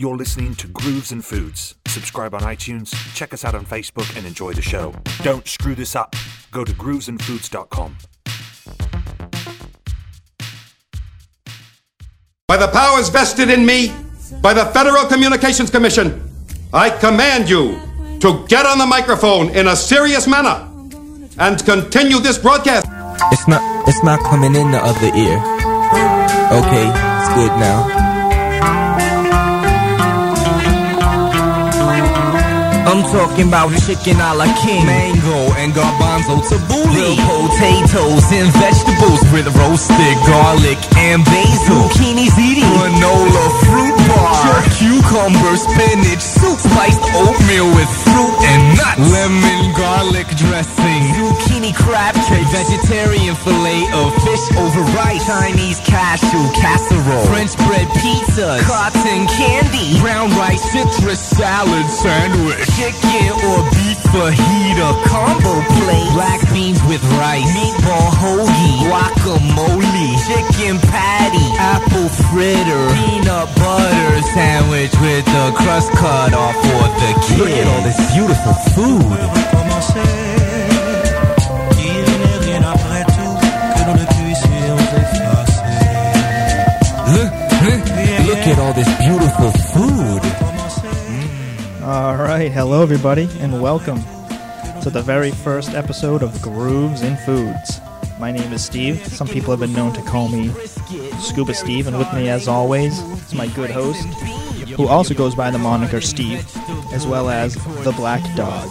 You're listening to Grooves and Foods. Subscribe on iTunes, check us out on Facebook, and enjoy the show. Don't screw this up. Go to groovesandfoods.com. By the powers vested in me by the Federal Communications Commission, I command you to get on the microphone in a serious manner and continue this broadcast. It's not it's not coming in the other ear. Okay, it's good now. I'm talking about chicken a la king, mango and garbanzo tabbouleh, grilled potatoes and vegetables with roasted garlic and basil, zucchinis eating, granola fruit bar, cucumber, spinach, soup, spiced oatmeal with fruit and nuts, lemon garlic dressing, zucchini crab cake, vegetarian fillet of fish over rice, Chinese cashew casserole, French bread pizza, cotton candy, brown rice, citrus salad sandwich, chicken or beef fajita combo plate, black beans with rice, meatball hoagie, guacamole, chicken patty, apple fritter, peanut butter sandwich with the crust cut off for the. Look at all this beautiful food. Look, look at all this beautiful food. All right, hello everybody, and welcome to the very first episode of Grooves in Foods. My name is Steve. Some people have been known to call me Scuba Steve, and with me, as always, is my good host, who also goes by the moniker Steve, as well as the Black Dog.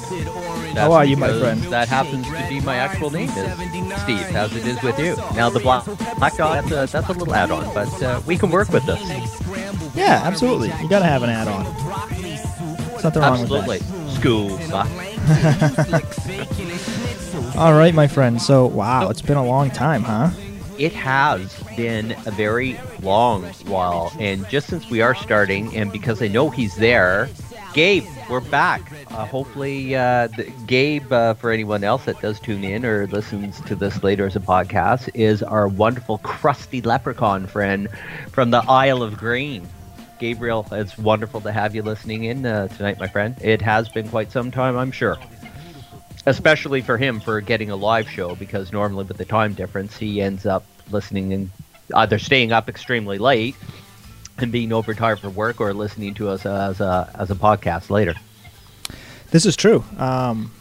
How are you, my friend? That happens to be my actual name is Steve, as it is with you. Now the black black dog, that's a, that's a little add-on, but uh, we can work with this. Yeah, absolutely. You gotta have an add-on. There's nothing wrong Absolutely. with that. All right, my friend. So, wow, it's been a long time, huh? It has been a very long while, and just since we are starting, and because I know he's there, Gabe, we're back. Uh, hopefully, uh, the, Gabe, uh, for anyone else that does tune in or listens to this later as a podcast, is our wonderful crusty leprechaun friend from the Isle of Green. Gabriel, it's wonderful to have you listening in uh, tonight, my friend. It has been quite some time, I'm sure. Especially for him for getting a live show, because normally with the time difference, he ends up listening and either staying up extremely late and being overtired for work or listening to us as a, as a podcast later. This is true. Um,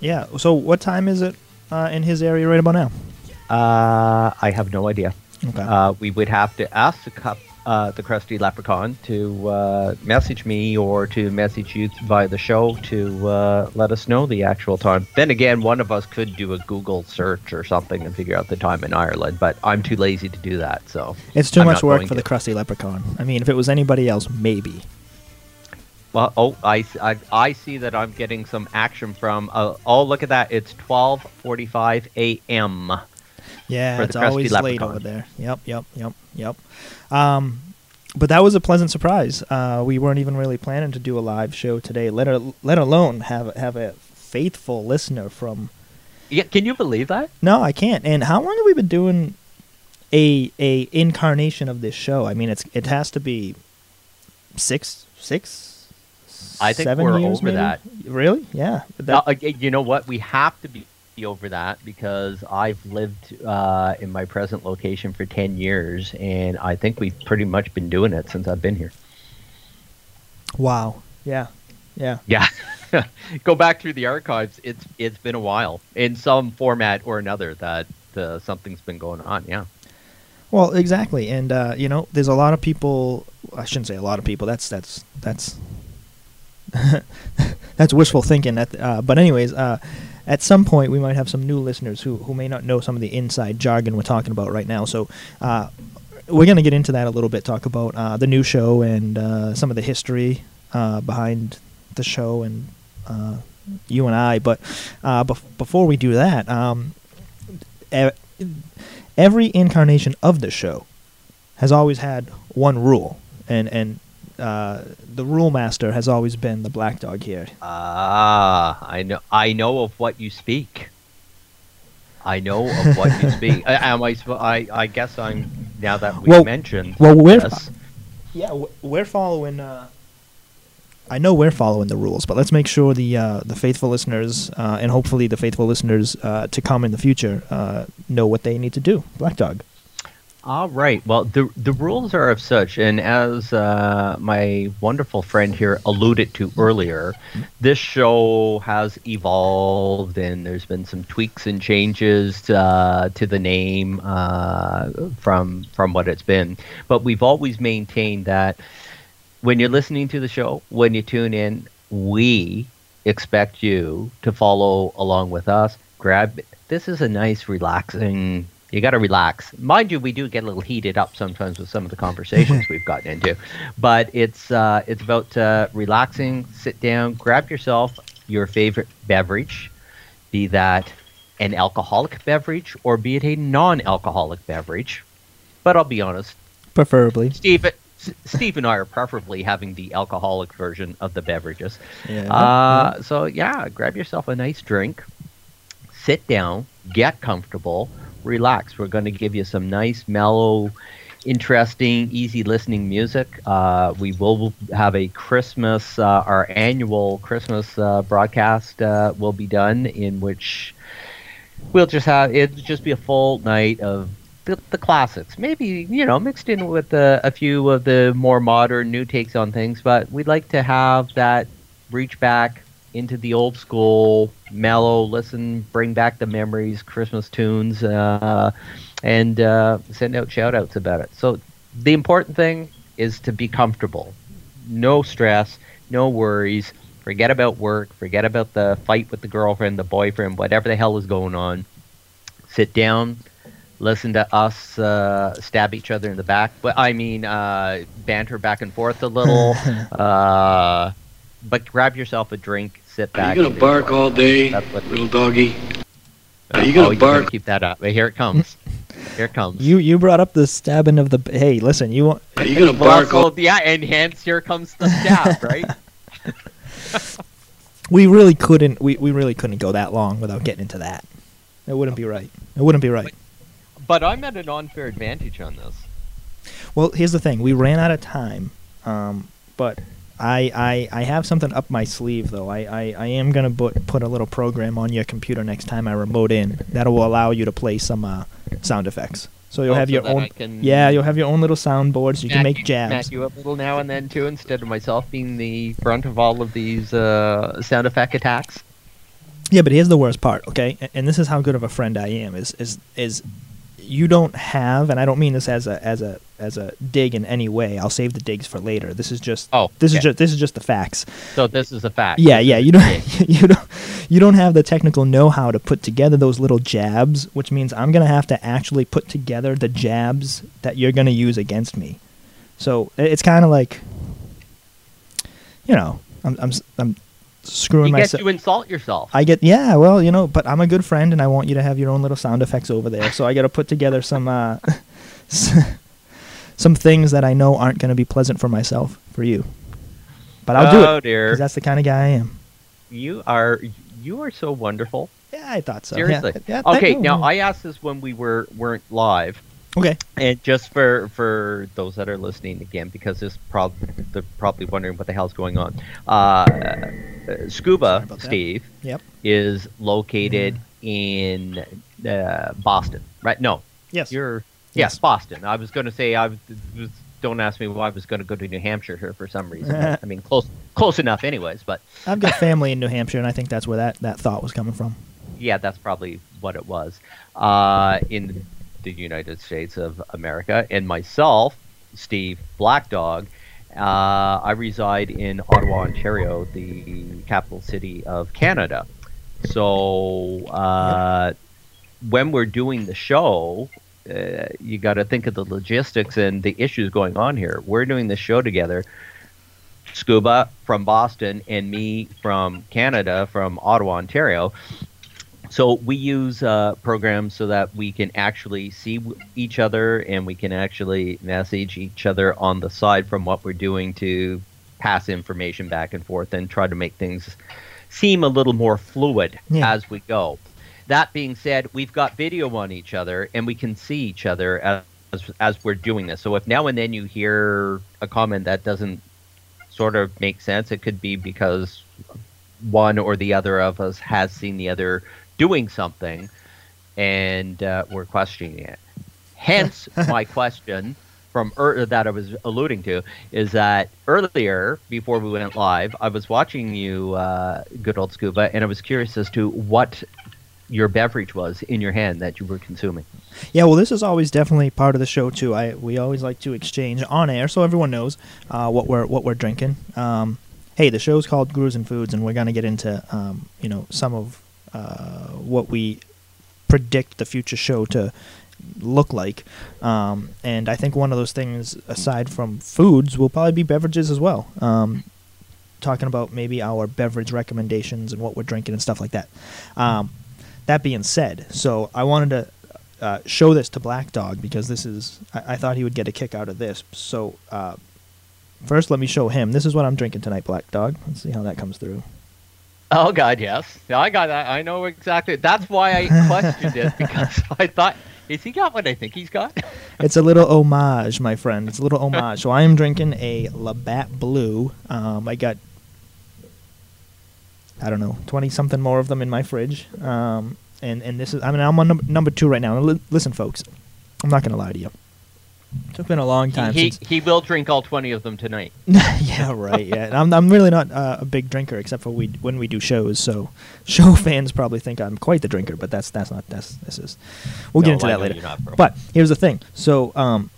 yeah. So, what time is it uh, in his area right about now? Uh, I have no idea. Okay. Uh, we would have to ask the, cup, uh, the crusty leprechaun to uh, message me or to message you via the show to uh, let us know the actual time. Then again, one of us could do a Google search or something and figure out the time in Ireland, but I'm too lazy to do that. So It's too I'm much work for the to. crusty leprechaun. I mean, if it was anybody else, maybe. Well, oh, I, I, I see that I'm getting some action from. Uh, oh, look at that! It's 12:45 a.m. Yeah, it's always late over there. Yep, yep, yep, yep. Um, but that was a pleasant surprise. Uh, we weren't even really planning to do a live show today. Let a, let alone have have a faithful listener from. Yeah, can you believe that? No, I can't. And how long have we been doing a a incarnation of this show? I mean, it's it has to be six six. I think seven we're over maybe? that. Really? Yeah. That- uh, you know what? We have to be over that because I've lived uh, in my present location for 10 years, and I think we've pretty much been doing it since I've been here. wow. Yeah. Yeah. Yeah. Go back through the archives. It's It's been a while in some format or another that uh, something's been going on. Yeah. Well, exactly, and uh, you know, there's a lot of people. I shouldn't say a lot of people. That's that's that's that's wishful thinking. At, uh, but anyways, uh, at some point we might have some new listeners who who may not know some of the inside jargon we're talking about right now. So. Uh, we're going to get into that a little bit, talk about uh, the new show and uh, some of the history uh, behind the show and uh, you and I. But uh, bef- before we do that, um, every incarnation of the show has always had one rule, and and uh, the rule master has always been the black dog here. Ah, I know. I know of what you speak. I know of what you speak. Uh, Am I, I? I guess I'm. Now that we Well- mentioned. well, we're- this, Yeah, we're following. Uh, I know we're following the rules, but let's make sure the uh, the faithful listeners uh, and hopefully the faithful listeners uh, to come in the future uh, know what they need to do. Black Dog. All right. Well, the the rules are of such, and as uh, my wonderful friend here alluded to earlier, this show has evolved, and there's been some tweaks and changes uh, to the name uh, from from what it's been. But we've always maintained that when you're listening to the show, when you tune in, we expect you to follow along with us. Grab. This is a nice, relaxing you got to relax. Mind you, we do get a little heated up sometimes with some of the conversations we've gotten into, but it's uh, it's about uh, relaxing. Sit down, grab yourself your favorite beverage, be that an alcoholic beverage or be it a non-alcoholic beverage. But I'll be honest, preferably Steve. Steve and I are preferably having the alcoholic version of the beverages. Yeah. Uh, so yeah, grab yourself a nice drink, sit down, get comfortable relax. We're going to give you some nice, mellow, interesting, easy listening music. Uh, we will have a Christmas, uh, our annual Christmas uh, broadcast uh, will be done, in which we'll just have it'll just be a full night of the, the classics. Maybe you know mixed in with a few of the more modern, new takes on things. But we'd like to have that reach back into the old school, mellow, listen, bring back the memories, Christmas tunes, uh, and uh, send out shout outs about it. So the important thing is to be comfortable. No stress, no worries. Forget about work, forget about the fight with the girlfriend, the boyfriend, whatever the hell is going on. Sit down, listen to us uh, stab each other in the back. But I mean, uh, banter back and forth a little. uh, but grab yourself a drink, sit back. Are you gonna bark all day, little doggy? Are you gonna oh, bark? keep that up. Here it comes. Here it comes. You you brought up the stabbing of the. Hey, listen, you want? Are you gonna bark? all... Yeah, and hence here comes the stab, right? we really couldn't. We, we really couldn't go that long without getting into that. It wouldn't be right. It wouldn't be right. But, but I'm at an unfair advantage on this. Well, here's the thing. We ran out of time, um, but I, I, I have something up my sleeve though. I, I, I am gonna put put a little program on your computer next time I remote in that will allow you to play some uh, sound effects. So you'll oh, have so your own. Yeah, you'll have your own little soundboards. You can make jabs. Match you up a little now and then too, instead of myself being the brunt of all of these uh, sound effect attacks. Yeah, but here's the worst part. Okay, and, and this is how good of a friend I am. Is is is you don't have, and I don't mean this as a as a as a dig in any way. I'll save the digs for later. This is just oh, this okay. is just this is just the facts. So this is a fact. Yeah, yeah. You don't you don't you don't have the technical know-how to put together those little jabs, which means I'm gonna have to actually put together the jabs that you're gonna use against me. So it's kind of like, you know, I'm I'm I'm screwing myself. You insult yourself. I get yeah, well, you know, but I'm a good friend and I want you to have your own little sound effects over there. So I got to put together some uh, some things that I know aren't going to be pleasant for myself for you. But I'll oh, do it because that's the kind of guy I am. You are you are so wonderful. Yeah, I thought so. Seriously. Yeah, yeah, okay, now I asked this when we were weren't live. Okay. And just for for those that are listening again, because this probably they're probably wondering what the hell's going on. Uh, Scuba Steve yep. is located in uh, Boston, right? No. Yes. You're yes, Boston. I was going to say I was. Don't ask me why I was going to go to New Hampshire here for some reason. I mean, close close enough, anyways. But I've got family in New Hampshire, and I think that's where that that thought was coming from. Yeah, that's probably what it was. Uh, in the United States of America, and myself, Steve Black Dog. Uh, I reside in Ottawa, Ontario, the capital city of Canada. So uh, when we're doing the show, uh, you got to think of the logistics and the issues going on here. We're doing the show together. Scuba from Boston and me from Canada, from Ottawa, Ontario. So we use uh, programs so that we can actually see each other and we can actually message each other on the side from what we're doing to pass information back and forth and try to make things seem a little more fluid yeah. as we go. That being said, we've got video on each other and we can see each other as, as we're doing this. So if now and then you hear a comment that doesn't sort of make sense. It could be because one or the other of us has seen the other doing something, and uh, we're questioning it. Hence, my question from er- that I was alluding to is that earlier, before we went live, I was watching you, uh, good old Scuba, and I was curious as to what your beverage was in your hand that you were consuming. Yeah, well, this is always definitely part of the show too. I we always like to exchange on air so everyone knows uh, what we're what we're drinking. Um, hey, the show's called Grooves and Foods, and we're gonna get into um, you know some of what we predict the future show to look like. Um, and I think one of those things, aside from foods, will probably be beverages as well. Um, talking about maybe our beverage recommendations and what we're drinking and stuff like that. Um, that being said, so I wanted to uh, show this to Black Dog because this is I, I, thought he would get a kick out of this. So uh, first, let me show him. This is what I'm drinking tonight, Black Dog. Let's see how that comes through. Oh God, yes. I got that. I know exactly. That's why I questioned it because I thought, is he got what I think he's got? it's a little homage, my friend. It's a little homage. so I am drinking a Labatt Blue. Um, I got I don't know, twenty something more of them in my fridge. Um, and and this is I mean I'm on number, number two right now. L- listen, folks, I'm not gonna lie to you. It's been a long time. He since he will drink all twenty of them tonight. yeah, right. Yeah, I'm I'm really not uh, a big drinker except for we when we do shows. So show fans probably think I'm quite the drinker, but that's that's not that's this is. We'll no, get into I that later. Not, but here's the thing. So um,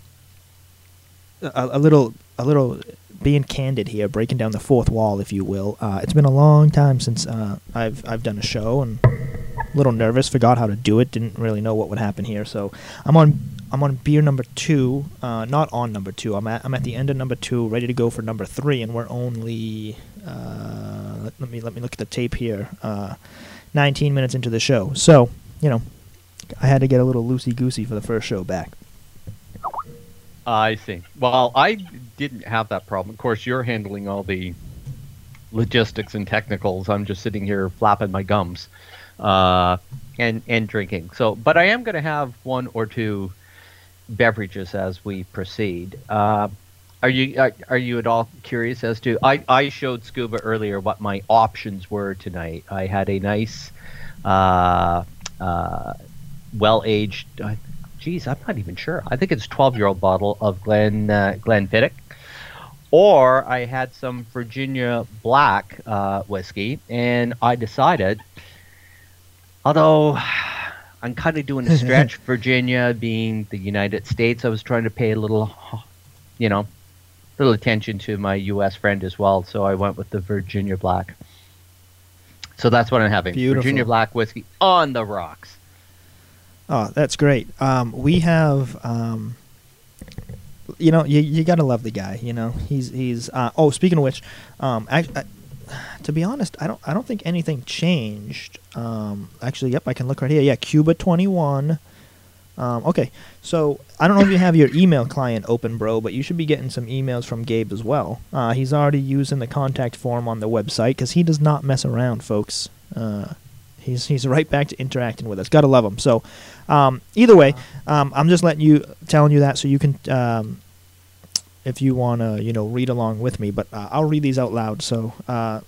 a, a little a little being candid here, breaking down the fourth wall, if you will. Uh, it's been a long time since uh, I've I've done a show, and little nervous. Forgot how to do it. Didn't really know what would happen here. So I'm on I'm on beer number two. Uh, not on number two. I'm at I'm at the end of number two, ready to go for number three, and we're only uh, let, let, me let me look at the tape here. Uh, 19 minutes into the show. So you know, I had to get a little loosey goosey for the first show back. I see. Well, I didn't have that problem. Of course, you're handling all the logistics and technicals. I'm just sitting here flapping my gums uh, and and drinking. So, but I am going to have one or two beverages as we proceed. Uh, are you are, are, you at all curious as to? I I showed Scuba earlier what my options were tonight. I had a nice, uh, uh well aged geez, I'm not even sure. I think it's a 12 year old bottle of Glen uh, Glenfiddich. Or I had some Virginia Black uh, whiskey, and I decided, although I'm kind of doing a stretch, Virginia being the United States, I was trying to pay a little, you know, little attention to my U.S. friend as well. So I went with the Virginia Black. So that's what I'm having. Beautiful. Virginia Black whiskey on the rocks. Oh, that's great. Um, we have, um, you know, you, you gotta love the guy. You know, he's he's. Uh, oh, speaking of which, um, I, I, to be honest, I don't I don't think anything changed. Um, actually, yep, I can look right here. Yeah, Cuba twenty one. Um, okay, so I don't know if you have your email client open, bro, but you should be getting some emails from Gabe as well. Uh, he's already using the contact form on the website because he does not mess around, folks. Uh, He's he's right back to interacting with us. Gotta love him. So, um, either way, um, I'm just letting you telling you that so you can, um, if you want to, you know, read along with me. But uh, I'll read these out loud. So, uh,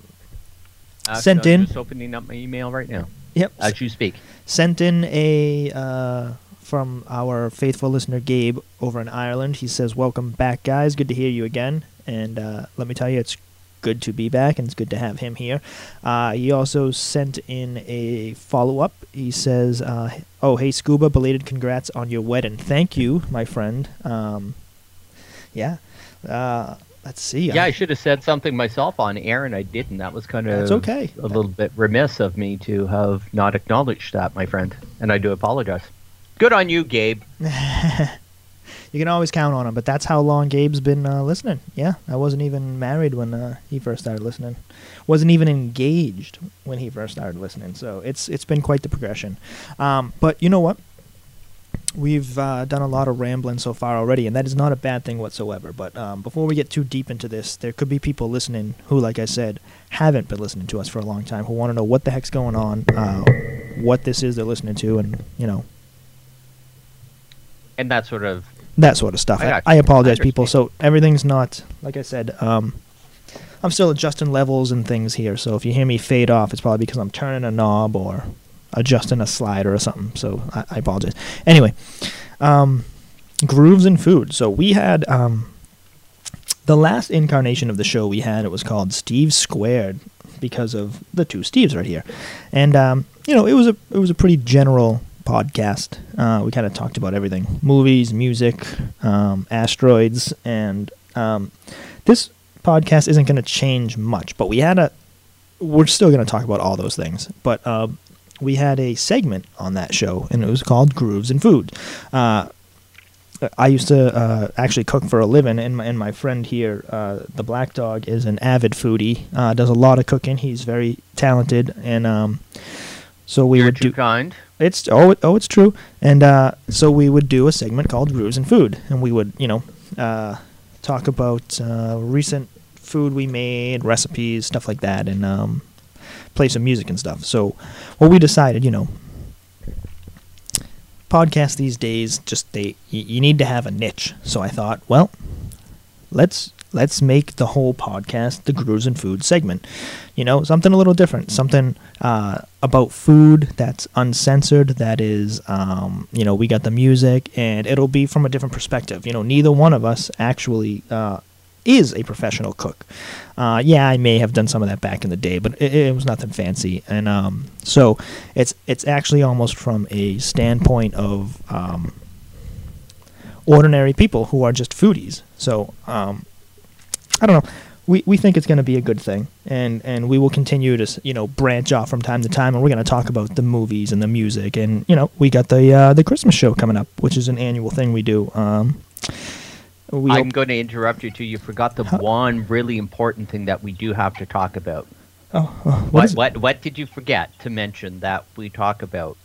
sent I'm in. Just opening up my email right now. Yep. As you speak. Sent in a uh, from our faithful listener Gabe over in Ireland. He says, "Welcome back, guys. Good to hear you again." And uh, let me tell you, it's good to be back and it's good to have him here. Uh, he also sent in a follow up. He says, uh, "Oh, hey Scuba, belated congrats on your wedding. Thank you, my friend." Um, yeah. Uh, let's see. Yeah, I, I, should have said something myself on air, and I didn't. That was kind of that's okay. A little bit remiss of me to have not acknowledged that, my friend, and I do apologize. Good on you, Gabe. you can always count on him. But that's how long Gabe's been uh, listening. Yeah, I wasn't even married when uh, he first started listening. Wasn't even engaged when he first started listening. So it's it's been quite the progression. Um, but you know what? We've uh, done a lot of rambling so far already, and that is not a bad thing whatsoever. But um, before we get too deep into this, there could be people listening who, like I said, haven't been listening to us for a long time, who want to know what the heck's going on, uh, what this is they're listening to, and you know. And that sort of that sort of stuff. I, I, I apologize, I people. So everything's not like I said. Um, I'm still adjusting levels and things here. So if you hear me fade off, it's probably because I'm turning a knob or adjusting a slider or something. So I, I apologize. Anyway, um, grooves and food. So we had um, the last incarnation of the show we had. It was called Steve Squared because of the two Steves right here, and um, you know it was a it was a pretty general podcast. Uh, we kind of talked about everything: movies, music, um, asteroids, and um, this podcast isn't going to change much. But we had a we're still going to talk about all those things, but. Uh, we had a segment on that show, and it was called Grooves and Food. Uh, I used to uh, actually cook for a living, and my, and my friend here, uh, the Black Dog, is an avid foodie. Uh, does a lot of cooking. He's very talented, and um, so we You're would too do. kind. It's oh it- oh it's true, and uh, so we would do a segment called Grooves and Food, and we would you know uh, talk about uh, recent food we made, recipes, stuff like that, and um, play some music and stuff. So, what we decided, you know, podcasts these days just they you need to have a niche. So I thought, well, let's let's make the whole podcast the grooves and food segment. You know, something a little different, something uh, about food that's uncensored. That is, um, you know, we got the music, and it'll be from a different perspective. You know, neither one of us actually uh, is a professional cook. Uh, yeah, I may have done some of that back in the day, but it, it was nothing fancy. And um, so it's it's actually almost from a standpoint of um, ordinary people who are just foodies. So um, I don't know. We, we think it's going to be a good thing, and, and we will continue to you know branch off from time to time, and we're going to talk about the movies and the music, and you know we got the uh, the Christmas show coming up, which is an annual thing we do. We I'm going to interrupt you too. You forgot the Huh? one really important thing that we do have to talk about. oh, oh, what What what what did you forget to mention that we talk about?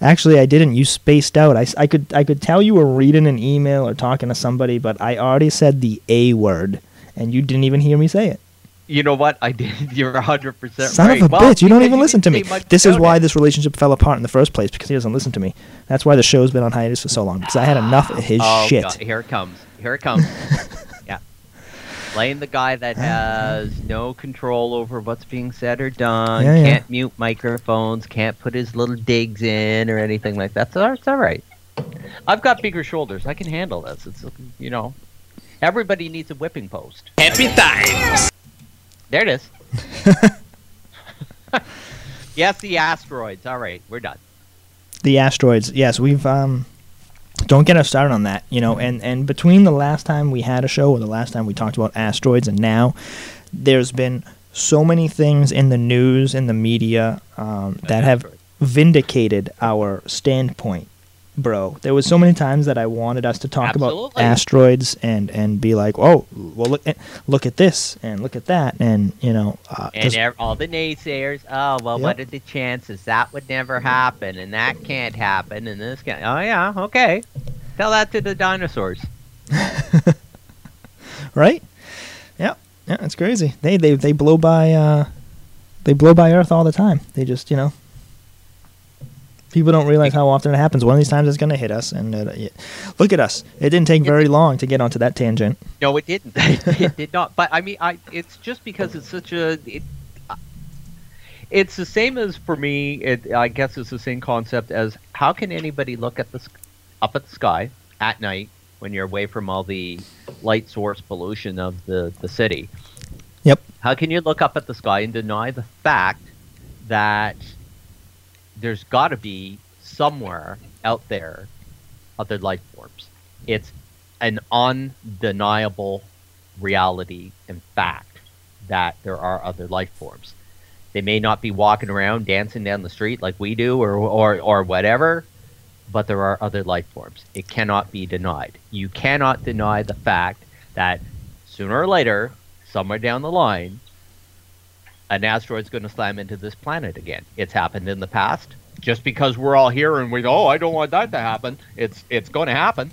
Actually, I didn't. You spaced out. I, I could I could tell you were reading an email or talking to somebody, but I already said the A word, and you didn't even hear me say it. You know what? I did. You're 100 percent Son right. of a Well, bitch! You don't even listen to me. This is why it. this relationship fell apart in the first place because he doesn't listen to me. That's why the show's been on hiatus for so long because I had enough of his oh, shit. God, here it comes. Here it comes. yeah. Playing the guy that uh, has uh. no control over what's being said or done, Yeah, yeah. can't mute microphones, can't put his little digs in or anything like that. So uh, it's all right. I've got bigger shoulders. I can handle this. It's you know, everybody needs a whipping post. Happy times. There it is. yes, the asteroids. All right, we're done. the asteroids. Yes, we've um don't get us started on that, you know, and and between the last time we had a show or the last time we talked about asteroids and now there's been so many things in the news in the media um, that have vindicated our standpoint bro there was so many times that i wanted us to talk about asteroids and and be like oh well look at look at this and look at that and you know uh, And ev- all the naysayers, oh well, what are the chances that would never happen, and that can't happen, and this can? Oh yeah, okay. Tell that to the dinosaurs. right? Yeah, yeah, it's crazy. They they they blow by uh, they blow by Earth all the time. They just you know, people don't realize how often it happens. One of these times it's gonna hit us, and uh, yeah. look at us. It didn't take very long to get onto that tangent. No, it didn't. it did not. But I mean, I it's just because it's such a. It, it's the same as for me. It, I guess it's the same concept as how can anybody look at the up at the sky at night when you're away from all the light source pollution of the the city. Yep. How can you look up at the sky and deny the fact that there's got to be somewhere out there other life forms? It's an undeniable reality and fact that there are other life forms. They may not be walking around dancing down the street like we do or, or, or whatever, but there are other life forms. It cannot be denied. You cannot deny the fact that sooner or later, somewhere down the line, an asteroid's going to slam into this planet again. It's happened in the past. Just because we're all here and we go, oh, I don't want that to happen, it's it's going to happen,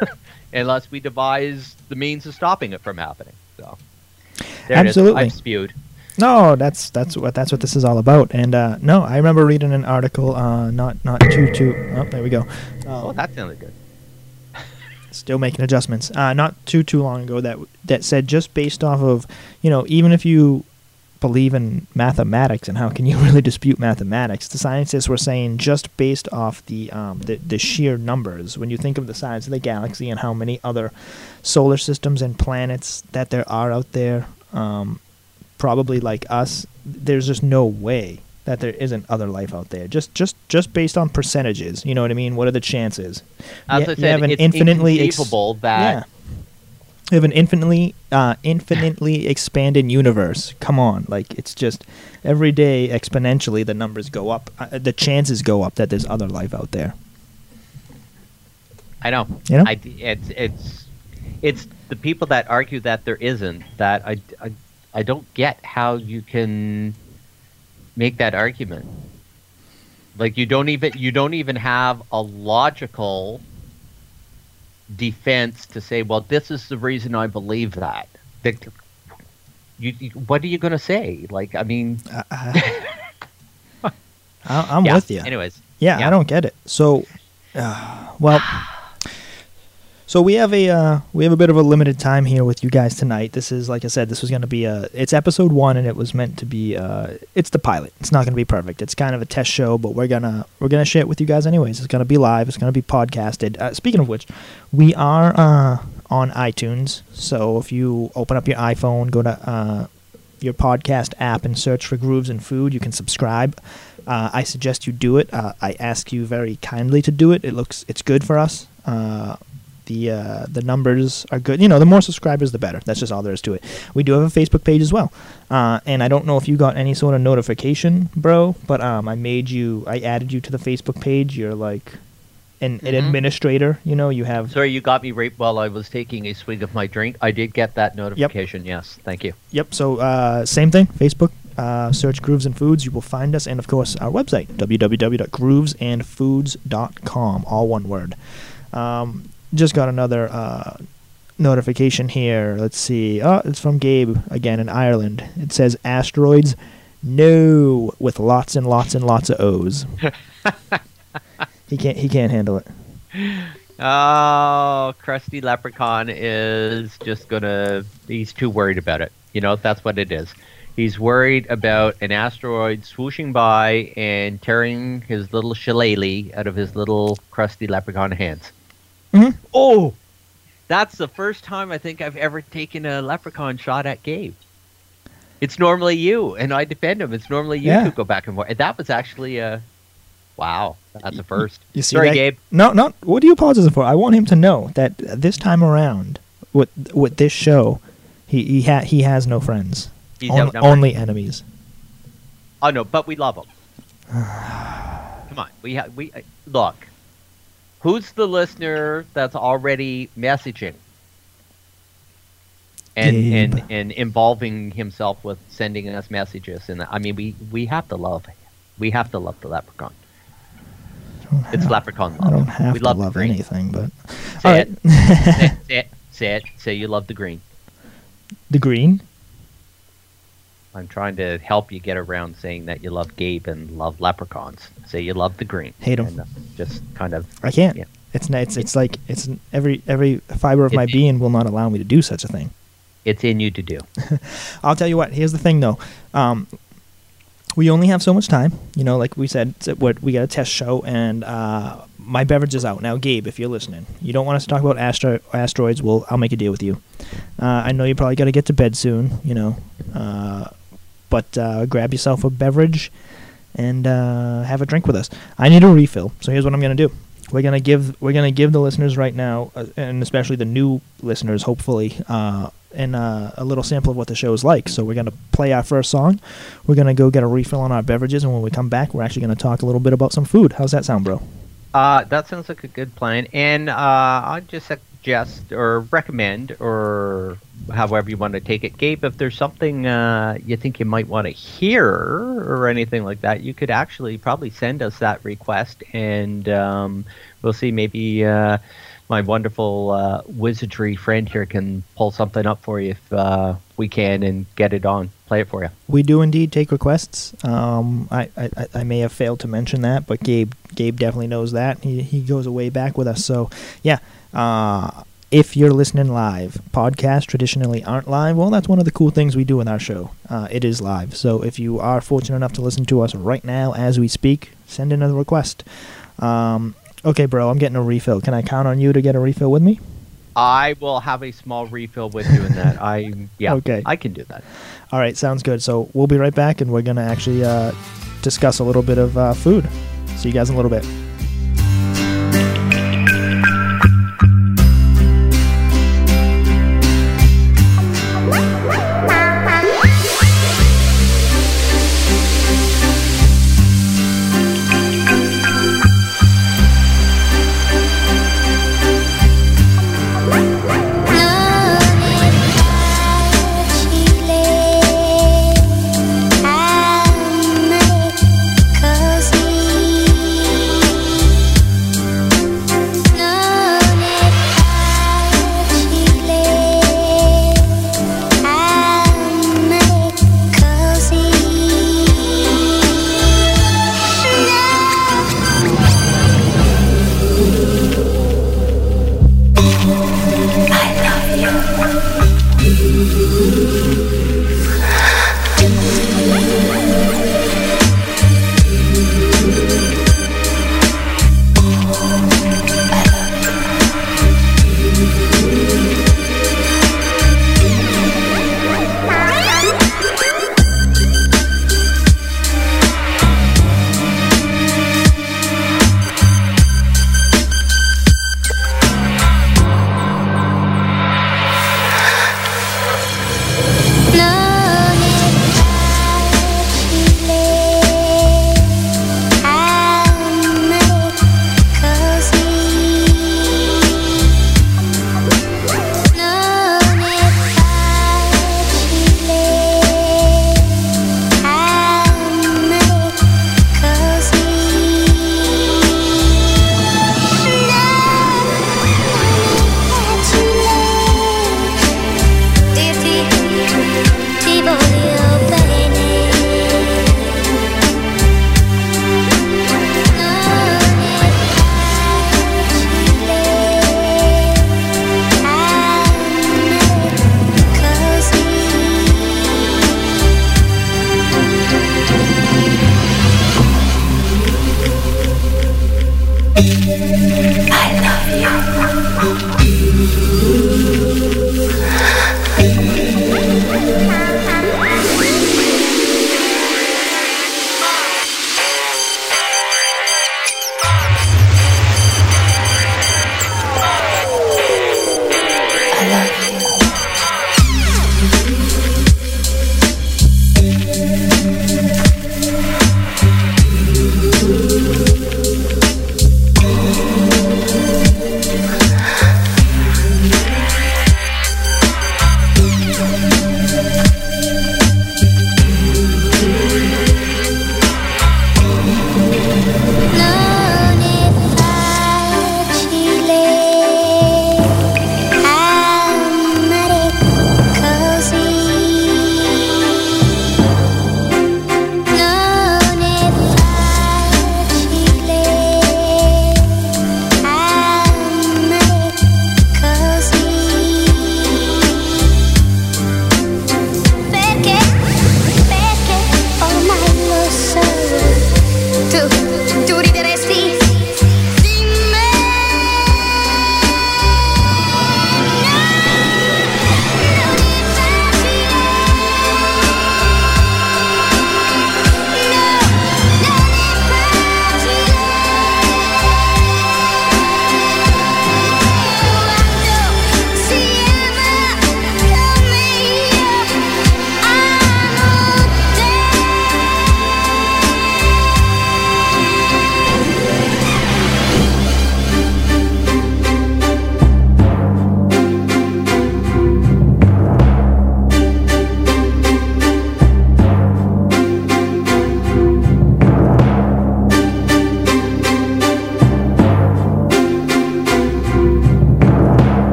unless we devise the means of stopping it from happening. So, there Absolutely. it is. I've spewed. No, that's that's what that's what this is all about. And uh, no, I remember reading an article. Uh, not not too too. Oh, there we go. Oh, that sounded good. still making adjustments. Uh, not too too long ago that that said just based off of you know even if you believe in mathematics and how can you really dispute mathematics, the scientists were saying just based off the um, the, the sheer numbers when you think of the size of the galaxy and how many other solar systems and planets that there are out there, um, probably like us, there's just no way that there isn't other life out there. Just just just based on percentages, you know what I mean? What are the chances? As You- I you have an it's infinitely ex- that yeah. You have an infinitely uh, infinitely expanded universe. Come on, like it's just every day exponentially the numbers go up, uh, the chances go up that there's other life out there. I know. You know? I, it's it's it's the people that argue that there isn't that I, I I don't get how you can make that argument. Like you don't even you don't even have a logical defense to say, well, this is the reason I believe that. That you, you what are you going to say? Like, I mean, I, I'm yeah. with you. Anyways, Yeah, Yeah. I don't get it. So, uh, well, so we have a uh, we have a bit of a limited time here with you guys tonight. This is like I said, this was going to be a it's episode one, and it was meant to be uh, it's the pilot. It's not going to be perfect. It's kind of a test show, but we're gonna we're gonna share it with you guys anyways. It's going to be live. It's going to be podcasted. Uh, speaking of which, we are uh, on iTunes. So if you open up your iPhone, go to uh, your podcast app and search for Grooves and Food. You can subscribe. Uh, I suggest you do it. I ask you very kindly to do it. It looks it's good for us. The uh, the numbers are good. You know, the more subscribers, the better. That's just all there is to it. We do have a Facebook page as well, uh, and I don't know if you got any sort of notification, bro. But um, I made you. I added you to the Facebook page. You're like an, an Mhm. administrator. You know, you have sorry, you got me right while I was taking a swig of my drink. I did get that notification. Yes, thank you. Yep. So uh, same thing. Facebook. Uh, search Grooves and Foods. You will find us, and of course our website www.groovesandfoods.com. All one word. Um, just got another uh, notification here. Let's see. Oh, it's from Gabe again in Ireland. It says asteroids. No, with lots and lots and lots of O's. he can't. He can't handle it. Oh, crusty leprechaun is just gonna. He's too worried about it. You know, that's what it is. He's worried about an asteroid swooshing by and tearing his little shillelagh out of his little crusty leprechaun hands. Mhm. Oh, that's the first time I think I've ever taken a leprechaun shot at Gabe. It's normally you, and I defend him. It's normally you Yeah. who go back and forth. And that was actually a. Wow, that's a first. You see Sorry, that? Gabe. No, no. What are you apologizing for? I want him to know that this time around, with with this show, he he ha- he has no friends. He's On- only enemies. Oh no, but we love him. Come on, we ha- we uh, look. Who's the listener that's already messaging and and Gabe. and involving himself with sending us messages? And I mean, we we have to love, we have to love the leprechaun. It's leprechaun love. I don't have we to love, love the anything, but Say all it. right. say, say it. Say it. Say you love the green. the green. I'm trying to help you get around saying that you love Gabe and love leprechauns. Say you love the green. Hate them. uh, just kind of. I can't. Yeah. It's it's it's like it's every every fiber of my being will not allow me to do such a thing. It's in you to do. I'll tell you what. Here's the thing, though. Um, we only have so much time. You know, like we said, what we got a test show, and uh, my beverage is out now. Gabe, if you're listening, you don't want us to talk about astro- asteroids. Well, I'll make a deal with you. Uh, I know you probably got to get to bed soon. You know, uh, but uh, grab yourself a beverage and uh, have a drink with us. I need a refill, so here's what I'm gonna do. We're gonna give we're gonna give the listeners right now, uh, and especially the new listeners, hopefully, uh, and uh, a little sample of what the show is like. So we're gonna play our first song. We're gonna go get a refill on our beverages, and when we come back, we're actually gonna talk a little bit about some food. How's that sound, bro? Uh, that sounds like a good plan. And uh, I just suggest or recommend, or however you want to take it, Gabe, if there's something uh, you think you might want to hear or anything like that, you could actually probably send us that request, and um, we'll see. Maybe uh, my wonderful uh, wizardry friend here can pull something up for you if uh, we can and get it on, play it for you. We do indeed take requests. Um, I, I, I may have failed to mention that, but Gabe Gabe definitely knows that. He he goes way back with us. So yeah, uh, if you're listening live, podcasts traditionally aren't live. Well, that's one of the cool things we do in our show. Uh, it is live. So if you are fortunate enough to listen to us right now as we speak, send in a request. Um, okay, bro, I'm getting a refill. Can I count on you to get a refill with me? I will have a small refill with you in that. I yeah, Okay. I can do that. All right, sounds good. So we'll be right back, and we're gonna actually uh, discuss a little bit of uh, food. See you guys in a little bit.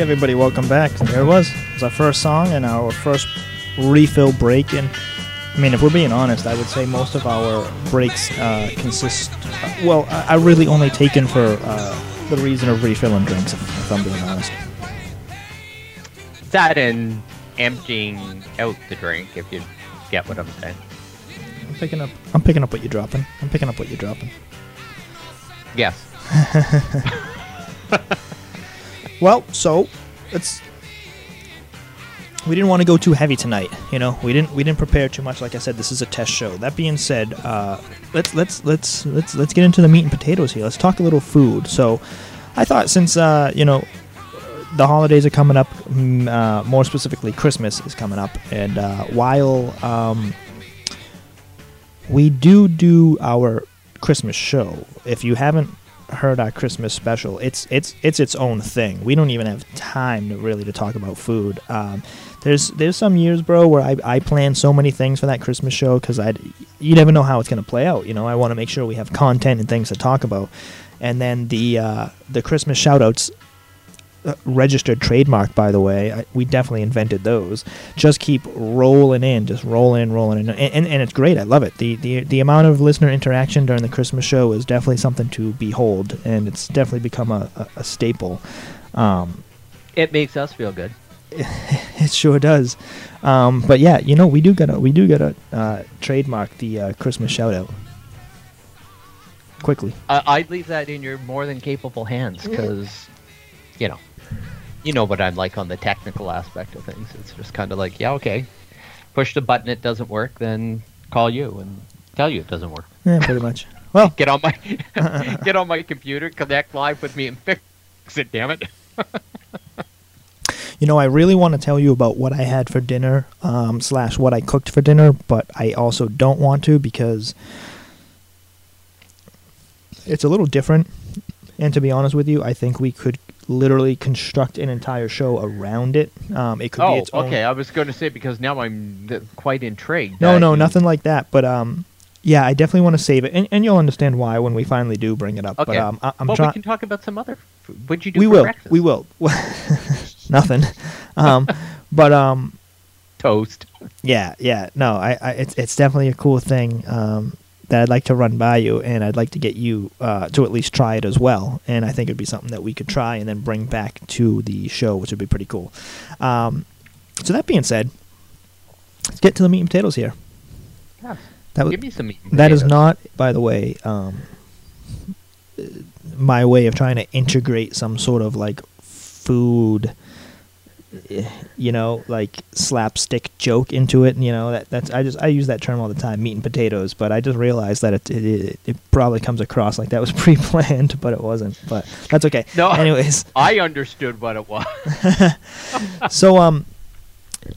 Everybody, welcome back. There it was. It was our first song and our first refill break. And I mean, if we're being honest, I would say most of our breaks uh, consist. Uh, well, I, I really only taken for uh, the reason of refilling drinks, if, if I'm being honest. That and emptying out the drink, if you get what I'm saying. I'm picking up. I'm picking up what you're dropping. I'm picking up what you're dropping. Yes. Well, so it's we didn't want to go too heavy tonight. You know, we didn't we didn't prepare too much. Like I said, this is a test show. That being said, uh, let's let's let's let's let's get into the meat and potatoes here. Let's talk a little food. So, I thought since uh, you know the holidays are coming up, mm, uh, more specifically Christmas is coming up, and uh, while um, we do do our Christmas show, if you haven't heard our Christmas special, it's it's it's its own thing. We don't even have time to really to talk about food. Um, there's there's some years, bro, where I, I plan so many things for that Christmas show because I you never know how it's gonna play out. You know, I want to make sure we have content and things to talk about. And then the uh, the Christmas shoutouts registered trademark, by the way. I, we definitely invented those. Just keep rolling in, just rolling in, rolling in, and, and, and it's great. I love it. The, the the amount of listener interaction during the Christmas show is definitely something to behold, and it's definitely become a, a, a staple. Um, It makes us feel good. it sure does. Um, but yeah, you know, we do gotta we do gotta uh, trademark the uh, Christmas shout out quickly. Uh, I'd leave that in your more than capable hands because, you know, you know what I'm like on the technical aspect of things. It's just kind of like, yeah, okay, push the button, it doesn't work, then call you and tell you it doesn't work. Yeah, pretty much. Well, Get on my get on my computer, connect live with me, and fix it. Damn it! You know, I really want to tell you about what I had for dinner, um, slash what I cooked for dinner, but I also don't want to because it's a little different. And to be honest with you, I think we could literally construct an entire show around it. Um, it could be Oh, its own. okay. I was going to say because now I'm th- quite intrigued. No, no, nothing like that. But um, yeah, I definitely want to save it, and, and you'll understand why when we finally do bring it up. Okay. But um, I, I'm well, trying. we can talk about some other. Food. What'd you do we will. breakfast? We will. nothing. Um, but um, toast. Yeah, yeah. No, I, I it's it's definitely a cool thing um, that I'd like to run by you, and I'd like to get you uh, to at least try it as well. And I think it'd be something that we could try and then bring back to the show, which would be pretty cool. Um, so that being said, let's get to the meat and potatoes here. Yeah. That was, Give me some meat and that is not, by the way, um, my way of trying to integrate some sort of like food, you know, like slapstick joke into it. You know, that that's I just I use that term all the time, meat and potatoes. But I just realized that it it, it probably comes across like that was pre-planned, but it wasn't. But that's okay. No. Anyways, I understood what it was. so um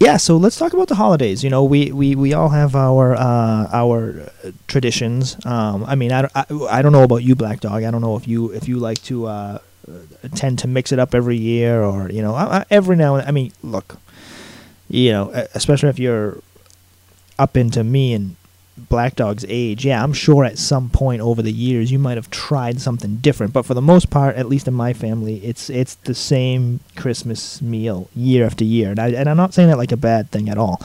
yeah so let's talk about the holidays you know we we, we all have our uh our traditions um i mean I, don't- I i don't know about you black dog i don't know if you if you like to uh, tend to mix it up every year or you know every now and i mean look you know especially if you're up into me and black dog's age yeah i'm sure at some point over the years you might have tried something different. But for the most part at least in my family it's it's the same christmas meal year after year. And, I, and i'm not saying that like a bad thing at all.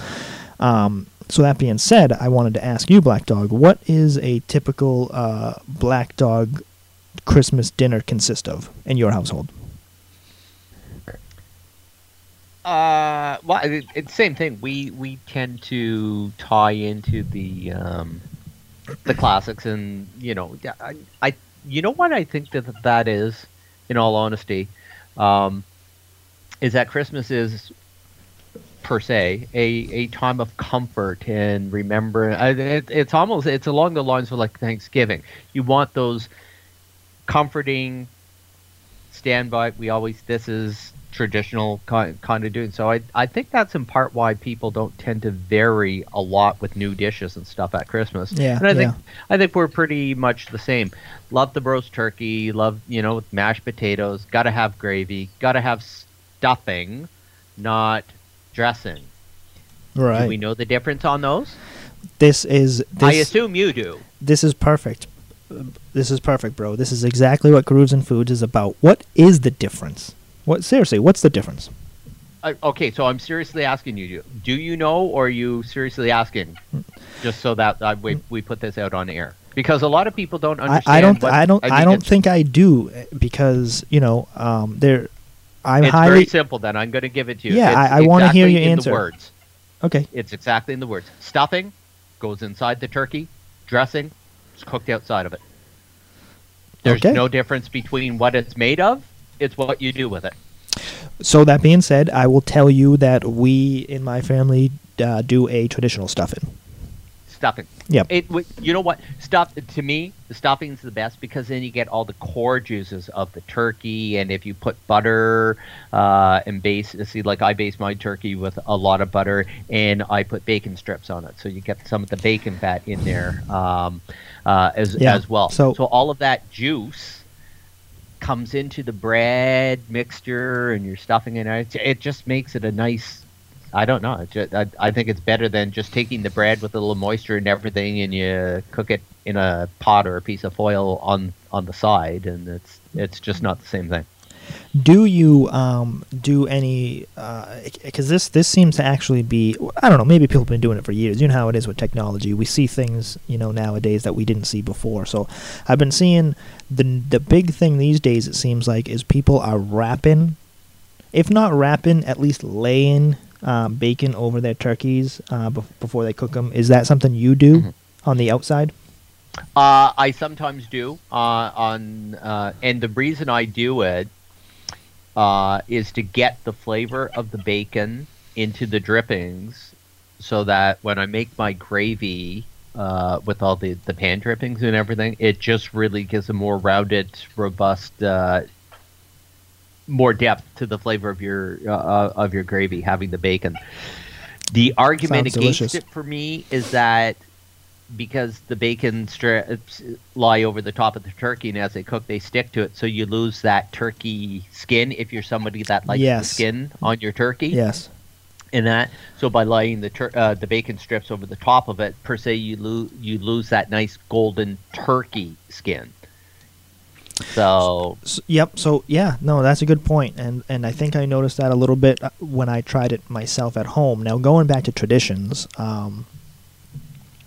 Um, so that being said i wanted to ask you black dog what is a typical uh, black dog christmas dinner consist of in your household? Uh, well, it, it's same thing. We we tend to tie into the um, the classics, and you know, I, I you know what I think that that is, in all honesty, um, is that Christmas is per se a, a time of comfort and remember it, it's almost it's along the lines of like thanksgiving. You want those comforting standby. We always this is traditional kind, of doing so I, I think that's in part why people don't tend to vary a lot with new dishes and stuff at christmas. Yeah, and i think yeah. i think we're pretty much the same. Love the roast turkey love you know mashed potatoes. Gotta have gravy. Gotta have stuffing not dressing. Right do we know the difference on those? This is this, i assume you do. this is perfect this is perfect bro this is exactly what grooves and foods is about what is the difference What seriously? What's the difference? Uh, okay, so I'm seriously asking you: Do you know, or are you seriously asking? Just so that uh, we we put this out on air, because a lot of people don't I, understand. I don't. what- I don't. I, mean, don't think I do because you know um, there. I'm It's highly very simple. Then I'm going to give it to you. Yeah, It's I- I wanna hear exactly your in answer. The words. okay. It's exactly in the words. Stuffing goes inside the turkey. Dressing is cooked outside of it. There's Okay. no difference between what it's made of. It's what you do with it. So that being said, I will tell you that we in my family uh, do a traditional stuffing. Stuffing. Yep. It. You know what? Stuff. To me, the stuffing's the best because then you get all the core juices of the turkey, and if you put butter uh, and base, see, like I base my turkey with a lot of butter, and I put bacon strips on it, so you get some of the bacon fat in there um, uh, as Yeah, as well. so- so all of that juice comes into the bread mixture and you're stuffing it. It, it just makes it a nice. I don't know. It ju- I, I think it's better than just taking the bread with a little moisture and everything, and you cook it in a pot or a piece of foil on on the side, and it's it's just not the same thing. Do you um, do any? Because this this seems to actually be. I don't know. Maybe people have been doing it for years. You know how it is with technology. We see things you know nowadays that we didn't see before. So I've been seeing the the big thing these days. It seems like is people are wrapping, if not wrapping, at least laying um, bacon over their turkeys uh, bef- before they cook them. Is that something you do Mhm. on the outside? Uh, I sometimes do uh, on, uh, and the reason I do it uh, is to get the flavor of the bacon into the drippings, so that when I make my gravy uh, with all the the pan drippings and everything, it just really gives a more rounded, robust. Uh, more depth to the flavor of your uh, uh, of your gravy having the bacon. The argument Sounds against delicious. it for me is that because the bacon strips lie over the top of the turkey, and as they cook, they stick to it, so you lose that turkey skin if you're somebody that likes Yes. the skin on your turkey. Yes. And that, so by laying the tur- uh, the bacon strips over the top of it, per se, you lose you lose that nice golden turkey skin. So S yep. So yeah, no, that's a good point, and and I think I noticed that a little bit uh, when I tried it myself at home. Now going back to traditions, um,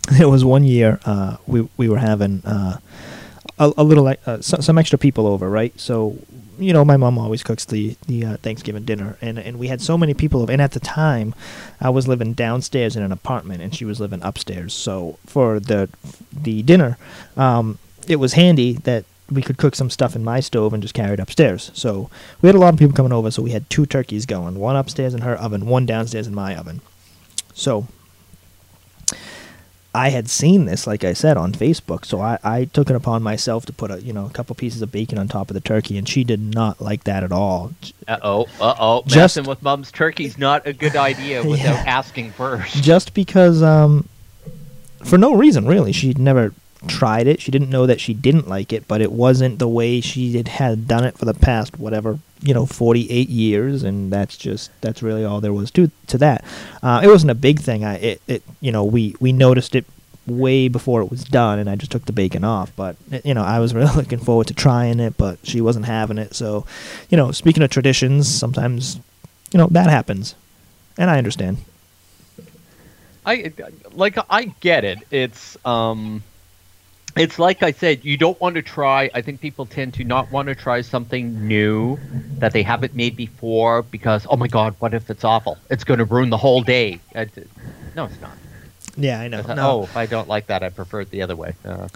there was one year uh, we we were having uh, a, a little uh, some, some extra people over, right? So you know, my mom always cooks the the uh, Thanksgiving dinner, and and we had so many people over. And at the time, I was living downstairs in an apartment, and she was living upstairs. So for the the dinner, um, it was handy that we could cook some stuff in my stove and just carry it upstairs. So we had a lot of people coming over, so we had two turkeys going, one upstairs in her oven, one downstairs in my oven. So I had seen this, like I said, on Facebook, so I, I took it upon myself to put a you know a couple pieces of bacon on top of the turkey, and she did not like that at all. Uh oh, uh oh. Just- Messing with mom's turkey's not a good idea without Yeah. asking first. just because um for no reason really she'd never tried it. She didn't know that she didn't like it but it wasn't the way she had, done it for the past whatever you know 48 years and that's just that's really all there was to to that. Uh, it wasn't a big thing. I it, it you know we we noticed it way before it was done and i just took the bacon off but you know i was really looking forward to trying it but she wasn't having it. So you know speaking of traditions sometimes you know that happens and i understand. I like I get it. It's um it's like I said, you don't want to try I think people tend to not want to try something new that they haven't made before because oh my god, what if it's awful? It's going to ruin the whole day. Uh, d- no, it's not. yeah i know It's no. Oh, if I don't like that, I prefer it the other way. Uh,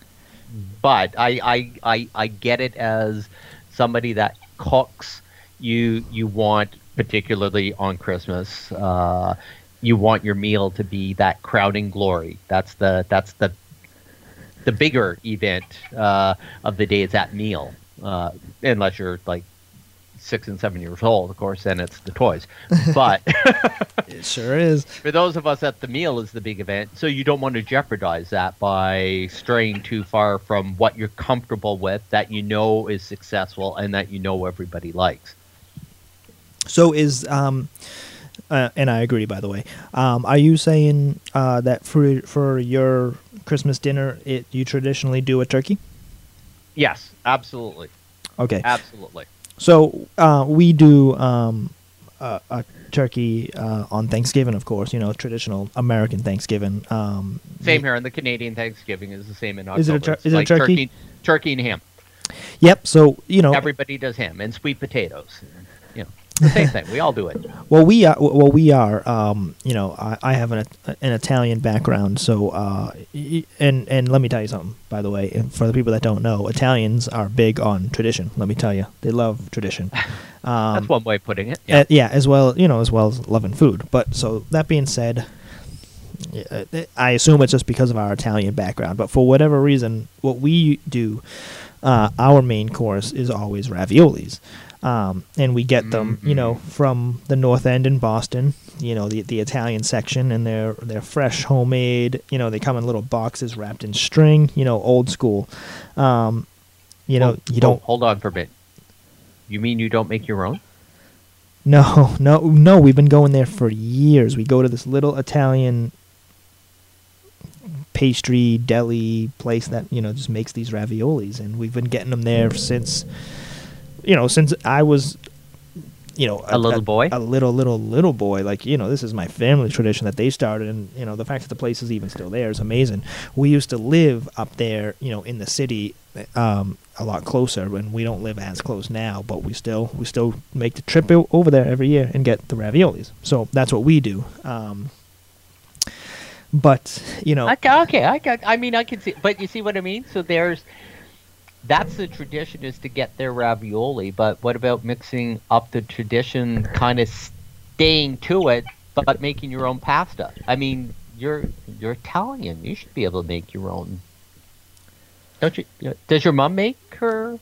but I, I, I, I get it as somebody that cooks. You you want particularly on Christmas. Uh, you want your meal to be that crowning glory. That's the that's the the bigger event uh, of the day is that meal. Uh, unless you're like six and seven years old, of course, then it's the toys. But It sure is. for those of us that the meal is the big event, so you don't want to jeopardize that by straying too far from what you're comfortable with, that you know is successful, and that you know everybody likes. So is um, uh, and I agree. By the way, um, are you saying uh, that for for your Christmas dinner, it you traditionally do a turkey? Yes, absolutely, Okay. absolutely. So uh, we do um, a, a turkey uh, on Thanksgiving, of course. You know, traditional American Thanksgiving. Um, Same here, and the Canadian Thanksgiving is the same in October. Is it a tur- is it a like turkey? turkey? and ham. Yep. So you know, Everybody does ham and sweet potatoes. You know, the same thing. We all do it. Well, we are. Well, we are. Um, you know, I, I have an an Italian background, so uh, and and let me tell you something. By the way, for the people that don't know, Italians are big on tradition. Let me tell you, they love tradition. Um, That's one way of putting it. uh, yeah, as well, you know, as well as loving food. But so that being said, uh, I assume it's just because of our Italian background. But for whatever reason, what we do, uh, our main course is always raviolis, um, and we get them, you know, from the North End in Boston. You know, the the Italian section, and they're they're fresh, homemade. You know, they come in little boxes wrapped in string. You know, old school. Um, you know, you don't. oh, hold on for a bit. You mean you don't make your own? No, no, no. We've been going there for years. We go to this little Italian pastry deli place that you know just makes these raviolis, and we've been getting them there since you know since I was you know A little boy? a little little little boy. Like you know, this is my family tradition that they started, and you know the fact that the place is even still there is amazing. We used to live up there, you know, in the city. Um, a lot closer, and we don't live as close now, but we still we still make the trip over there every year and get the raviolis. So that's what we do. Um, but you know, Okay, okay, I got. I mean, I can see, but you see what I mean. So there's, that's the tradition is to get their ravioli. But what about mixing up the tradition, kind of staying to it, but making your own pasta? I mean, you're you're Italian. You should be able to make your own. Don't you? Does your mom make her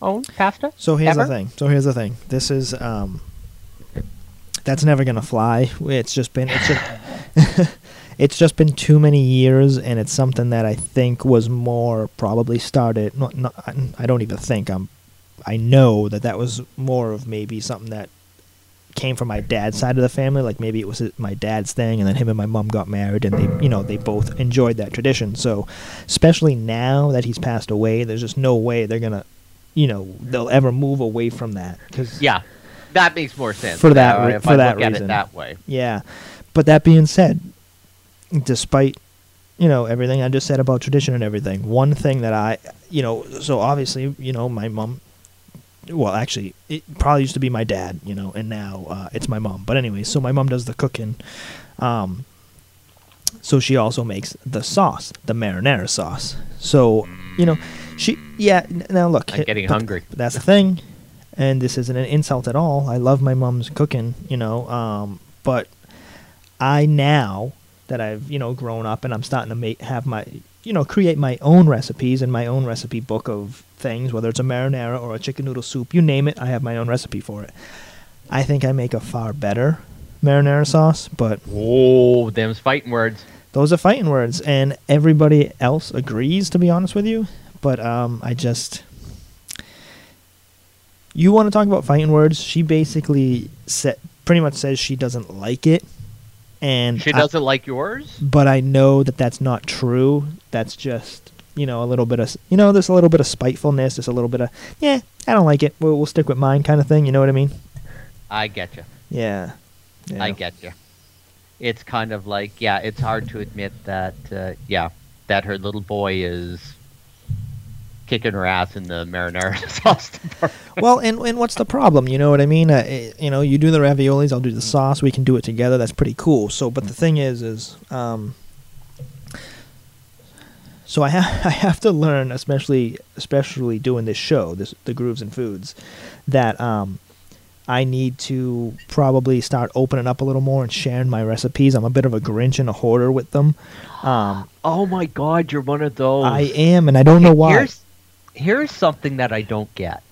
own pasta? So here's Ever? the thing. So here's the thing. This is um that's never gonna fly. It's just been it's just it's just been too many years and it's something that I think was more probably started not, not I don't even think I'm I know that that was more of maybe something that came from my dad's side of the family like maybe it was my dad's thing and then him and my mom got married and they you know they both enjoyed that tradition so especially now that he's passed away there's just no way they're gonna you know they'll ever move away from that because Yeah, that makes more sense For that re- for I that reason. that way. yeah but that being said despite you know everything i just said about tradition and everything one thing that i you know so obviously you know my mom well actually it probably used to be my dad you know and now uh, it's my mom. But anyway so my mom does the cooking um so she also makes the sauce the marinara sauce. So you know she yeah now look I'm getting hungry. that's the thing and this isn't an insult at all. I love my mom's cooking you know um but I now that I've you know grown up and I'm starting to make have my you know create my own recipes and my own recipe book of things, whether it's a marinara or a chicken noodle soup, you name it, I have my own recipe for it. I think I make a far better marinara sauce, but Oh, them's fighting words. those are fighting words, and everybody else agrees. To be honest with you, but um, I just you want to talk about fighting words? She basically said pretty much says she doesn't like it, and She doesn't like yours. but I know that that's not true. That's just you know a little bit of you know there's a little bit of spitefulness, there's a little bit of yeah I don't like it. We'll, we'll stick with mine kind of thing. You know what I mean? I get you. Yeah. yeah. I get you. It's kind of like, yeah, it's hard to admit that, uh, yeah, that her little boy is kicking her ass in the marinara sauce department. well, and and what's the problem? You know what I mean? Uh, eh, you know, you do the raviolis, I'll do the sauce. We can do it together. That's pretty cool. So, but the thing is, is um, so I have I have to learn, especially especially doing this show, this the grooves and foods, that um, I need to probably start opening up a little more and sharing my recipes. I'm a bit of a Grinch and a hoarder with them. Um, Oh my God, you're one of those. I am, and I don't know why. Here's, here's something that I don't get.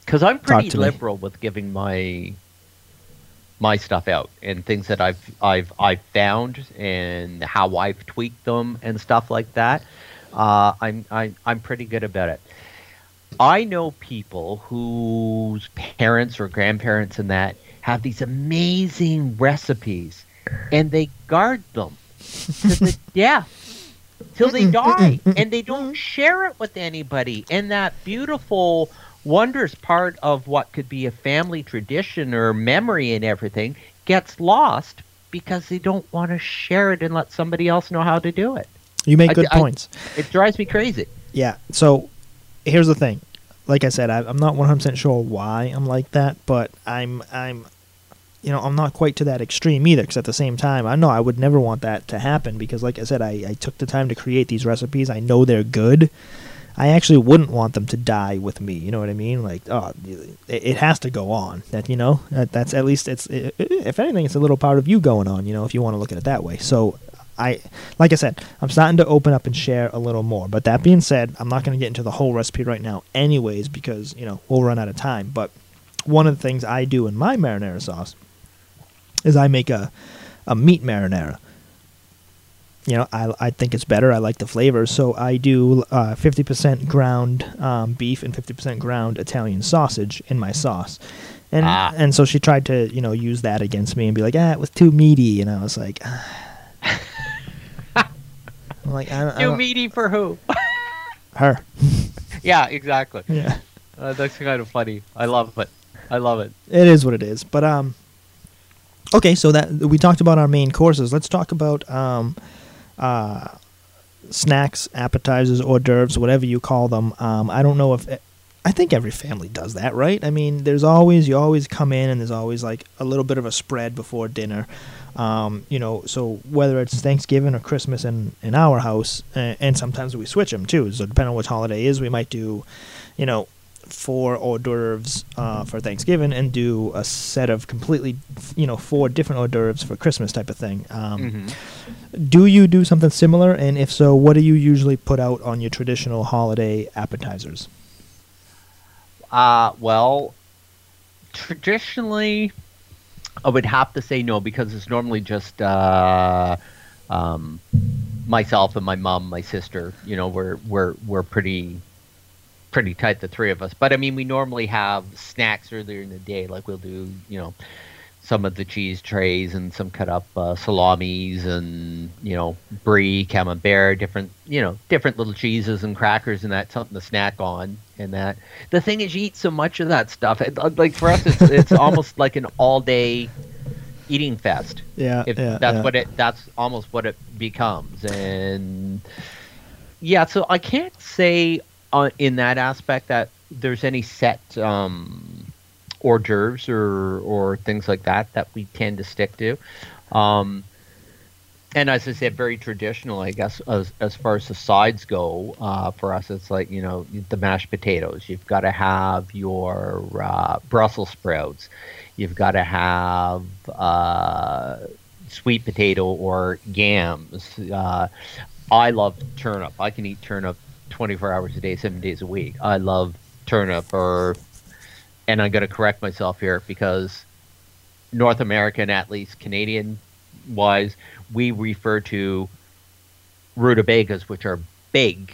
Because I'm pretty to me. liberal with giving my my stuff out and things that I've I've I've found and how I've tweaked them and stuff like that. Uh, I'm I, I'm pretty good about it. I know people whose parents or grandparents and that have these amazing recipes, and they guard them to the death till they die, and they don't share it with anybody. And that beautiful wonders part of what could be a family tradition or memory and everything gets lost because they don't want to share it and let somebody else know how to do it. You make good I- points. It drives me crazy. Yeah. So here's the thing. Like I said, I, I'm not 100% sure why I'm like that, but I'm I'm you know I'm not quite to that extreme either. Because at the same time, I know I would never want that to happen. Because like I said, I, I took the time to create these recipes. I know they're good. I actually wouldn't want them to die with me. You know what I mean? Like, oh, it, it has to go on. That you know, that, that's at least it's i if anything, it's a little part of you going on. You know, if you want to look at it that way. So, I, like I said, I'm starting to open up and share a little more. But that being said, I'm not going to get into the whole recipe right now, anyways, because you know we'll run out of time. But one of the things I do in my marinara sauce is I make a a meat marinara you know, I, I think it's better. I like the flavor, so I do uh, 50% ground um, beef and 50% ground Italian sausage in my sauce. And Ah. and so she tried to you know use that against me and be like, ah, it was too meaty, and I was like, I'm like I, don't- I Too don't- meaty for who? her, yeah, exactly. yeah, Uh, that's kind of funny. I love it. I love it. it is what it is. But um, okay, so that we talked about our main courses. Let's talk about um, uh, snacks, appetizers, hors d'oeuvres, whatever you call them. Um, I don't know if I think every family does that, right? I mean, there's always you always come in and there's always like a little bit of a spread before dinner. Um, you know, so whether it's Thanksgiving or Christmas in in our house, and sometimes we switch them too. So depending on which holiday is, we might do, you know, four hors d'oeuvres uh, for Thanksgiving and do a set of completely, you know, four different hors d'oeuvres for Christmas type of thing. Um, Mm-hmm. Do you do something similar? And if so, what do you usually put out on your traditional holiday appetizers? Uh, well, traditionally, I would have to say no because it's normally just uh, um, myself and my mom, my sister. You know, we're we're we're pretty pretty tight, the three of us. But I mean, we normally have snacks earlier in the day, like we'll do, you know, some of the cheese trays and some cut up uh, salamis and you know brie, camembert, different you know different little cheeses and crackers and that something to snack on and that. The thing is, you eat so much of that stuff. It, like for us, it's it's almost like an all day eating fest. Yeah, If yeah, that's yeah. what it that's almost what it becomes and yeah so i can't say in that aspect that there's any set um hors d'oeuvres or or things like that that we tend to stick to um and as I said, very traditional, I guess, as as far as the sides go. Uh, for us, it's like you know the mashed potatoes. You've got to have your uh, Brussels sprouts. You've got to have uh, sweet potato or yams. Uh, I love turnip. I can eat turnip 24 hours a day, seven days a week. I love turnip. Or, and I'm going to correct myself here because North American, at least Canadian wise, we refer to rutabagas, which are big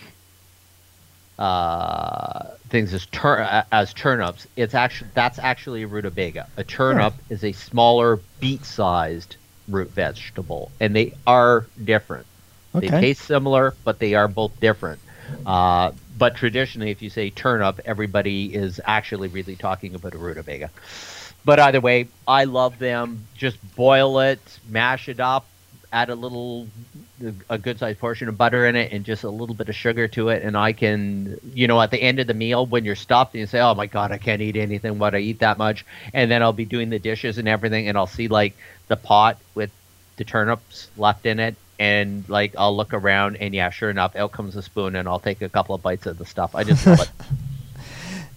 uh, things as tur- as turnips. It's actually that's actually a rutabaga. A turnip is a smaller beet-sized root vegetable, and they are different. They taste similar, but they are both different. Uh, but traditionally, if you say turnip, everybody is actually really talking about a rutabaga. But either way, I love them. Just boil it, mash it up, add a little, a good sized portion of butter in it, and just a little bit of sugar to it. And I can, you know, at the end of the meal, when you're stuffed, and you say, "Oh my God, I can't eat anything. Do I eat that much?" And then I'll be doing the dishes and everything, and I'll see like the pot with the turnips left in it. And like I'll look around, and yeah, sure enough, out comes a spoon, and I'll take a couple of bites of the stuff. I just love it.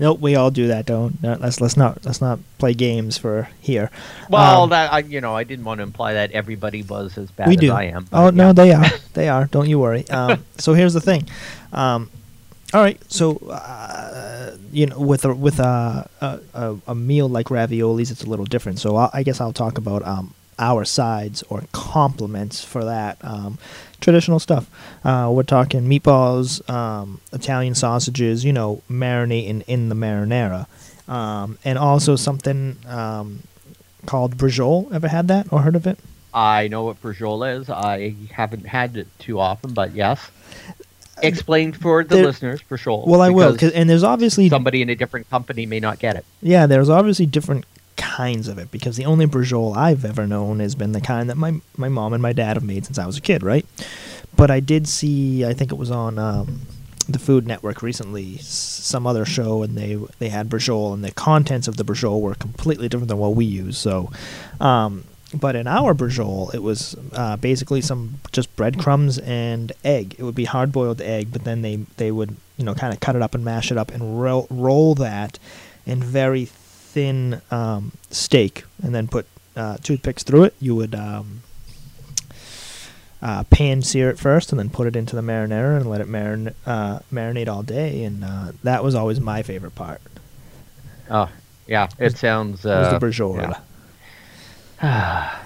Nope, we all do that. Don't no, let's let's not let's not play games for here. Well, Um, that I, you know, I didn't want to imply that everybody was as bad we as do. I am. oh but no, they are. They are. Don't you worry. Um, so here's the thing. Um, all right. So uh, you know, with a with a, a a a meal like raviolis, it's a little different. So i I guess I'll talk about um, our sides or complements for that. Um, traditional stuff. Uh, we're talking meatballs, um, Italian sausages. You know, marinating in the marinara, um, and also something um, called braciole. Ever had that or heard of it? I know what Braciole is. I haven't had it too often, but yes. explain for the There- listeners for sure. Well, I will, and there's obviously somebody in a different company may not get it. Yeah, there's obviously different kinds of it because the only braciole I've ever known has been the kind that my my mom and my dad have made since I was a kid, right? But I did see, I think it was on um, the Food Network recently, some other show, and they they had braciole, and the contents of the braciole were completely different than what we use. So, um, but in our braciole, it was uh, basically some just breadcrumbs and egg. It would be hard boiled egg, but then they they would you know kind of cut it up and mash it up and roll roll that in very thin um, steak, and then put uh, toothpicks through it. You would um, uh, pan sear it first, and then put it into the marinara and let it marin- uh, marinate all day. And uh, that was always my favorite part. Oh, yeah. It sounds. It was Uh, the braciole. yeah.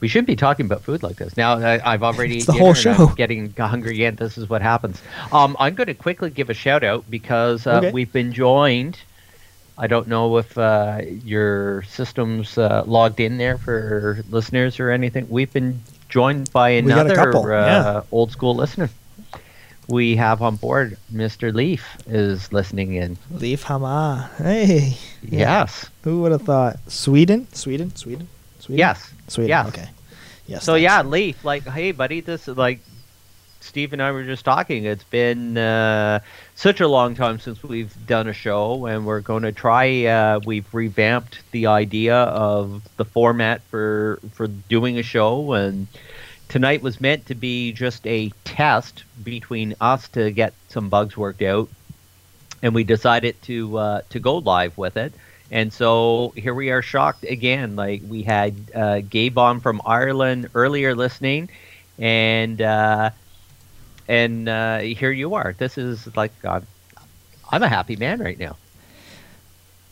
We shouldn't be talking about food like this. Now I, I've already It's the whole show. Getting hungry again. This is what happens. Um, I'm going to quickly give a shout out because uh, Okay. we've been joined. I don't know if uh, your system's uh, logged in there for listeners or anything. We've been joined by We got a another uh, yeah. old school listener. We have on board Mr. Leif is listening in. Leif Hama. Hey. Yes. Who would have thought? Sweden? Sweden? Sweden? Sweden? Yes. Sweden. Yes. Okay. Yes. So thanks. yeah, Leif, like, hey, buddy, this is like Steve and I were just talking. It's been uh, such a long time since we've done a show, and we're going to try. Uh, we've revamped the idea of the format for for doing a show, and tonight was meant to be just a test between us to get some bugs worked out, and we decided to uh, to go live with it. And so here we are shocked again. Like we had uh, Gabon from Ireland earlier listening, and uh, and uh, here you are. This is like God. I'm a happy man right now.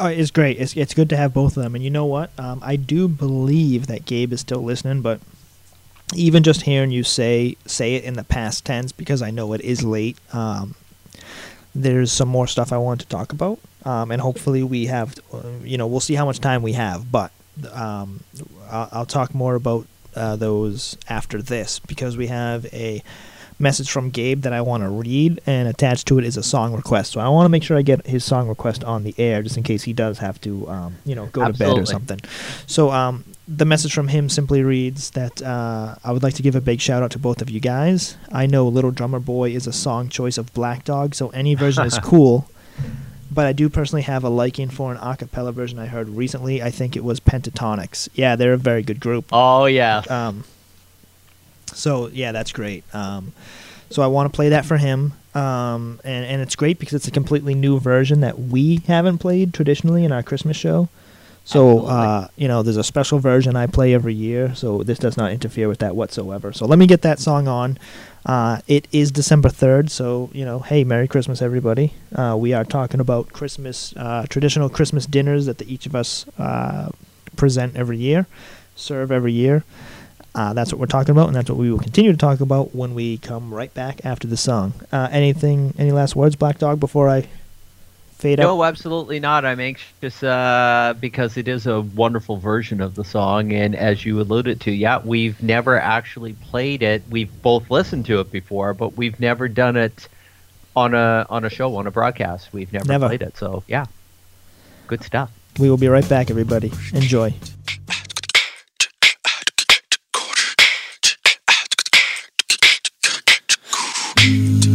It's great. It's it's good to have both of them. And you know what? Um, I do believe that Gabe is still listening, but even just hearing you say say it in the past tense because I know it is late. Um, there's some more stuff I want to talk about, um, and hopefully we have. You know, we'll see how much time we have, but um, I'll, I'll talk more about uh, those after this because we have a message from Gabe that I want to read, and attached to it is a song request. So I want to make sure I get his song request on the air, just in case he does have to, um, you know, go to bed or something. So um, the message from him simply reads that uh, I would like to give a big shout out to both of you guys. I know "Little Drummer Boy" is a song choice of Black Dog, so any version is cool. But I do personally have a liking for an a cappella version I heard recently. I think it was Pentatonix. Yeah, they're a very good group. Oh yeah. Um, so yeah, that's great. Um, so I want to play that for him, um, and and it's great because it's a completely new version that we haven't played traditionally in our Christmas show. So uh, you know, there's a special version I play every year, so this does not interfere with that whatsoever. So let me get that song on. Uh, it is December third, so you know, hey, Merry Christmas, everybody. Uh, we are talking about Christmas, uh, traditional Christmas dinners that the, each of us uh, present every year, serve every year. Uh, that's what we're talking about, and that's what we will continue to talk about when we come right back after the song. Uh, anything? Any last words, Black Dog, before I fade out? No, absolutely not. I'm anxious uh, because it is a wonderful version of the song, and as you alluded to, yeah, we've never actually played it. We've both listened to it before, but we've never done it on a on a show on a broadcast. We've never, Never. played it, so yeah, good stuff. We will be right back, everybody. Enjoy. Yeah.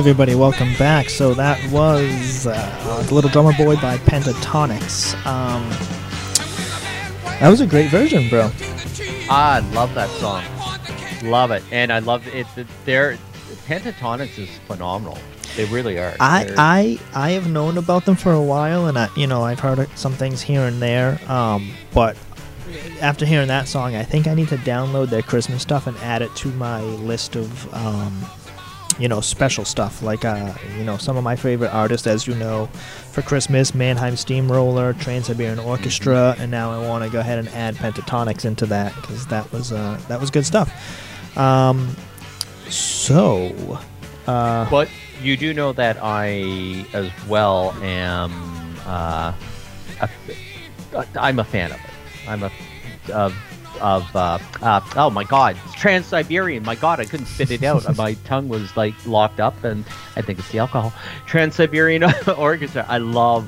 Everybody, welcome back. So that was uh, "The Little Drummer Boy" by Pentatonix. Um, that was a great version, bro. I love that song. Love it, and I love it. it their Pentatonix is phenomenal. They really are. I, They're- I I have known about them for a while, and I you know I've heard some things here and there. Um, but after hearing that song, I think I need to download their Christmas stuff and add it to my list of um, you know special stuff. Like uh, you know some of my favorite artists, as you know, for Christmas, Mannheim Steamroller, Trans Siberian Orchestra, and now I want to go ahead and add Pentatonix into that because that was uh, that was good stuff. Um, so. Uh, But you do know that I, as well, am uh, a, I'm a fan of it. I'm a of of uh, uh, oh my god, Trans Siberian. My god, I couldn't spit it out. my tongue was like locked up, and I think it's the alcohol. Trans Siberian Orchestra. I love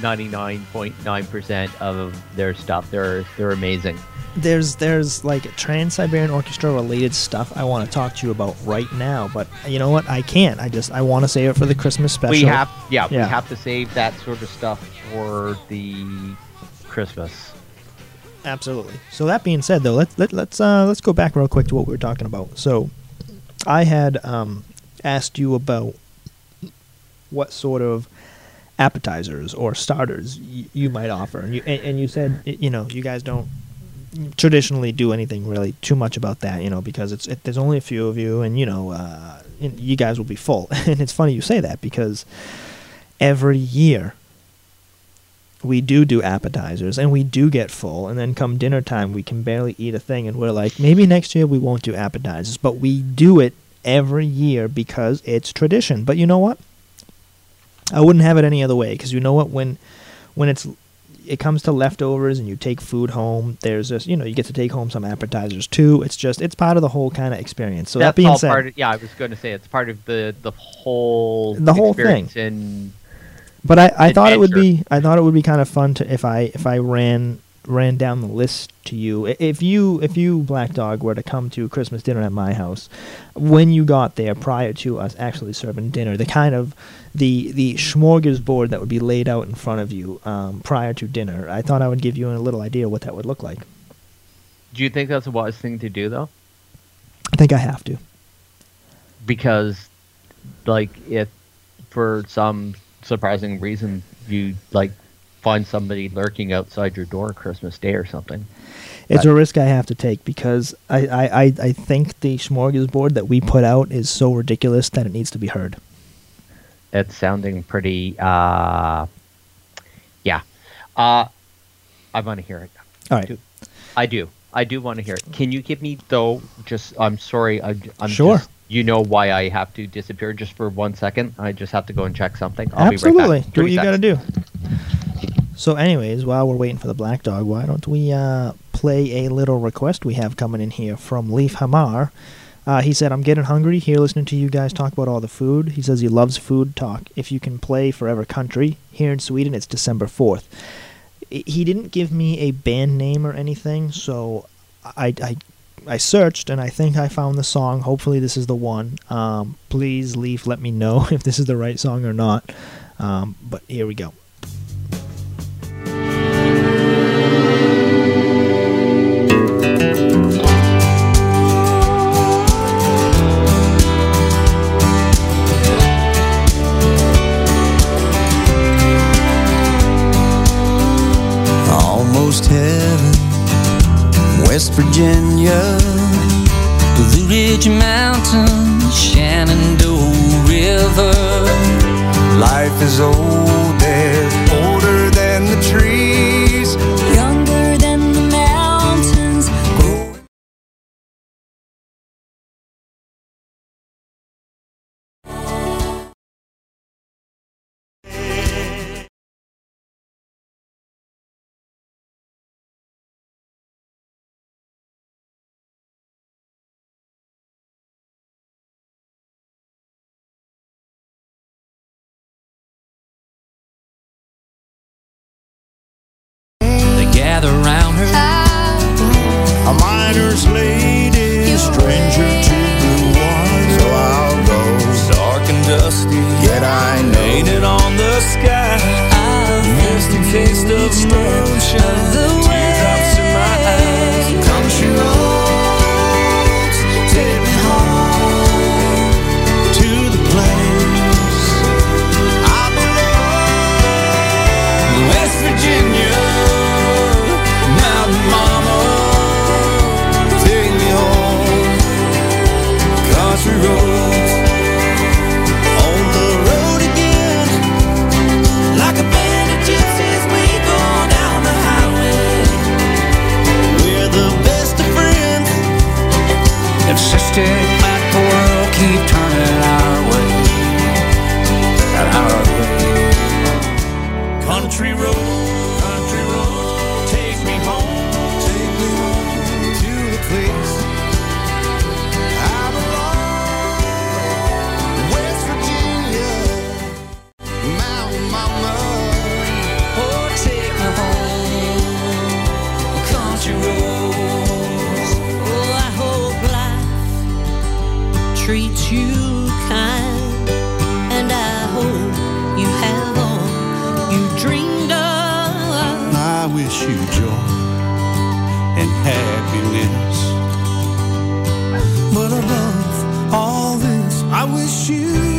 99.9% of their stuff. They're they're amazing. there's there's like Trans Siberian Orchestra related stuff I want to talk to you about right now, but you know what? I can't. I just I want to save it for the Christmas special. We have yeah, Yeah. we have to save that sort of stuff for the Christmas. Absolutely. So that being said, though, let's let, let's uh, let's go back real quick to what we were talking about. So, I had um, asked you about what sort of appetizers or starters y- you might offer, and you and, and you said you know you guys don't traditionally do anything really too much about that, you know, because it's it, there's only a few of you, and you know uh, you guys will be full. and it's funny you say that because every year we do do appetizers and we do get full and then come dinner time we can barely eat a thing and we're like maybe next year we won't do appetizers. But we do it every year because it's tradition. But you know what? I wouldn't have it any other way because you know what? When when it's it comes to leftovers and you take food home there's this you know you get to take home some appetizers too. It's just it's part of the whole kind of experience. So that being all said part of, yeah, I was going to say it's part of the the whole The whole thing. experience And But I, I thought it would be I thought it would be kind of fun to if I if I ran ran down the list to you. If you if you Black Dog were to come to Christmas dinner at my house, when you got there prior to us actually serving dinner, the kind of the the smorgasbord that would be laid out in front of you um, prior to dinner, I thought I would give you a little idea what that would look like. Do you think that's a wise thing to do though? I think I have to. Because, like, if for some surprising reason you like find somebody lurking outside your door Christmas Day or something, It's But- a risk I have to take because I, I, I, I think the smorgasbord that we put out is so ridiculous that it needs to be heard. it's sounding pretty. uh Yeah, uh I want to hear it. All right. Do- I do. I do want to hear it. Can you give me though? Just I'm sorry. I'm, I'm Sure. just- you know why I have to disappear just for one second. I just have to go and check something. I'll Absolutely. Be right back. do what you got to do. So, anyways, while we're waiting for the black dog, why don't we uh, play a little request we have coming in here from Leif Hamar? Uh, he said, I'm getting hungry here listening to you guys talk about all the food. He says he loves food talk. If you can play Forever Country, here in Sweden, it's December 4th. He didn't give me a band name or anything, so I, I, I searched and I think I found the song. Hopefully, this is the one. Um, please, Leif, let me know if this is the right song or not. Um, but here we go. West Virginia, Blue Ridge Mountains, Shenandoah River. Life is older, But above all this, I wish you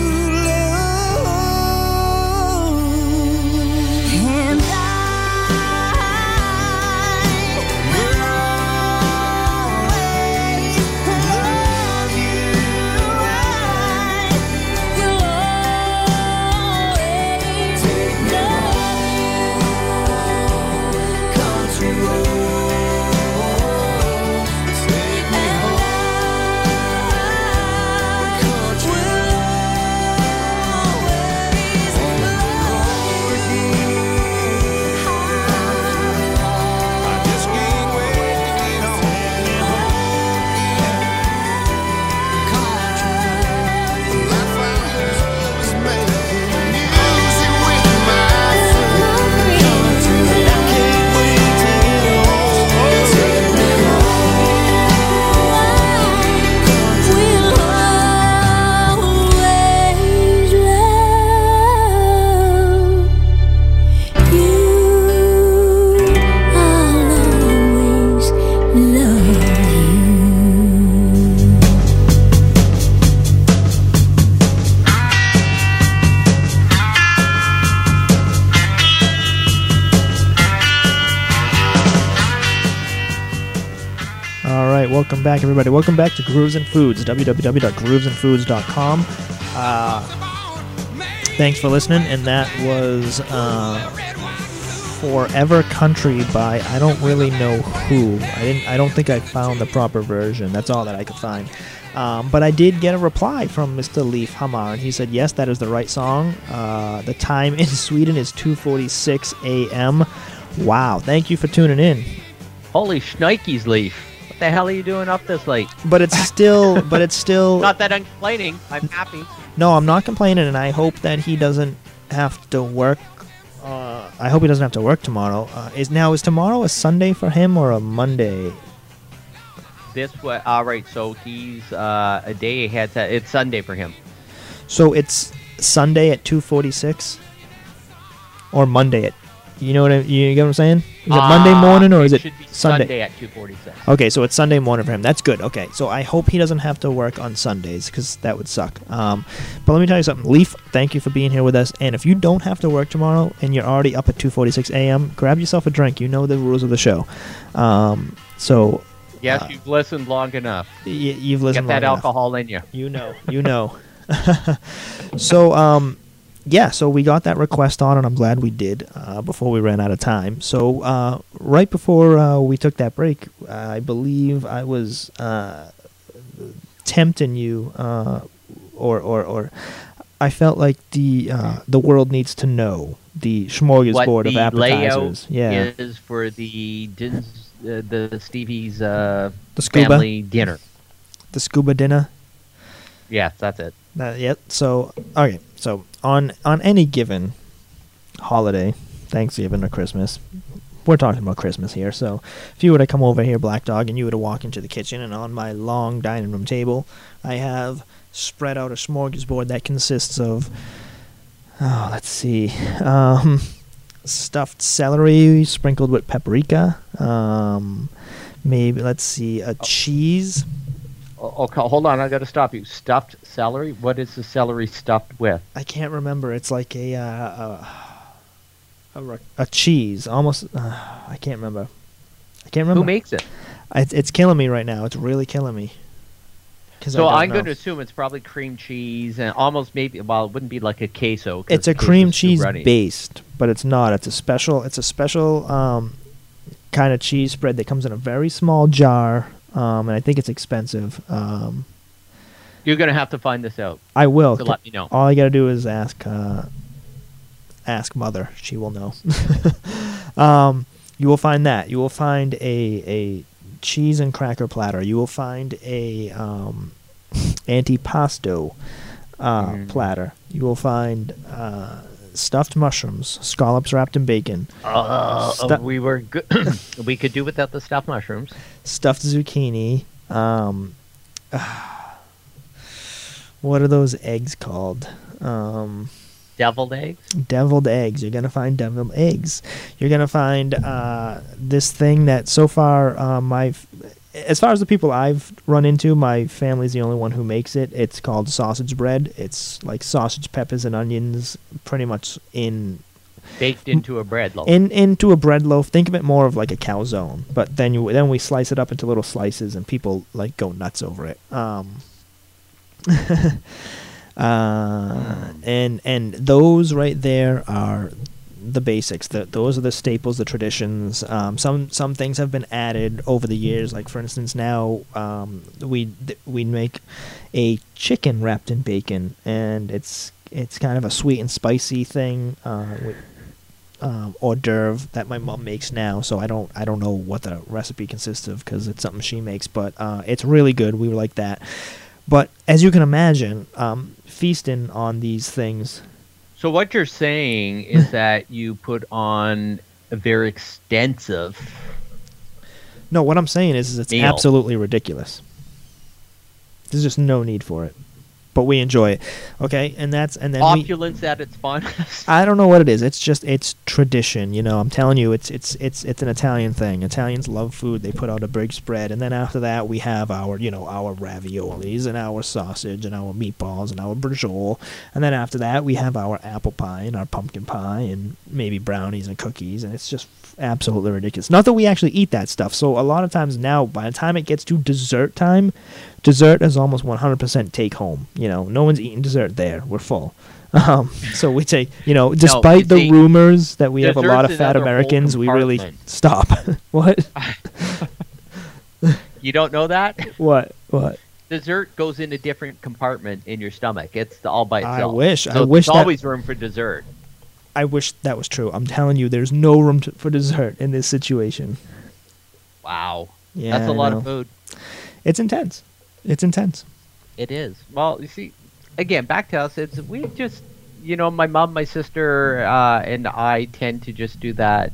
everybody. Welcome back to Grooves and Foods, www.groovesandfoods.com. Uh, thanks for listening, and that was uh, Forever Country by I don't really know who. I didn't. I don't think I found the proper version. That's all that I could find. Um, but I did get a reply from Mr. Leif Hamar, and he said, "Yes, that is the right song. Uh, the time in Sweden is 2:46 a.m. Wow! Thank you for tuning in. Holy shnikes, Leif. What the hell are you doing up this late? But it's still, but it's still. Not that I'm complaining. I'm happy. No, I'm not complaining, and I hope that he doesn't have to work. Uh, I hope he doesn't have to work tomorrow. Uh, is now is tomorrow a Sunday for him or a Monday? This way. All right. So he's uh, a day ahead. To, it's Sunday for him. So it's Sunday at 2:46, or Monday at. You know what I, you get what I'm saying? Is it Monday Uh, morning or is it should be Sunday? Sunday at 2:46. Okay, so it's Sunday morning for him. That's good. Okay, so I hope he doesn't have to work on Sundays because that would suck. Um, but let me tell you something, Leif. Thank you for being here with us. And if you don't have to work tomorrow and you're already up at 2:46 a.m., grab yourself a drink. You know the rules of the show. Um, so Yes, Uh, you've listened long enough. y- you've listened. Get that long enough. alcohol in you. You know, you know. so, um, yeah, so we got that request on, and I'm glad we did uh, before we ran out of time. So, uh, right before uh, we took that break, I believe I was uh, tempting you, uh, or, or, or I felt like the uh, the world needs to know the smorgasbord what of the appetizers. layout Yeah, is for the uh, the Stevie's uh, The scuba? family dinner. the scuba dinner. Yes, that's it. Yet. So okay. So on on any given holiday, Thanksgiving or Christmas, we're talking about Christmas here. So if you were to come over here, Black Dog, and you were to walk into the kitchen, and on my long dining room table, I have spread out a smorgasbord that consists of oh, let's see, um, stuffed celery sprinkled with paprika. Um, maybe let's see, a cheese. Oh, okay, hold on. I got to stop you. Stuffed celery. What is the celery stuffed with? I can't remember. It's like a uh, a, a, a cheese, almost. Uh, I can't remember. I can't remember. Who makes it? I, it's, it's killing me right now. It's really killing me. I So I'm know. going to assume it's probably cream cheese and almost maybe. Well, it wouldn't be like a queso. It's a cream cheese based, but it's not. It's a special. It's a special um, kind of cheese spread that comes in a very small jar, um, and I think it's expensive. Um, You're going to have to find this out. I will. So let me know. All I gotta do is ask uh, ask mother. She will know. um, you will find that. You will find a a cheese and cracker platter. You will find a um, antipasto uh, Mm. platter. You will find uh, stuffed mushrooms, scallops wrapped in bacon, Uh, Stu- we were good. we could do without the stuffed mushrooms. stuffed zucchini. Um, what are those eggs called? Um, Deviled eggs. deviled eggs. You're gonna find deviled eggs. You're gonna find uh, this thing that so far uh, my, as far as the people I've run into, my family's the only one who makes it. It's called sausage bread. It's like sausage, peppers, and onions, pretty much in Baked into a bread loaf. in into a bread loaf. Think of it more of like a calzone, but then you then we slice it up into little slices, and people like go nuts over it. Um, uh, and and those right there are the basics. The, those are the staples, the traditions. Um, some some things have been added over the years. Like for instance, now um, we we make a chicken wrapped in bacon, and it's it's kind of a sweet and spicy thing. Uh, with, um, hors d'oeuvre that my mom makes now. So I don't I don't know what the recipe consists of because it's something she makes, but uh, it's really good. We like that. But as you can imagine, um, feasting on these things. So what you're saying is that you put on a very extensive. No, what I'm saying is, is it's Meal. absolutely ridiculous. There's just no need for it. But we enjoy it. Okay, and that's and then we, Opulence at its finest. I don't know what it is. It's just it's tradition, you know. I'm telling you, it's it's it's it's an Italian thing. Italians love food. They put out a big spread, and then after that, we have our you know our raviolis and our sausage and our meatballs and our braciole, and then after that, we have our apple pie and our pumpkin pie and maybe brownies and cookies, and it's just absolutely ridiculous. Not that we actually eat that stuff. So a lot of times now, by the time it gets to dessert time, dessert is almost 100% take home. You know, no one's eating dessert there. We're full. Um, so we take, you know, despite you the rumors that we have a lot of fat Americans, we really stop. what? You don't know that? What? What? Dessert goes in a different compartment in your stomach. It's all by itself. I wish- I wish There's that- always room for dessert. I wish that was true. I'm telling you, there's no room to, for dessert in this situation. Wow. Yeah, That's a I lot know. of food. It's intense. It's intense. It is. Well, you see, again, back to us. It's we just, you know, my mom, my sister, uh, and I tend to just do that.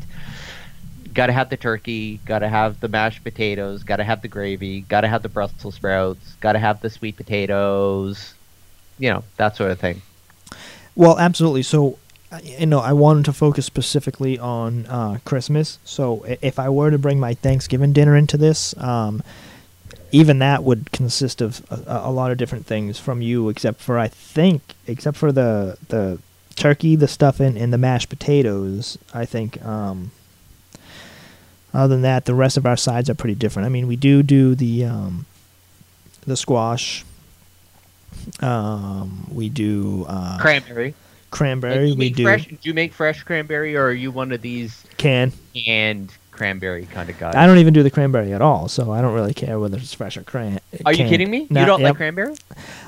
Got to have the turkey. Got to have the mashed potatoes. Got to have the gravy. Got to have the Brussels sprouts. Got to have the sweet potatoes. You know that sort of thing. Well, absolutely. So, you know, I wanted to focus specifically on uh, Christmas. So, if I were to bring my Thanksgiving dinner into this, um, even that would consist of a, a lot of different things from you, except for I think, except for the the turkey, the stuffing, and the mashed potatoes. I think. Um, other than that, the rest of our sides are pretty different. I mean, we do do the um, the squash. Um, we do uh, Cranberry. Cranberry. Do you We make do fresh. Do you make fresh cranberry, or are you one of these can. and cranberry kind of guys? I don't even do the cranberry at all, so I don't really care whether it's fresh or cran. Are you kidding me? You don't yep. like cranberry?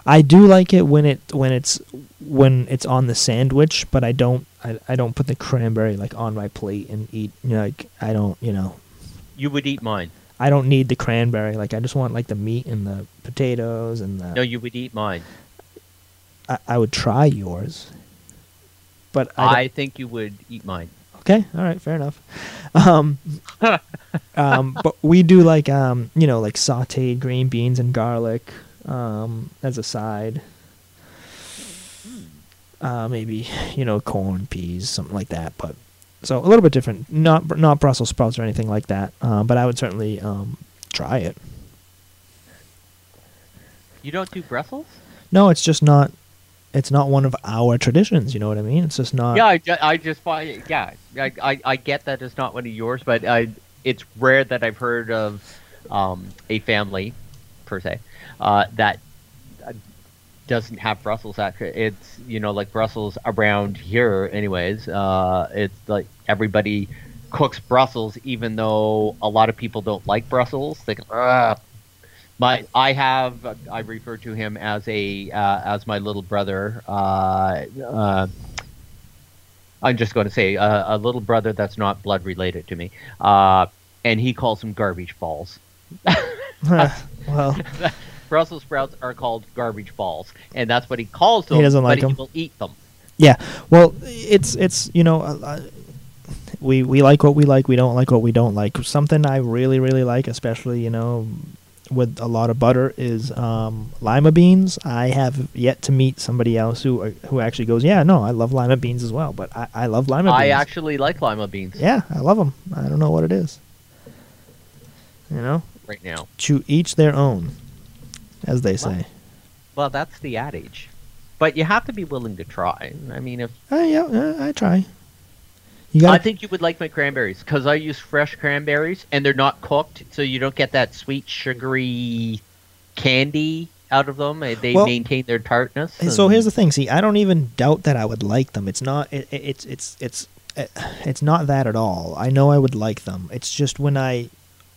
I do like it when it when it's when it's on the sandwich, but I don't I, I don't put the cranberry like on my plate and eat. You know, like I don't you know You would eat mine. I don't need the cranberry. Like I just want like the meat and the potatoes and the. No, you would eat mine. I, I would try yours, but I, I, think you would eat mine. Okay, all right, fair enough. Um, um, but we do like um, you know, like sautéed green beans and garlic um, as a side. Uh, maybe you know, corn, peas, something like that. But so a little bit different. Not not Brussels sprouts or anything like that. Uh, but I would certainly um, try it. You don't do Brussels? No, it's just not. It's not one of our traditions. You know what I mean? It's just not. yeah, I, ju- I just find yeah, I, I, I get that it's not one of yours, but I it's rare that I've heard of um, a family per se uh, that uh, doesn't have Brussels. Actually, it's you know like Brussels around here, anyways. Uh, it's like everybody cooks Brussels, even though a lot of people don't like Brussels. They go, "Ugh." My, I have, I refer to him as a, uh, as my little brother. Uh, uh, I'm just going to say uh, a little brother that's not blood related to me, uh, and he calls them garbage balls. well, Brussels sprouts are called garbage balls, and that's what he calls them. He doesn't like but 'em. he will eat them. Yeah. Well, it's it's you know, uh, uh, we we like what we like. We don't like what we don't like. Something I really really like, especially you know, with a lot of butter, is um, lima beans. I have yet to meet somebody else who uh, who actually goes, yeah, no, I love lima beans as well. But I, I love lima beans. I beans. actually like lima beans yeah, I love them. I don't know what it is. You know, right now. to each their own, as they say. Well, that's the adage, but you have to be willing to try. I mean, if Uh, yeah, uh, I try. You I think you would like my cranberries because I use fresh cranberries and they're not cooked, so you don't get that sweet, sugary candy out of them. They Well- maintain their tartness. And so here's the thing. See, I don't even doubt that I would like them. It's not. It, it- it's it's it's it's not that at all. I know I would like them. It's just when I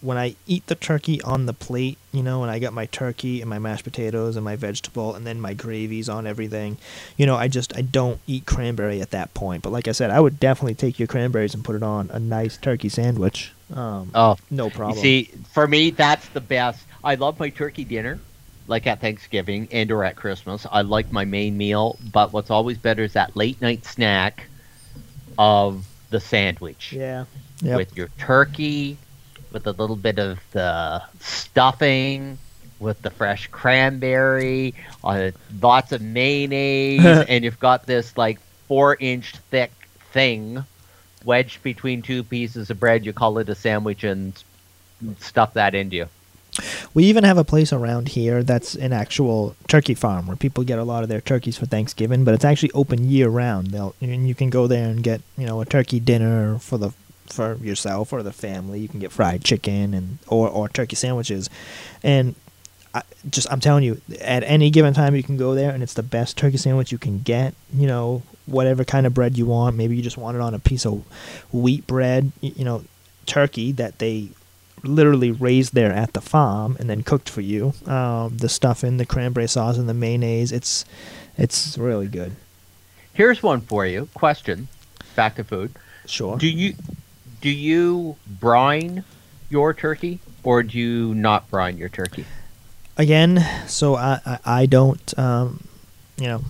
when I eat the turkey on the plate, you know, and I got my turkey and my mashed potatoes and my vegetable and then my gravies on everything, you know, I just I don't eat cranberry at that point. But like I said, I would definitely take your cranberries and put it on a nice turkey sandwich. Um, Oh, no problem. see, for me, that's the best. I love my turkey dinner, like at Thanksgiving and or at Christmas. I like my main meal, but what's always better is that late night snack of the sandwich yeah. Yep. with your turkey, with a little bit of the stuffing, with the fresh cranberry, uh, lots of mayonnaise, and you've got this like four inch thick thing wedged between two pieces of bread. You call it a sandwich and stuff that into you. We even have a place around here that's an actual turkey farm where people get a lot of their turkeys for Thanksgiving, but it's actually open year round. They'll and you can go there and get you know a turkey dinner for the for yourself or the family. You can get fried chicken and or or turkey sandwiches, and I just I'm telling you, at any given time you can go there and it's the best turkey sandwich you can get. You know whatever kind of bread you want. Maybe you just want it on a piece of wheat bread. You know turkey that they literally raised there at the farm and then cooked for you. Um, the stuffing, the cranberry sauce, and the mayonnaise. It's it's really good. Here's one for you. Question. Back to food. Sure. Do you do you brine your turkey or do you not brine your turkey? Again, so I I, I don't um, you know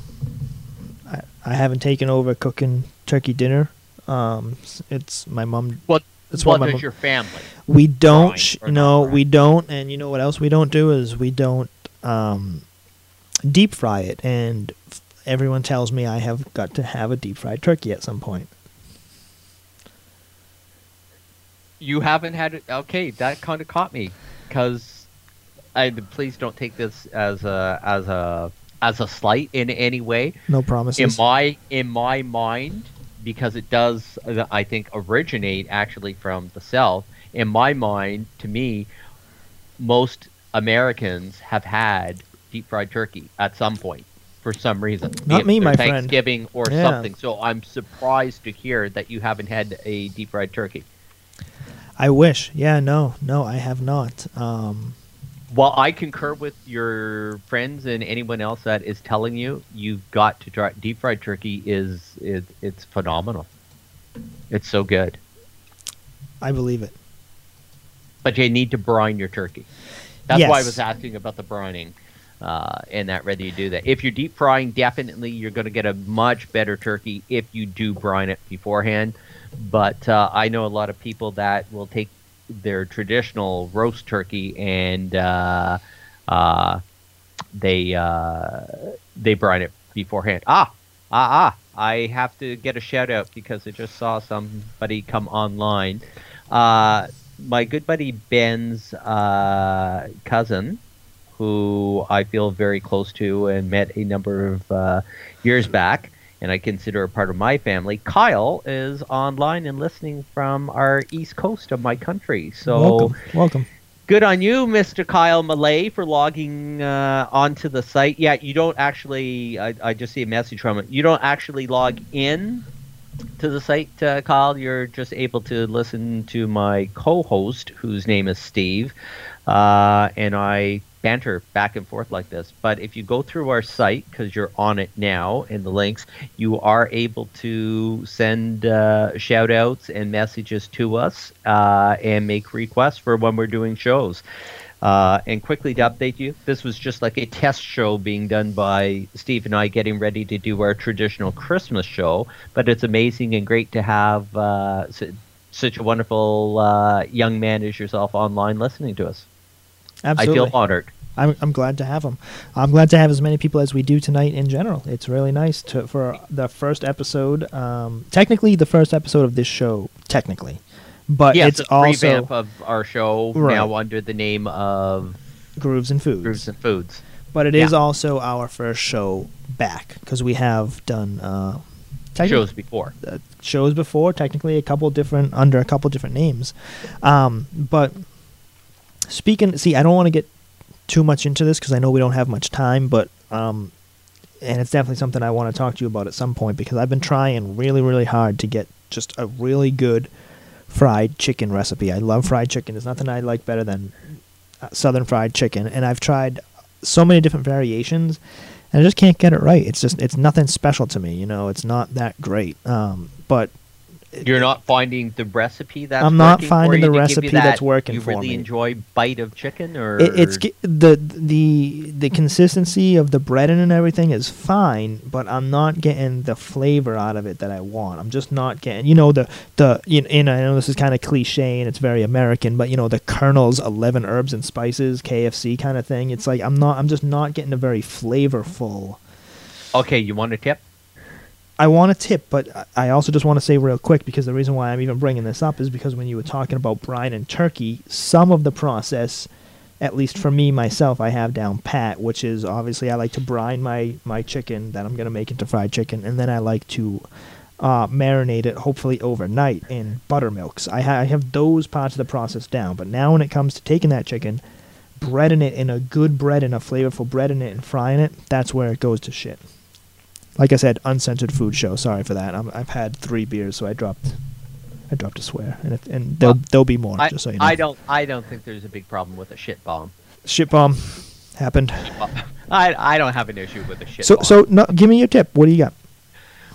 I, I haven't taken over cooking turkey dinner. Um, it's my mom. What It's what what does your family? We don't. sh- no, brine? we don't. And you know what else we don't do is we don't um, deep fry it. And f- everyone tells me I have got to have a deep fried turkey at some point. You haven't had it. Okay, that kind of caught me because I please don't take this as a as a as a slight in any way. No promises. In my in my mind, because it does, I think, originate actually from the South. In my mind, to me, most Americans have had deep fried turkey at some point for some reason. Not me, my friend. Thanksgiving or Yeah. something. So I'm surprised to hear that you haven't had a deep fried turkey. I wish. Yeah, no, no, I have not. Um, Well, I concur with your friends and anyone else that is telling you you've got to try deep fried turkey is it, it's phenomenal. It's so good. I believe it. But you need to brine your turkey. That's why I was asking about the brining. Uh, and that whether you do that. If you're deep frying, definitely you're going to get a much better turkey if you do brine it beforehand. But uh, I know a lot of people that will take their traditional roast turkey and uh, uh, they uh, they brine it beforehand. Ah, ah, ah! I have to get a shout out because I just saw somebody come online. Uh, my good buddy Ben's uh, cousin, who I feel very close to and met a number of years back, and I consider a part of my family. Kyle is online and listening from our east coast of my country. So welcome, welcome. good on you, Mr. Kyle Malay, for logging uh, onto the site. Yeah, you don't actually. I, I just see a message from it. You don't actually log in to the site, uh, Kyle. You're just able to listen to my co-host, whose name is Steve, uh, and I banter back and forth like this. But if you go through our site, because you're on it now in the links, you are able to send uh, shout outs and messages to us uh, and make requests for when we're doing shows. Uh, and quickly to update you, this was just like a test show being done by Steve and I getting ready to do our traditional Christmas show. But it's amazing and great to have uh, such a wonderful uh, young man as yourself online listening to us. Absolutely. I feel honored. I'm, I'm glad to have them. I'm glad to have as many people as we do tonight in general. It's really nice to for the first episode. Um, technically, the first episode of this show, technically, but yeah, it's it's a also revamp of our show Right. now under the name of Grooves and Foods. Grooves and Foods. But it is Yeah. also our first show back because we have done uh, Shows before. uh, shows before. Technically, a couple different under a couple different names. Um, but speaking, see, I don't want to get too much into this because I know we don't have much time. But um, and it's definitely something I want to talk to you about at some point because I've been trying really, really hard to get just a really good fried chicken recipe. I love fried chicken. There's nothing I like better than uh, southern fried chicken, and I've tried so many different variations, and I just can't get it right. It's just it's nothing special to me. You know, it's not that great. Um, but You're not finding the recipe that's I'm not working for finding the recipe that's that working You for really me. enjoy bite of chicken, or It, it's the the the consistency of the breading and everything is fine, but I'm not getting the flavor out of it that I want. I'm just not getting, you know, the the you know, and I know this is kind of cliche and it's very American, but you know, the Colonel's eleven herbs and spices KFC kind of thing. It's like I'm not, I'm just not getting a very flavorful. okay. You want a tip? I want a tip, but I- also just want to say real quick because the reason why I'm even bringing this up is because when you were talking about brine and turkey, some of the process, at least for me myself, I have down pat, which is obviously I like to brine my my chicken that I'm gonna make into fried chicken, and then I like to uh, marinate it, hopefully overnight in buttermilks. I, ha- I have those parts of the process down, but now when it comes to taking that chicken, breading it in a good bread and a flavorful bread in it and frying it, that's where it goes to shit like I said, uncensored food show. Sorry for that. I'm, I've had three beers, so I dropped, I dropped a swear, and it, and there'll Well, there'll be more. I, just so you know. I don't. I don't think there's a big problem with a shit bomb. Shit bomb happened. I I don't have an issue with a shit So bomb. so no, give me your tip. What do you got?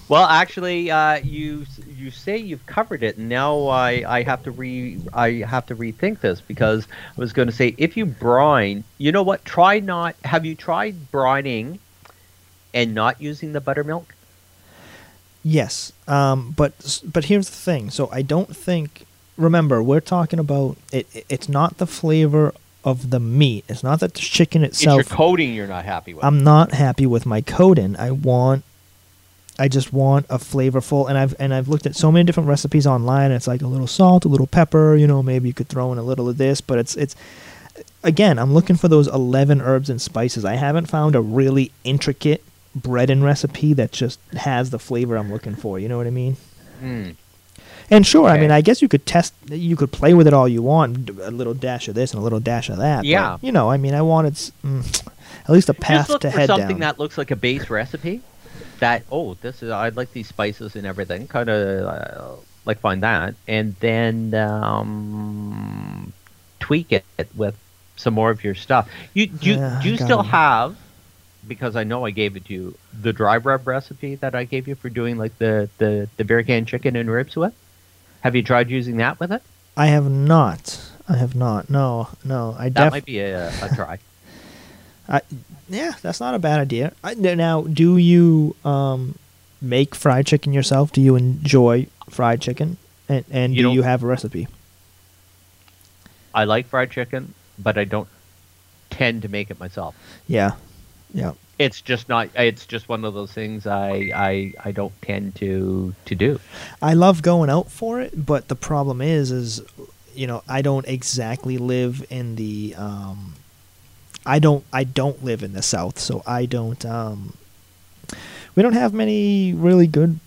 Well, actually, uh, you you say you've covered it, and now I, I have to re I have to rethink this because I was going to say if you brine, you know what? Try not. Have you tried brining and not using the buttermilk? Yes, um, but but here's the thing. So I don't think. Remember, we're talking about it. it- It's not the flavor of the meat. It's not that the chicken itself. It's your coating you're not happy with. I'm not happy with my coating. I want I just want a flavorful and I've and I've looked at so many different recipes online and it's like a little salt, a little pepper, you know, maybe you could throw in a little of this, but it's it's again, I'm looking for those 11 herbs and spices. I haven't found a really intricate bread and recipe that just has the flavor I'm looking for, you know what I mean? Mm. And sure, I mean, I guess you could test, you could play with it all you want, a little dash of this and a little dash of that. but, Yeah. you know, I mean, I wanted mm, at least a path Just look to for head something down. that looks like a base recipe. That oh, this is I like these spices and everything. Kind of uh, like find that, and then um, tweak it with some more of your stuff. You do you, Yeah, do you still gotta- have? Because I know I gave it to you the dry rub recipe that I gave you for doing like the the the beer can chicken and ribs with. Have you tried using that with it? I have not. I have not. No, no. I That def- might be a, a try. I, yeah, that's not a bad idea. I, now, do you um, make fried chicken yourself? Do you enjoy fried chicken? And, and You do you have a recipe? I like fried chicken, but I don't tend to make it myself. Yeah, yeah. it's just not it's just one of those things I, I I don't tend to to do. I love going out for it, but the problem is, is you know, I don't exactly live in the. Um, I don't. I don't live in the South, so I don't. Um, we don't have many really good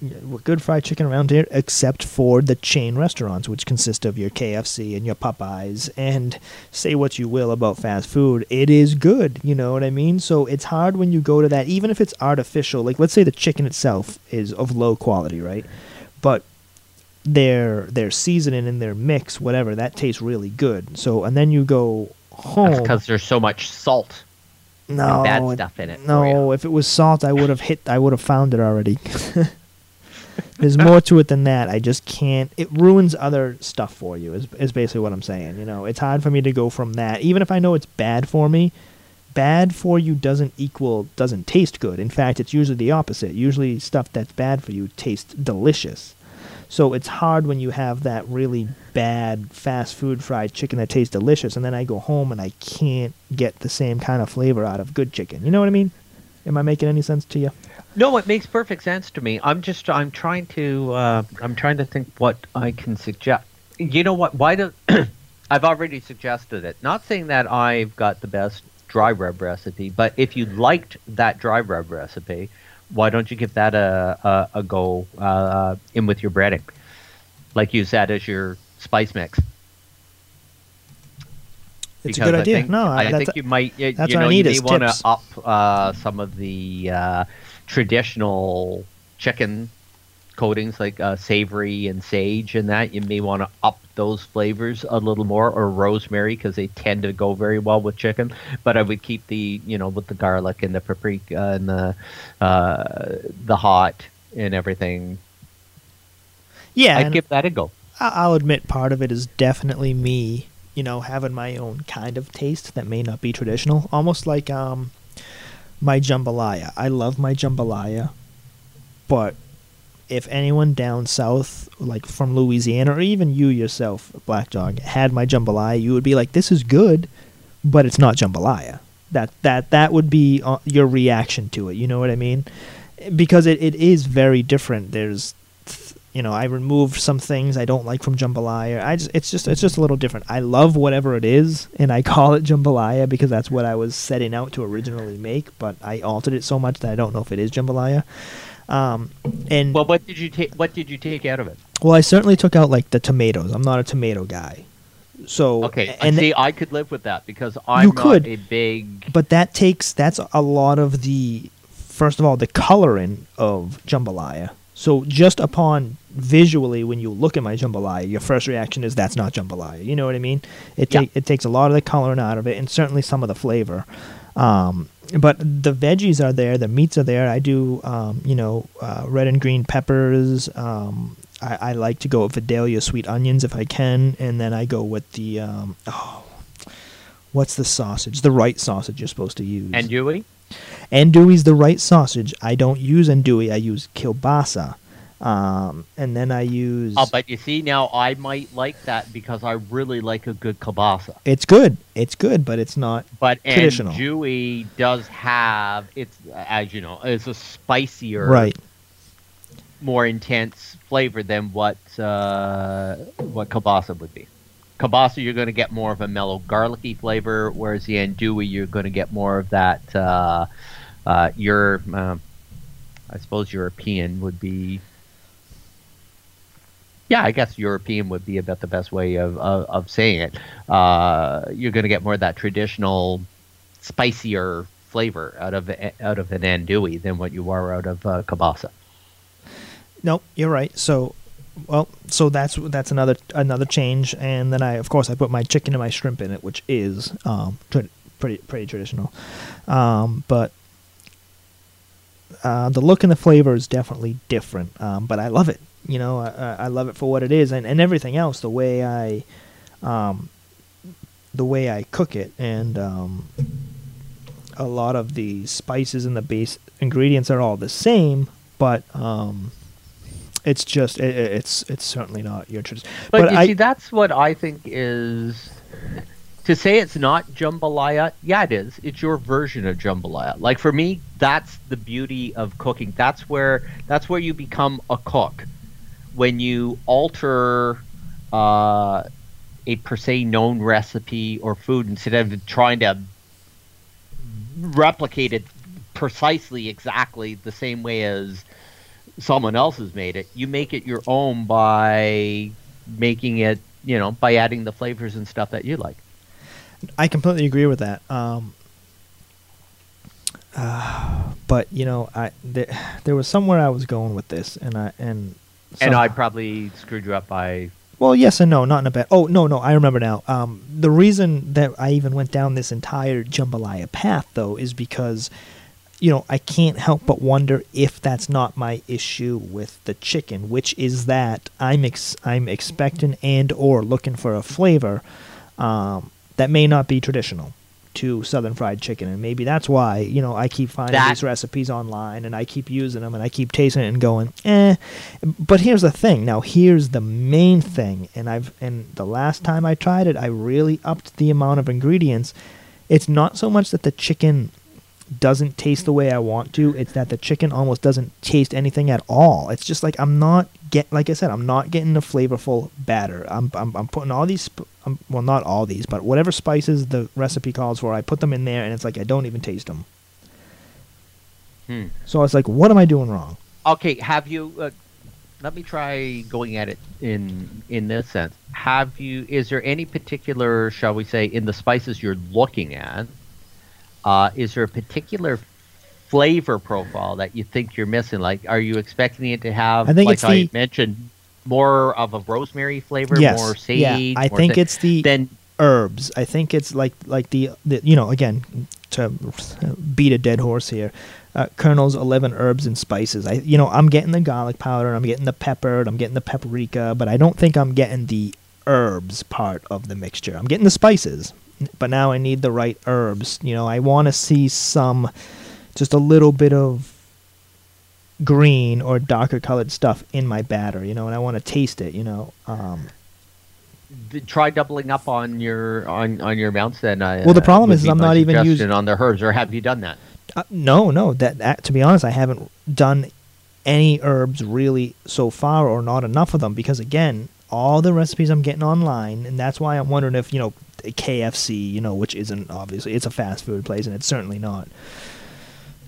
good fried chicken around here, except for the chain restaurants, which consist of your KFC and your Popeyes. And say what you will about fast food, it is good. You know what I mean? So it's hard when you go to that, even if it's artificial. Like let's say the chicken itself is of low quality, right? But their their seasoning and their mix, whatever, that tastes really good. So and then you go home. Because there's so much salt no, bad stuff in it. No, if it was salt, I would have hit. I would have found it already. There's more to it than that. I just can't. It ruins other stuff for you. Is is basically what I'm saying. You know, it's hard for me to go from that, even if I know it's bad for me. Bad for you doesn't equal doesn't taste good. In fact, it's usually the opposite. Usually, stuff that's bad for you tastes delicious. So it's hard when you have that really bad fast food fried chicken that tastes delicious, and then I go home and I can't get the same kind of flavor out of good chicken. You know what I mean? Am I making any sense to you? No, it makes perfect sense to me. I'm just I'm trying to uh, I'm trying to think what I can suggest. You know what? Why do I've already suggested it. Not saying that I've got the best dry rub recipe, but if you liked that dry rub recipe, why don't you give that a a, a go uh, in with your breading, like you said as your spice mix? It's a good I idea. think- no, I, that's think you might. You, that's you what I need you may want to up uh, some of the uh, traditional chicken coatings like uh, savory and sage and that. You may want to up those flavors a little more, or rosemary because they tend to go very well with chicken. But I would keep the you know with the garlic and the paprika and the uh, the hot and everything. Yeah, I'd give that a go. I- I'll admit part of it is definitely me, you know, having my own kind of taste that may not be traditional. Almost like um, my jambalaya. I love my jambalaya, but if anyone down south, like from Louisiana, or even you yourself, Black Dog, had my jambalaya, you would be like, "This is good," but it's not jambalaya. That that that would be uh, your reaction to it. You know what I mean? Because it, it is very different. There's you know, I removed some things I don't like from jambalaya. I just it's just it's just a little different. I love whatever it is, and I call it jambalaya because that's what I was setting out to originally make. But I altered it so much that I don't know if it is jambalaya. Um, and Well, what did you take? What did you take out of it? well, I certainly took out like the tomatoes. I'm not a tomato guy, so Okay, and see, I could live with that because I'm not could. a big. but that takes that's a lot of the first of all the coloring of jambalaya so just upon visually when you look at my jambalaya your first reaction is that's not jambalaya you know what i mean it Yeah. it takes a lot of the coloring out of it and certainly some of the flavor um, but the veggies are there the meats are there i do um, you know uh, red and green peppers um, I, I like to go with Vidalia sweet onions if I can, and then I go with the um, oh, what's the sausage? The right sausage you're supposed to use. Andouille? Andouille's the right sausage. I don't use andouille. I use kielbasa. Um, and then I use. Oh, but you see, now I might like that because I really like a good kielbasa. it's good. It's good, but it's not But traditional. andouille does have it's as you know, it's a spicier, right. more intense flavor than what uh, what kielbasa would be. Kielbasa, you're going to get more of a mellow garlicky flavor, whereas the andouille, you're going to get more of that. Uh, uh, your, uh, I suppose, European would be. Yeah, I guess European would be about the best way of of, of saying it. Uh, you're going to get more of that traditional, spicier flavor out of out of an andouille than what you are out of uh. Nope, you're right. So, well, so that's that's another another change, and then I, of course, I put my chicken and my shrimp in it, which is um, pretty pretty traditional. Um, but uh, the look and the flavor is definitely different. Um, but I love it. You know, I, I love it for what it is, and, and everything else. The way I, um, the way I cook it, and um, a lot of the spices and the base ingredients are all the same, but um, it's just it, it- it's it's certainly not your tradition. But, you I see, that's what I think is to say it's not jambalaya. Yeah, it is. It's your version of jambalaya. Like for me, that's the beauty of cooking. That's where that's where you become a cook when you alter uh, a per se known recipe or food instead of trying to replicate it precisely exactly the same way as someone else has made it. You make it your own by making it, you know, by adding the flavors and stuff that you like. I completely agree with that. Um, uh, but you know, I there, there was somewhere I was going with this, and I and and I probably screwed you up by Well, yes and no, not in a bad. Oh no, no, I remember now. Um, the reason that I even went down this entire jambalaya path, though, is because, you know, I can't help but wonder if that's not my issue with the chicken, which is that I'm ex- I'm expecting and or looking for a flavor, um, that may not be traditional to southern fried chicken. And maybe that's why you know i keep finding That- these recipes online and i keep using them and i keep tasting it and going eh. But here's the thing. Now here's the main thing. And i've and the last time i tried it i really upped the amount of ingredients. It's not so much that the chicken doesn't taste the way i want to it's that the chicken almost doesn't taste anything at all it's just like i'm not get like i said i'm not getting a flavorful batter i'm i'm, I'm putting all these sp- um, well not all these but whatever spices the recipe calls for i put them in there and it's like i don't even taste them Hmm. so it's like what am i doing wrong Okay, have you? Uh, let me try going at it in in this sense. Have you? Is there any particular, shall we say, in the spices you're looking at? Uh, is there a particular flavor profile that you think you're missing? Like, are you expecting it to have? I think like it's I the- mentioned, more of a rosemary flavor, yes more sage. yeah i think thi- it's the then herbs. I think it's like like the, the you know again to beat a dead horse here. uh, Colonel's eleven herbs and spices. I you know I'm getting the garlic powder, I'm getting the pepper, I'm getting the paprika, but I don't think I'm getting the herbs part of the mixture. I'm getting the spices, but now I need the right herbs. You know, I want to see some, just a little bit of green or darker colored stuff in my batter. You know, and I want to taste it. You know. Um, Try doubling up on your on on your amounts then. Uh, Well, the problem is I'm not even using- on the herbs, or have you done that? Uh, no, no. That, that to be honest, I haven't done any herbs really so far, or not enough of them, because again, all the recipes I'm getting online, and that's why I'm wondering if you know KFC, you know, which isn't obviously it's a fast food place, and it's certainly not,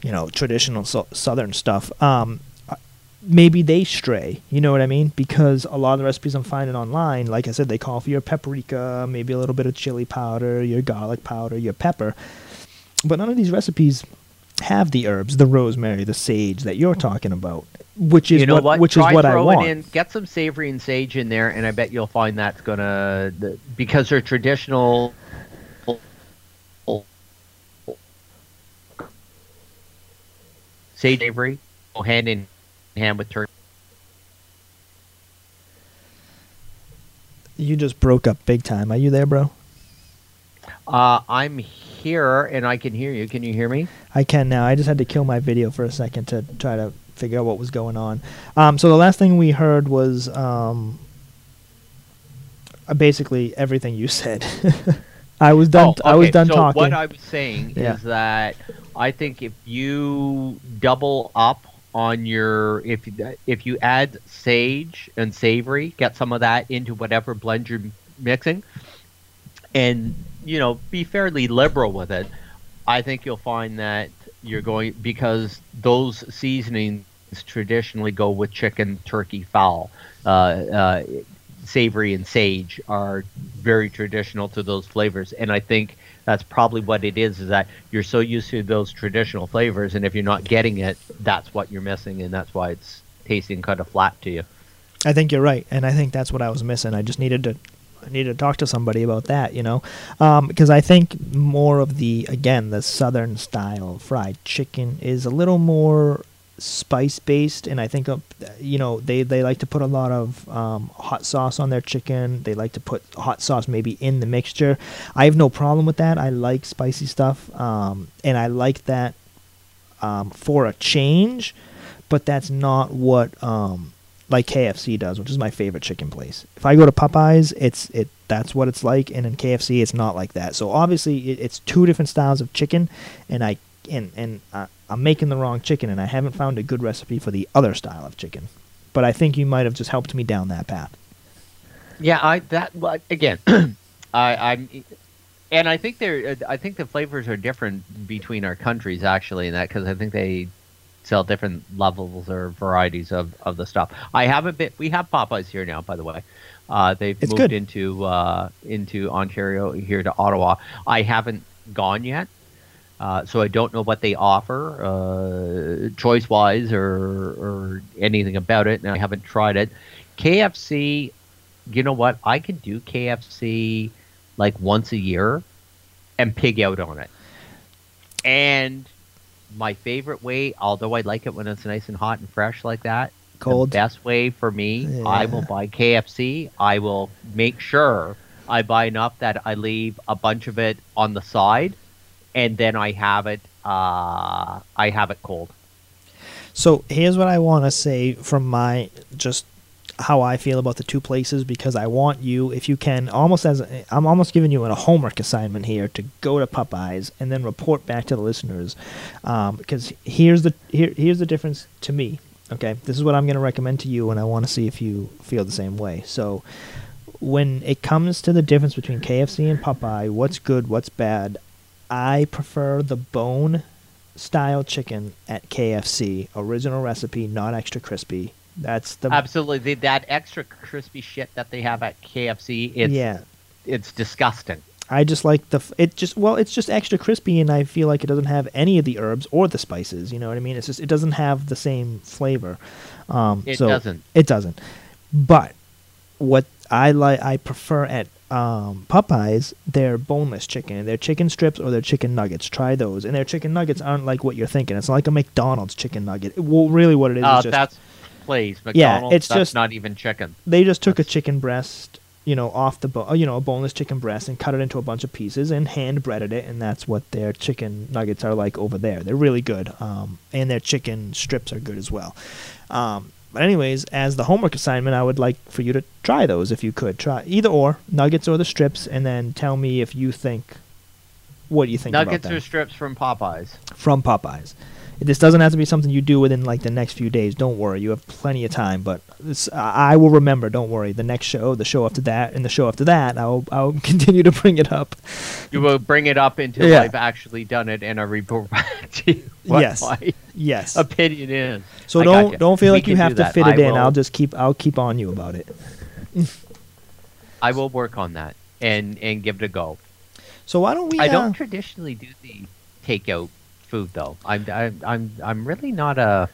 you know, traditional so- Southern stuff. Um, maybe they stray, you know what I mean? Because a lot of the recipes I'm finding online, like I said, they call for your paprika, maybe a little bit of chili powder, your garlic powder, your pepper, but none of these recipes have the herbs, the rosemary, the sage that you're talking about, which is you know what, what? which Try is what I want. in. Get some savory and sage in there, and I bet you'll find that's gonna because they're traditional. Sage savory go hand in hand with turkey. You just broke up big time. Are you there, bro? Uh, I'm here and I can hear you. Can you hear me? I can now. I just had to kill my video for a second to try to figure out what was going on. Um, so the last thing we heard was um, uh, basically everything you said. I was done. Oh, I was okay, done so talking. What I was saying Yeah. is that I think if you double up on your if if you add sage and savory, get some of that into whatever blend you're mixing, and you know be fairly liberal with it. I think you'll find that you're going because those seasonings traditionally go with chicken, turkey, fowl. Uh, uh, savory and sage are very traditional to those flavors, and I think that's probably what it is. Is that you're so used to those traditional flavors, and if you're not getting it, that's what you're missing, and that's why it's tasting kind of flat to you. I think you're right, and I think that's what I was missing. I just needed to, I needed to talk to somebody about that, you know, um, because I think more of the again the southern style fried chicken is a little more spice based, and I think uh, you know they they like to put a lot of um, hot sauce on their chicken. They like to put hot sauce maybe in the mixture. I have no problem with that. I like spicy stuff, um, and I like that um, for a change, but that's not what um, like KFC does, which is my favorite chicken place. If I go to Popeyes, it's it that's what it's like, and in KFC, it's not like that. So obviously, it, it's two different styles of chicken, and I and and uh, I'm making the wrong chicken, and I haven't found a good recipe for the other style of chicken. But I think you might have just helped me down that path. Yeah, I that again, I, I'm, and I think they're. I think the flavors are different between our countries actually, in that because I think they sell different levels or varieties of, of the stuff. I haven't been. We have Popeyes here now, by the way. Uh, they've It's moved good. into uh, into Ontario here to Ottawa. I haven't gone yet. Uh, so I don't know what they offer, uh, choice wise or or anything about it, and I haven't tried it. KFC, you know what? I can do KFC like once a year and pig out on it. And my favorite way, although I like it when it's nice and hot and fresh like that, Cold. the best way for me, I will buy KFC. I will make sure I buy enough that I leave a bunch of it on the side, and then I have it. Uh, I have it cold. So here's what I want to say from my just how I feel about the two places because I want you, if you can, almost as I'm almost giving you a homework assignment here to go to Popeyes and then report back to the listeners, um, because here's the here, here's the difference to me. Okay, this is what I'm going to recommend to you, and I want to see if you feel the same way. So, when it comes to the difference between KFC and Popeye, what's good, what's bad, I prefer the bone style chicken at KFC, original recipe, not extra crispy. That's the Absolutely, the, that extra crispy shit that they have at KFC, it's Yeah. it's disgusting. I just like the it just well it's just extra crispy and I feel like it doesn't have any of the herbs or the spices. You know what I mean? It's just it doesn't have the same flavor. Um, It so doesn't. It doesn't. But what I like I prefer at um, Popeyes, their boneless chicken, their chicken strips or their chicken nuggets. Try those, and their chicken nuggets aren't like what you're thinking. It's like a McDonald's chicken nugget. Well, really, what it is Uh, is just that's please. Yeah, it's that's just- not even chicken. they just took a chicken breast, you know, off the bone, you know, a boneless chicken breast, and cut it into a bunch of pieces and hand breaded it, and that's what their chicken nuggets are like over there. They're really good, um, and their chicken strips are good as well. Um, but anyways, as the homework assignment, I would like for you to try those if you could try either or nuggets or the strips, and then tell me if you think what do you think Nuggets about them or strips from Popeyes. from Popeyes. This doesn't have to be something you do within like the next few days. Don't worry, you have plenty of time. But this, I I will remember. Don't worry. The next show, the show after that, and the show after that, I'll I'll continue to bring it up. You will bring it up until Yeah. I've actually done it and I report back to you Yes. Yes. opinion is. So I don't don't feel We like you have to that. fit I it in. will- I'll just keep I'll keep on you about it. I will work on that and and give it a go. So why don't we? I uh, don't traditionally do the takeout food though. I'm I'm I'm I'm really not a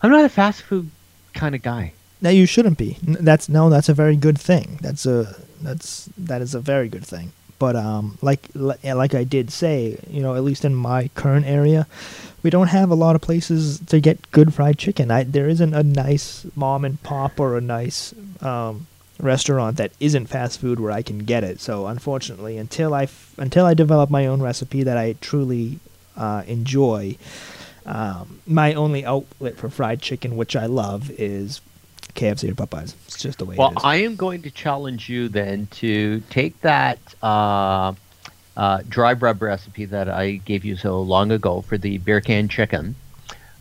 I'm not a fast food kind of guy. No, you shouldn't be. That's no, that's a very good thing. That's a that's that is a very good thing. But um, like like I did say, you know, at least in my current area, we don't have a lot of places to get good fried chicken. I, there isn't a nice mom and pop or a nice um, restaurant that isn't fast food where I can get it. So unfortunately, until I f- until I develop my own recipe that I truly uh, enjoy, um, my only outlet for fried chicken, which I love, is KFC or Popeyes. It's just the way Well, it is. I am going to challenge you then to take that uh, uh, dry rub recipe that I gave you so long ago for the beer can chicken,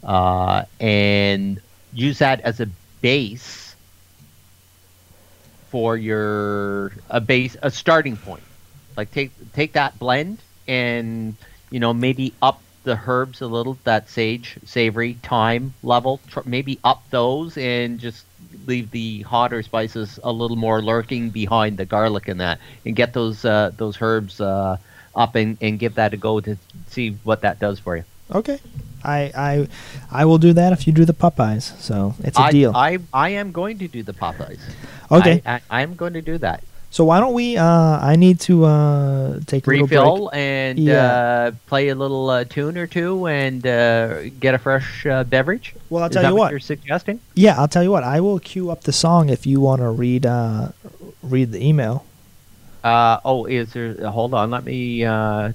uh, and use that as a base for your a base a starting point. Like take take that blend and you know maybe up the herbs a little, that sage, savory, thyme level. Tr- maybe up those and just leave the hotter spices a little more lurking behind the garlic and that, and get those uh, those herbs uh, up and, and give that a go to see what that does for you. okay. I, I I will do that if you do the Popeyes. So it's a I, deal. I I am going to do the Popeyes. Okay. I, I, am going to do that. so why don't we? Uh, I need to uh, take a little Refill break. and Yeah. uh, play a little uh, tune or two and uh, get a fresh uh, beverage. Well, I'll Is tell you what what. you're suggesting. Yeah, I'll tell you what. I will queue up the song if you want to read uh, read the email. Uh, oh, is there? Hold on, let me. Uh,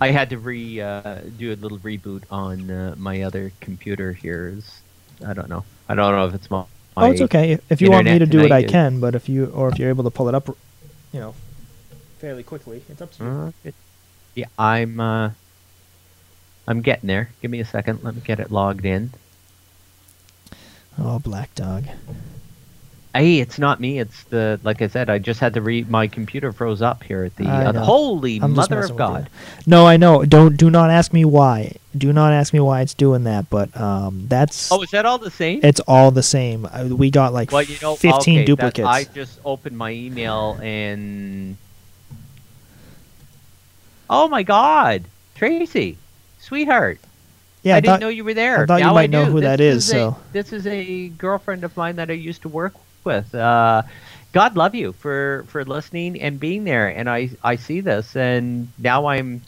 I had to re uh, do a little reboot on uh, my other computer here. Is I don't know. I don't know if it's my. Oh, it's okay. If- If you want me to do it, I is- can. But if you or if you're able to pull it up, you know, fairly quickly, it's up to you. Uh, it- yeah, I'm. Uh, I'm getting there. Give me a second. Let me get it logged in. Oh, Black Dog. Hey, it's not me. It's the like I said. I just had to read. My computer froze up here at the. I Uh, know. holy I'm just mother messing of with you. God! No, I know. Don't do not ask me why. Do not ask me why it's doing that. But um, that's Oh, is that all the same? it's all the same. Uh, We got like Well, you know, 15 okay, that- duplicates. I just opened my email and. Oh my God, Tracy, sweetheart! yeah, I, I didn't thought- know you were there. I thought you Now might know do. who This that is, a- so- this is a girlfriend of mine that I used to work with. Uh, God love you for for listening and being there. And I I see this, and now I'm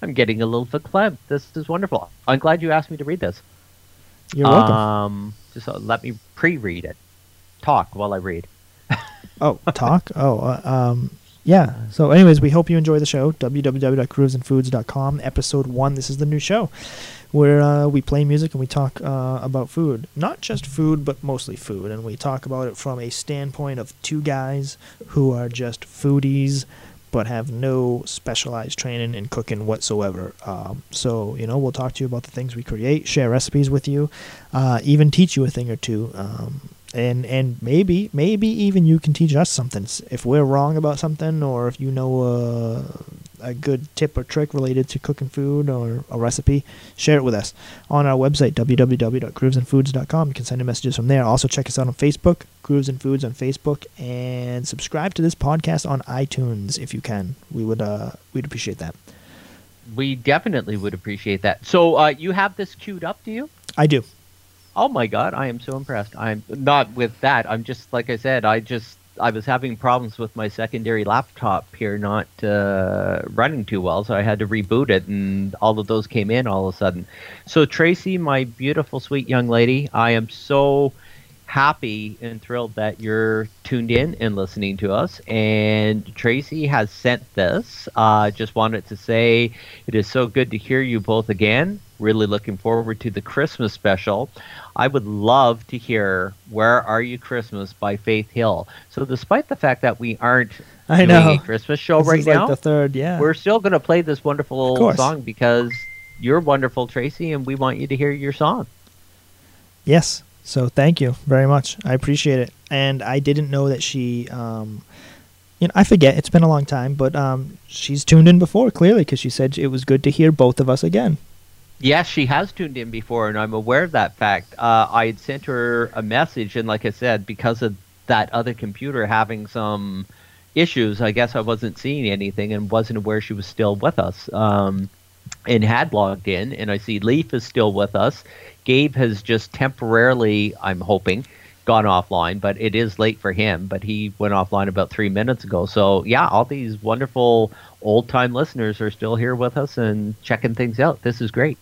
I'm getting a little verklempt. This is wonderful. I'm glad you asked me to read this. You're welcome. Um, just uh, let me pre-read it. Talk while I read. Oh, talk. oh, uh, um, yeah. So, anyways, we hope you enjoy the show. www.groovesandfoods.com. Episode one. This is the new show where uh, we play music and we talk uh, about food. Not just food, but mostly food. And we talk about it from a standpoint of two guys who are just foodies but have no specialized training in cooking whatsoever. Um, so, you know, we'll talk to you about the things we create, share recipes with you, uh, even teach you a thing or two. Um, and and maybe maybe even you can teach us something. If we're wrong about something or if you know uh, a good tip or trick related to cooking food or a recipe share it with us on our website www.groovesandfoods.com you can send in messages from there. Also check us out on facebook grooves and foods on facebook and subscribe to this podcast on itunes if you can. We would uh we'd appreciate that. We definitely would appreciate that. So uh, you have this queued up, do you? i do Oh my god, I am so impressed. I'm not with that. I'm just like I said. I just I was having problems with my secondary laptop here not uh, running too well, so I had to reboot it, and all of those came in all of a sudden. So Tracy, my beautiful, sweet young lady, I am so happy and thrilled that you're tuned in and listening to us. And Tracy has sent this. Uh, just wanted to say it is so good to hear you both again. Really looking forward to the Christmas special. I would love to hear Where Are You Christmas by Faith Hill. So, despite the fact that we aren't I doing know. a Christmas show This right is like now, the third, yeah. we're still going to play this wonderful song because you're wonderful, Tracy, and we want you to hear your song. Yes. So thank you very much. I appreciate it. And I didn't know that she, um, you know, I forget. It's been a long time, but um, she's tuned in before clearly because she said it was good to hear both of us again. Yes, she has tuned in before, and I'm aware of that fact. Uh, I had sent her a message, and like I said, because of that other computer having some issues, I guess I wasn't seeing anything and wasn't aware she was still with us. Um, and had logged in, and I see Leif is still with us. Gabe has just temporarily, I'm hoping, gone offline, but it is late for him. But he went offline about three minutes ago. So yeah, all these wonderful old time listeners are still here with us and checking things out. This is great.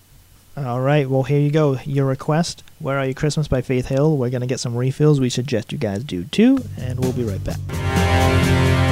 All right. Well, here you go. Your request, Where Are You Christmas by Faith Hill. We're going to get some refills. We suggest you guys do too. And we'll be right back.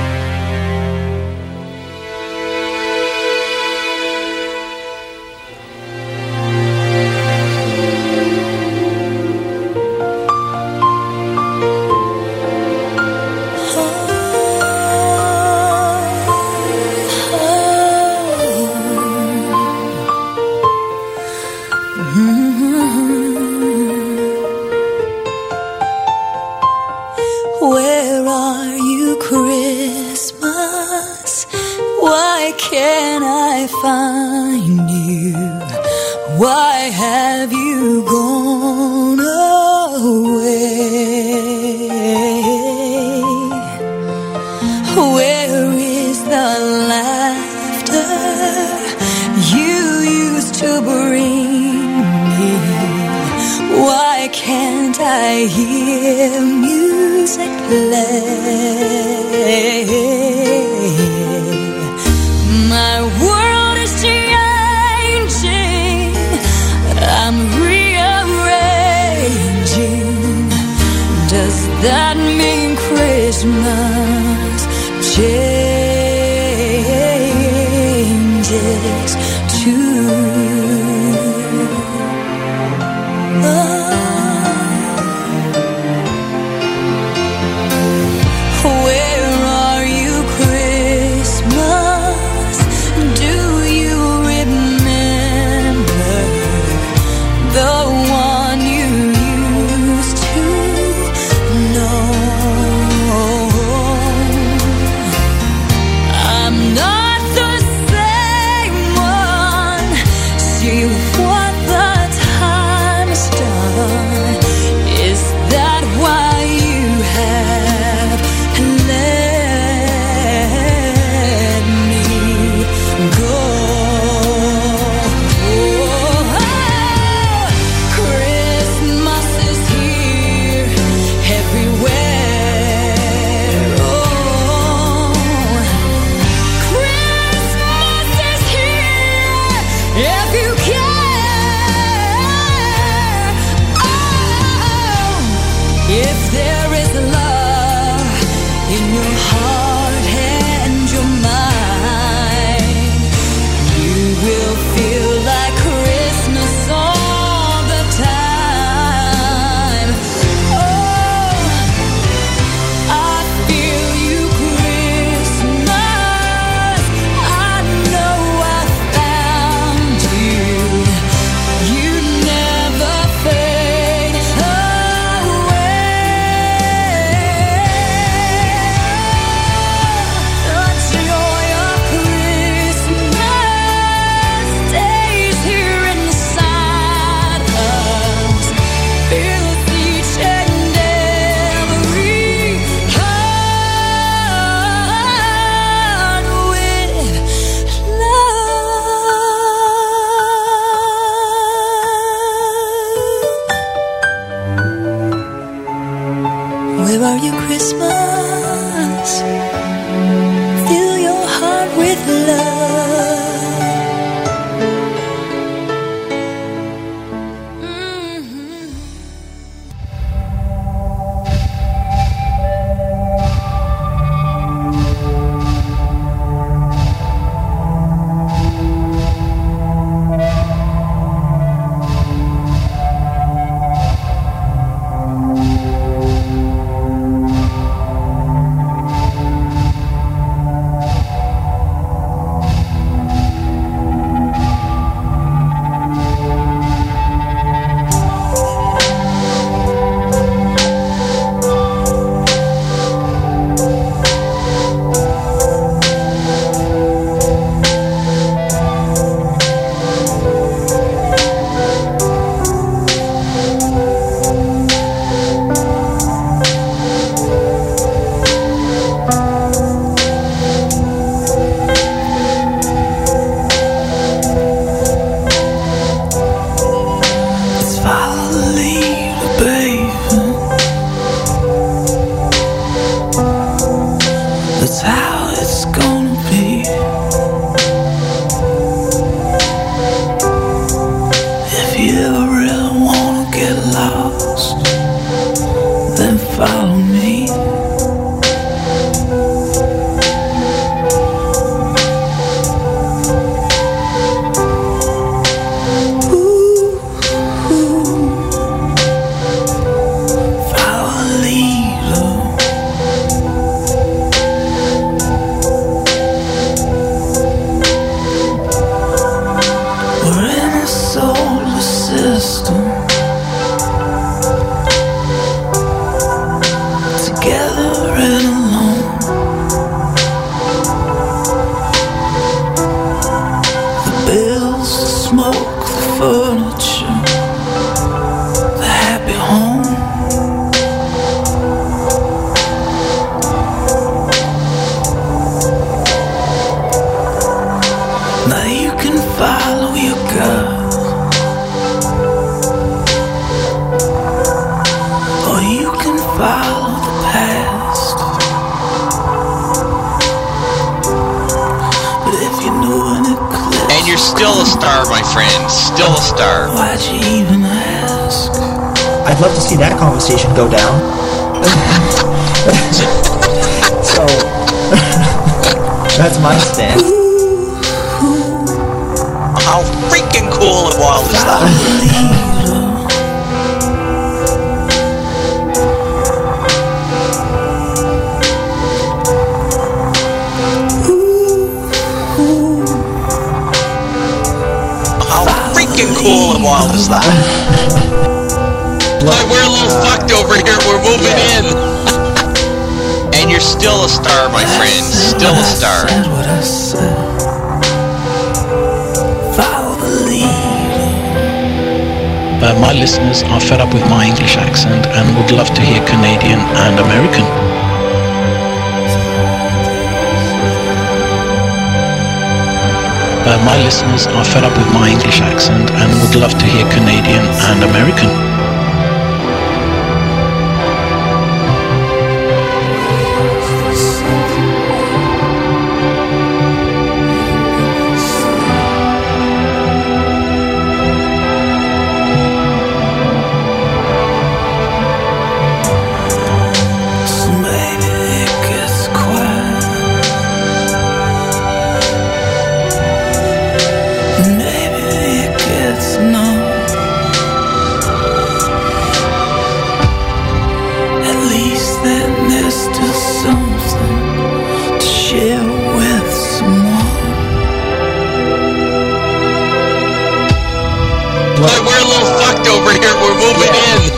Here. We're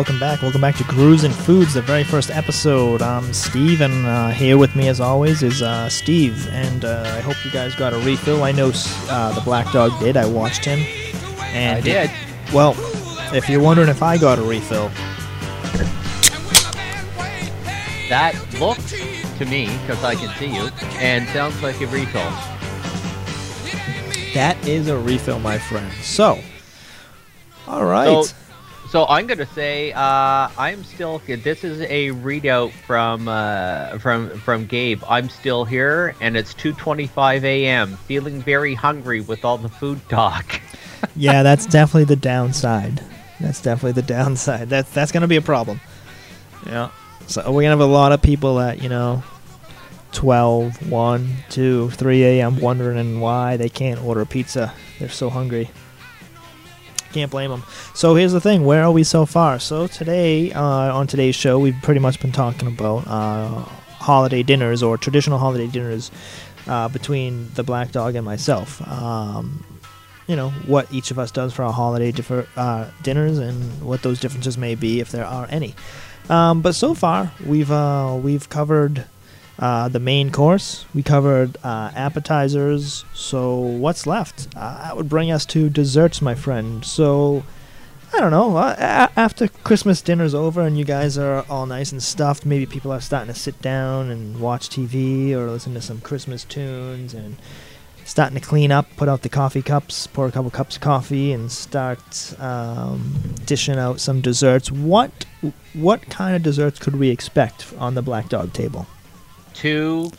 welcome back. Welcome back to Grooves and Foods, the very first episode. I'm Steve, and uh, here with me, as always, is uh, Steve. And uh, I hope you guys got a refill. I know uh, the Black Dog did. I watched him. And I did. Well, if you're wondering if I got a refill, That looked to me, because I can see you, and sounds like a refill. that is a refill, my friend. So, all right. So, so I'm gonna say uh, I'm still. This is a readout from uh, from from Gabe. I'm still here, and it's 2:25 a.m. Feeling very hungry with all the food talk. yeah, that's definitely the downside. That's definitely the downside. That's that's gonna be a problem. Yeah. So we're gonna have a lot of people at you know 12, 1, 2, 3 a.m. wondering why they can't order pizza. They're so hungry. Can't blame them. So here's the thing: where are we so far? So today, uh, on today's show, we've pretty much been talking about uh, holiday dinners or traditional holiday dinners uh, between the Black Dog and myself. Um, you know what each of us does for our holiday differ, uh, dinners and what those differences may be if there are any. Um, but so far we've uh, we've covered uh, the main course. We covered uh, appetizers. So what's left? Uh, that would bring us to desserts, my friend. So I don't know. Uh, a- after Christmas dinner's over and you guys are all nice and stuffed, maybe people are starting to sit down and watch TV or listen to some Christmas tunes and starting to clean up, put out the coffee cups, pour a couple cups of coffee, and start um, dishing out some desserts. What what kind of desserts could we expect on the Black Dog table? Two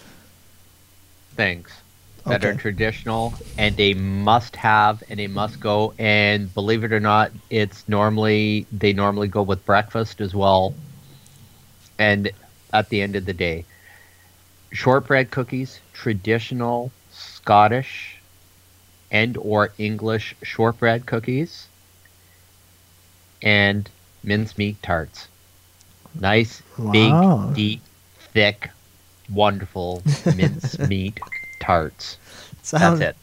things that are traditional and a must have and a must go. And believe it or not, it's normally they normally go with breakfast as well. And at the end of the day, shortbread cookies, traditional Scottish and or English shortbread cookies, and mincemeat tarts. Nice, Wow. big, deep, thick, wonderful mincemeat tarts. Sound- That's it.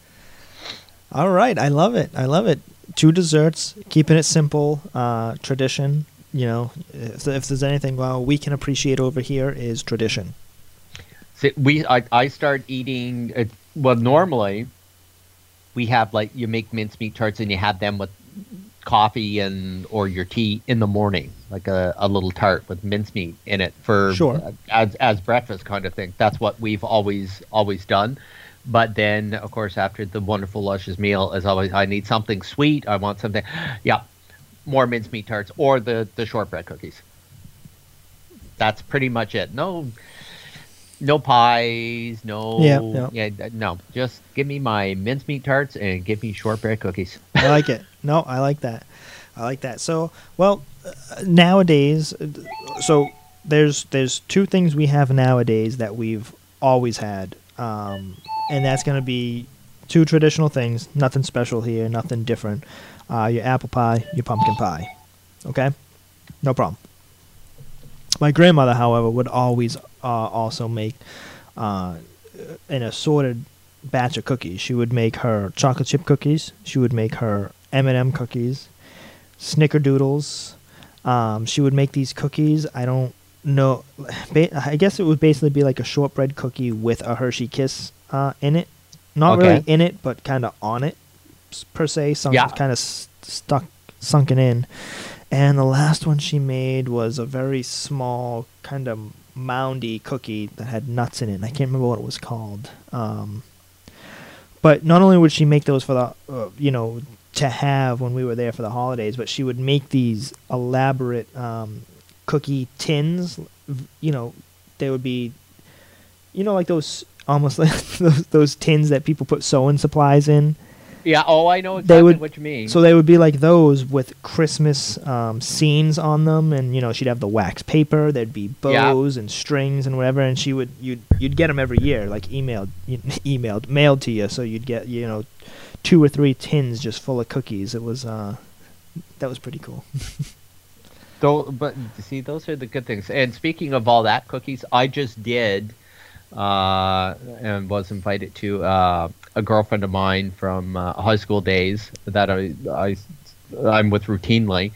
All right, I love it. I love it. Two desserts, keeping it simple, uh, tradition. You know, if, if there's anything well we can appreciate over here is tradition. See, we I, I start eating uh, well normally we have like you make mincemeat tarts and you have them with coffee and or your tea in the morning like a, a little tart with mincemeat in it for Sure. uh, as as breakfast kind of thing that's what we've always always done but then of course after the wonderful luscious meal as always i need something sweet i want something yeah more mincemeat tarts or the the shortbread cookies that's pretty much it no no pies, no, Yeah, yeah. th- no. Just give me my mincemeat tarts and give me shortbread cookies. I like it. No, I like that. I like that. So, well, nowadays, so there's there's two things we have nowadays that we've always had, um, and that's going to be two traditional things. Nothing special here. Nothing different. Uh, your apple pie, your pumpkin pie. Okay, no problem. My grandmother, however, would always uh, also make uh, an assorted batch of cookies. She would make her chocolate chip cookies. She would make her M&M cookies, snickerdoodles. Um, she would make these cookies. I don't know. Ba- I guess it would basically be like a shortbread cookie with a Hershey Kiss uh, in it. Not really in it, but kind of on it per se. Sunk, Yeah. Kind of s- stuck, sunken in. And the last one she made was a very small, kind of moundy cookie that had nuts in it. And I can't remember what it was called. Um, but not only would she make those for the, uh, you know, to have when we were there for the holidays, but she would make these elaborate um, cookie tins. You know, they would be, you know, like those almost like those, those tins that people put sewing supplies in. Yeah. Oh, I know exactly They would, what you mean. So they would be like those with Christmas um, scenes on them, and you know she'd have the wax paper. There'd be Yeah. bows and strings and whatever, and she would you'd you'd get them every year, like emailed, emailed, mailed to you. So you'd get you know two or three tins just full of cookies. It was uh, that was pretty cool. Though, but see, those are the good things. And speaking of all that cookies, I just did, uh, and was invited to uh, a girlfriend of mine from uh, high school days that I, I I'm with routinely.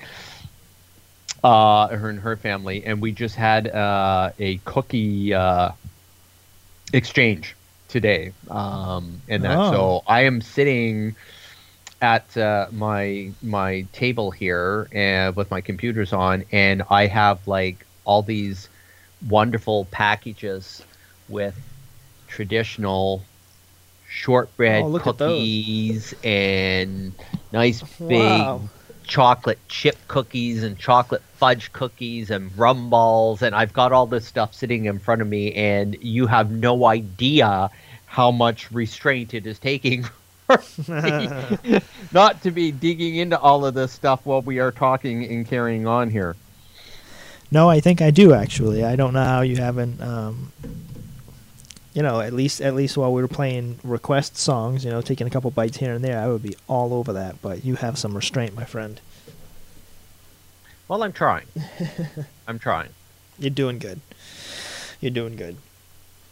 Uh, her and her family, and we just had uh, a cookie uh, exchange today. Um, and that, Oh. so I am sitting at uh, my my table here and with my computers on, and I have like all these wonderful packages with traditional shortbread Oh, look at those. cookies and nice big Wow. Chocolate chip cookies and chocolate fudge cookies and rum balls and I've got all this stuff sitting in front of me and you have no idea how much restraint it is taking not to be digging into all of this stuff while we are talking and carrying on here. No, I think I do actually. I don't know how you haven't. Um, you know, at least at least while we were playing request songs, you know, taking a couple bites here and there, I would be all over that. But you have some restraint, my friend. Well, I'm trying. I'm trying. You're doing good. You're doing good.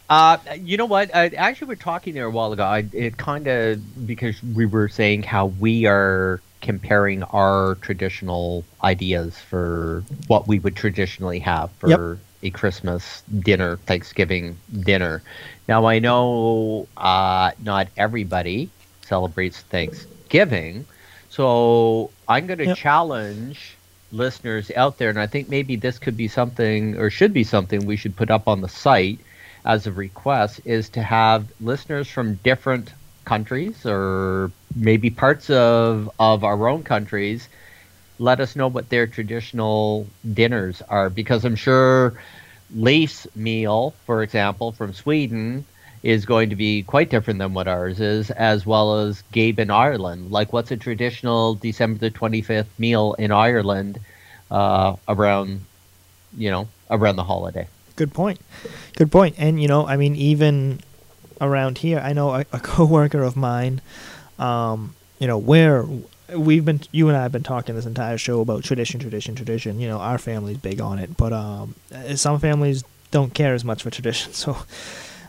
Uh, you know what? Uh, actually, we are talking there a while ago. I, it kind of because we were saying how we are comparing our traditional ideas for what we would traditionally have for Yep. A Christmas dinner, Thanksgiving dinner. Now, I know uh, not everybody celebrates Thanksgiving, so I'm going to Yep. challenge listeners out there, and I think maybe this could be something or should be something we should put up on the site as a request is to have listeners from different countries or maybe parts of of our own countries let us know what their traditional dinners are because I'm sure Leif's meal, for example, from Sweden is going to be quite different than what ours is, as well as Gabe in Ireland. Like, what's a traditional December the 25th meal in Ireland uh, around, you know, around the holiday? Good point. Good point. And you know, I mean, even around here, I know a, a coworker of mine. Um, you know, where we've been, you and I have been talking this entire show about tradition, tradition, tradition. You know, our family's big on it, but um, uh, some families don't care as much for tradition. So,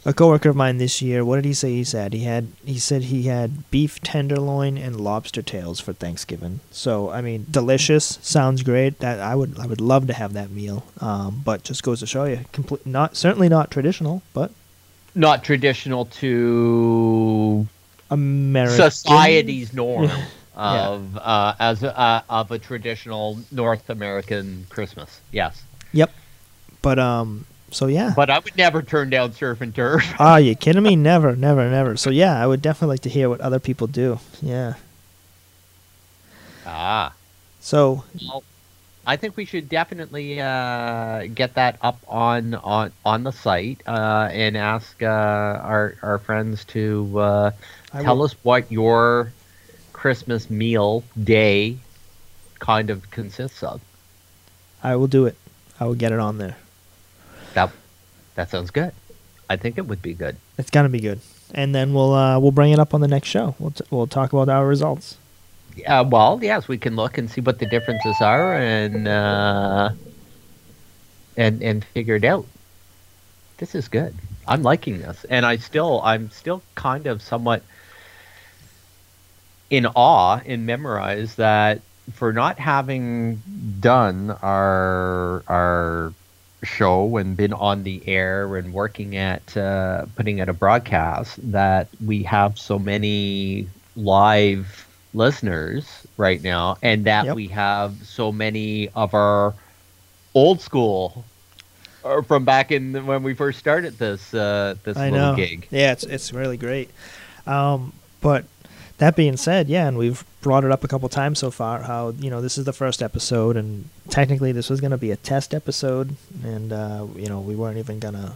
a coworker of mine this year, what did he say? He said he had he said he had beef tenderloin and lobster tails for Thanksgiving. So I mean, delicious. Sounds great. That I would I would love to have that meal. Um, but just goes to show you, complete not certainly not traditional, but Not traditional to American society's norm Yeah. Yeah. of uh, as a, uh, of a traditional North American Christmas. Yes, Yep. But um, so yeah. but I would never turn down surf and turf. Are you kidding me? Never, never, never. So yeah, I would definitely like to hear what other people do. Yeah. ah. So Well, I think we should definitely uh, get that up on on on the site uh, and ask uh, our our friends to uh, tell will- us what your Christmas meal day kind of consists of. I will do it. I will get it on there. That that sounds good. I think it would be good. It's gonna be good. And then we'll uh, we'll bring it up on the next show. We'll t- we'll talk about our results. Uh, well, yes, we can look and see what the differences are and uh, and and figure it out. This is good. I'm liking this, and I still I'm still kind of somewhat in awe and memorize that for not having done our our show and been on the air and working at uh, putting out a broadcast that we have so many live listeners right now and that Yep. we have so many of our old school or from back in the- when we first started this uh, this I little know. gig. Yeah, it's it's really great. Um, but that being said, yeah, and we've brought it up a couple times so far. How you know this is the first episode, and technically this was going to be a test episode, and uh, you know we weren't even gonna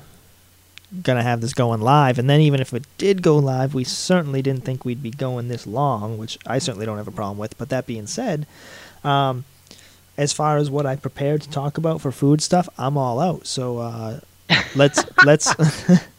gonna have this going live. And then even if it did go live, we certainly didn't think we'd be going this long, which I certainly don't have a problem with. But that being said, um, as far as what I prepared to talk about for food stuff, I'm all out. So uh, let's let's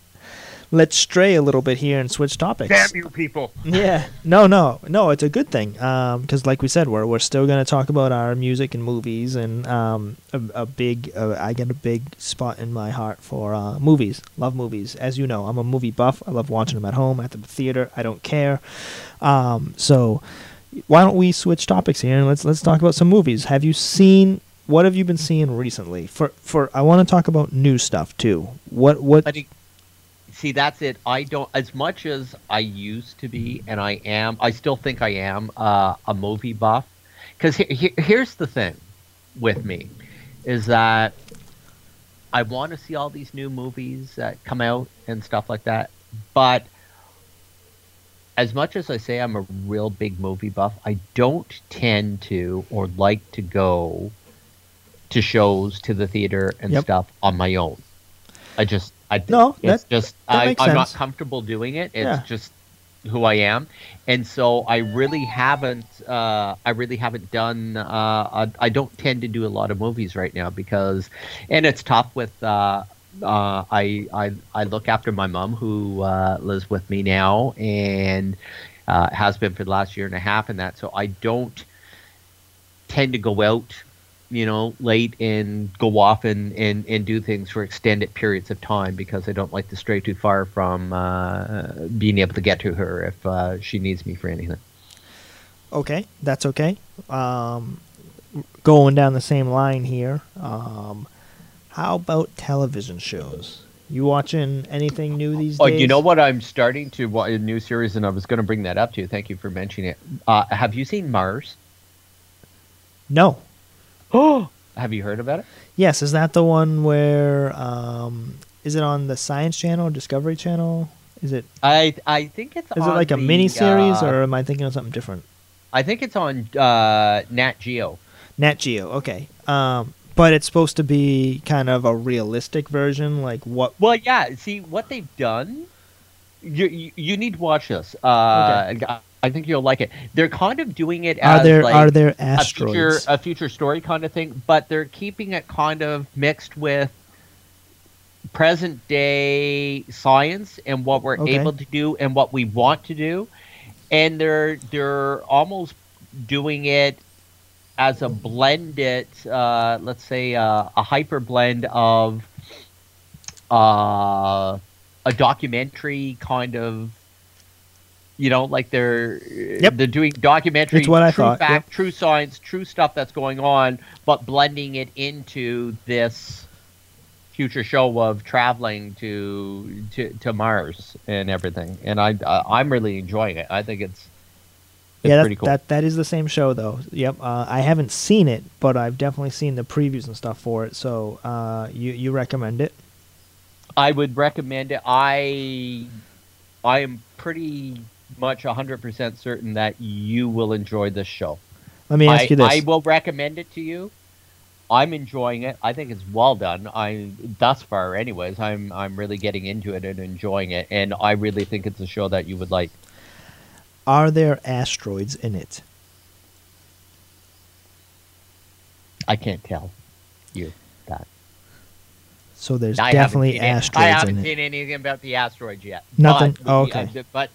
let's stray a little bit here and switch topics. Damn you people! Yeah, no, no, no. It's a good thing because, like we said, we're we're still going to talk about our music and movies, and um, a, a big. Uh, I get a big spot in my heart for uh, movies. Love movies, as you know. I'm a movie buff. I love watching them at home, at the theater. I don't care. Um, so, why don't we switch topics here and let's let's talk about some movies. Have you seen? What have you been seeing recently? For for I want to talk about new stuff too. What what? But it- see, that's it. I don't as much as I used to be, and I am. I still think I am uh, a movie buff. Because he, he, here's the thing with me, is that I want to see all these new movies that come out and stuff like that. But as much as I say I'm a real big movie buff, I don't tend to or like to go to shows to the theater and Yep. stuff on my own. I just I No, it's that- just that I, I'm not comfortable doing it. It's Yeah. just who I am, and so I really haven't. Uh, I really haven't done. Uh, I, I don't tend to do a lot of movies right now because, and it's tough with. Uh, uh, I, I I look after my mom who uh, lives with me now and uh, has been for the last year and a half and that. So I don't tend to go out you know, late and go off and, and, and do things for extended periods of time because I don't like to stray too far from uh, being able to get to her if uh, she needs me for anything. Okay, that's okay. Um, going down the same line here. Um, how about television shows? You watching anything new these Oh, days? you know what? I'm starting to watch a new series, and I was going to bring that up to you. Thank you for mentioning it. Uh, have you seen Mars? No. Oh, have you heard about it? Yes, is that the one where um, is it on the Science Channel, Discovery Channel? Is it I I think it's. is it like a the, mini series uh, or am I thinking of something different? I think it's on uh, Nat Geo. Nat Geo, okay. Um, but it's supposed to be kind of a realistic version, like what? Well, yeah. See what they've done. You you, you need to watch this. Uh, I- I think you'll like it. They're kind of doing it Are as there- like are there a future a future story kind of thing, but they're keeping it kind of mixed with present day science and what we're Okay. able to do and what we want to do, and they're they're almost doing it as a blended, uh, let's say uh, a hyper blend of uh, a documentary kind of. You know, like they're they're doing documentary, It's what I true thought, fact, yep. true science, true stuff that's going on, but blending it into this future show of traveling to to, to Mars and everything. And I, I I'm really enjoying it. I think it's it's yeah, that, pretty cool. that that is the same show though. Yep, uh, I haven't seen it, but I've definitely seen the previews and stuff for it. So uh, you you recommend it? I would recommend it. I I am pretty much 100% certain that you will enjoy this show. Let me ask I, you this. I will recommend it to you. I'm enjoying it. I think it's well done. I thus far anyways, I'm I'm really getting into it and enjoying it and I really think it's a show that you would like. Are there asteroids in it? I can't tell you that. So there's I definitely asteroids I haven't in it. seen anything about the asteroids yet. Nothing? But, Oh, uh, okay. but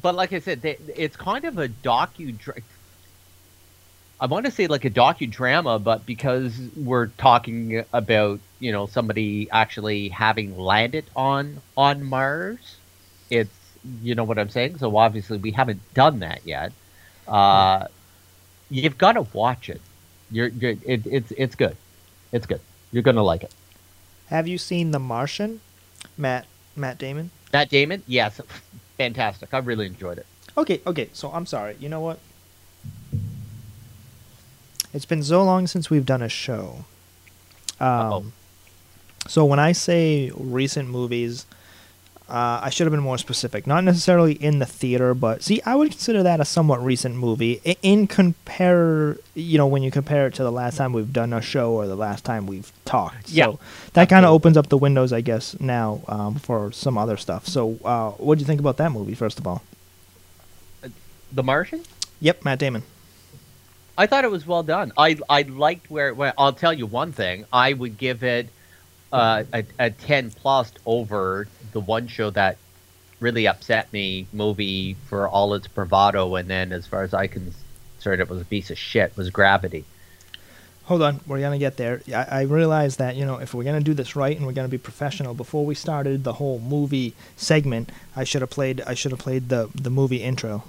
but like I said, they, it's kind of a docu. I want to say like a docudrama, but because we're talking about you know somebody actually having landed on on Mars, it's you know what I'm saying. So obviously we haven't done that yet. Uh, you've got to watch it. You're, you're it, it's it's good. It's good. You're gonna like it. Have you seen The Martian? Matt Matt Damon? Matt Damon, yes, fantastic. I really enjoyed it. Okay, okay. So I'm sorry. You know what? It's been so long since we've done a show. Um, so when I say recent movies, uh, I should have been more specific. Not necessarily in the theater, but see, I would consider that a somewhat recent movie I- in compare. You know, when you compare it to the last time we've done a show or the last time we've talked. Yeah, So that kind of opens up the windows, I guess, now um, for some other stuff. So, uh, what do you think about that movie, first of all? The Martian. Yep, Matt Damon. I thought it was well done. I I liked where it went. I'll tell you one thing. I would give it uh, a, a ten plus over the one show that really upset me movie for all its bravado, and then as far as I can concerned, it was a piece of shit. Was Gravity. Hold on, we're gonna get there. I, I realize that you know if we're gonna do this right and we're gonna be professional. Before we started the whole movie segment, I should have played. I should have played the the movie intro.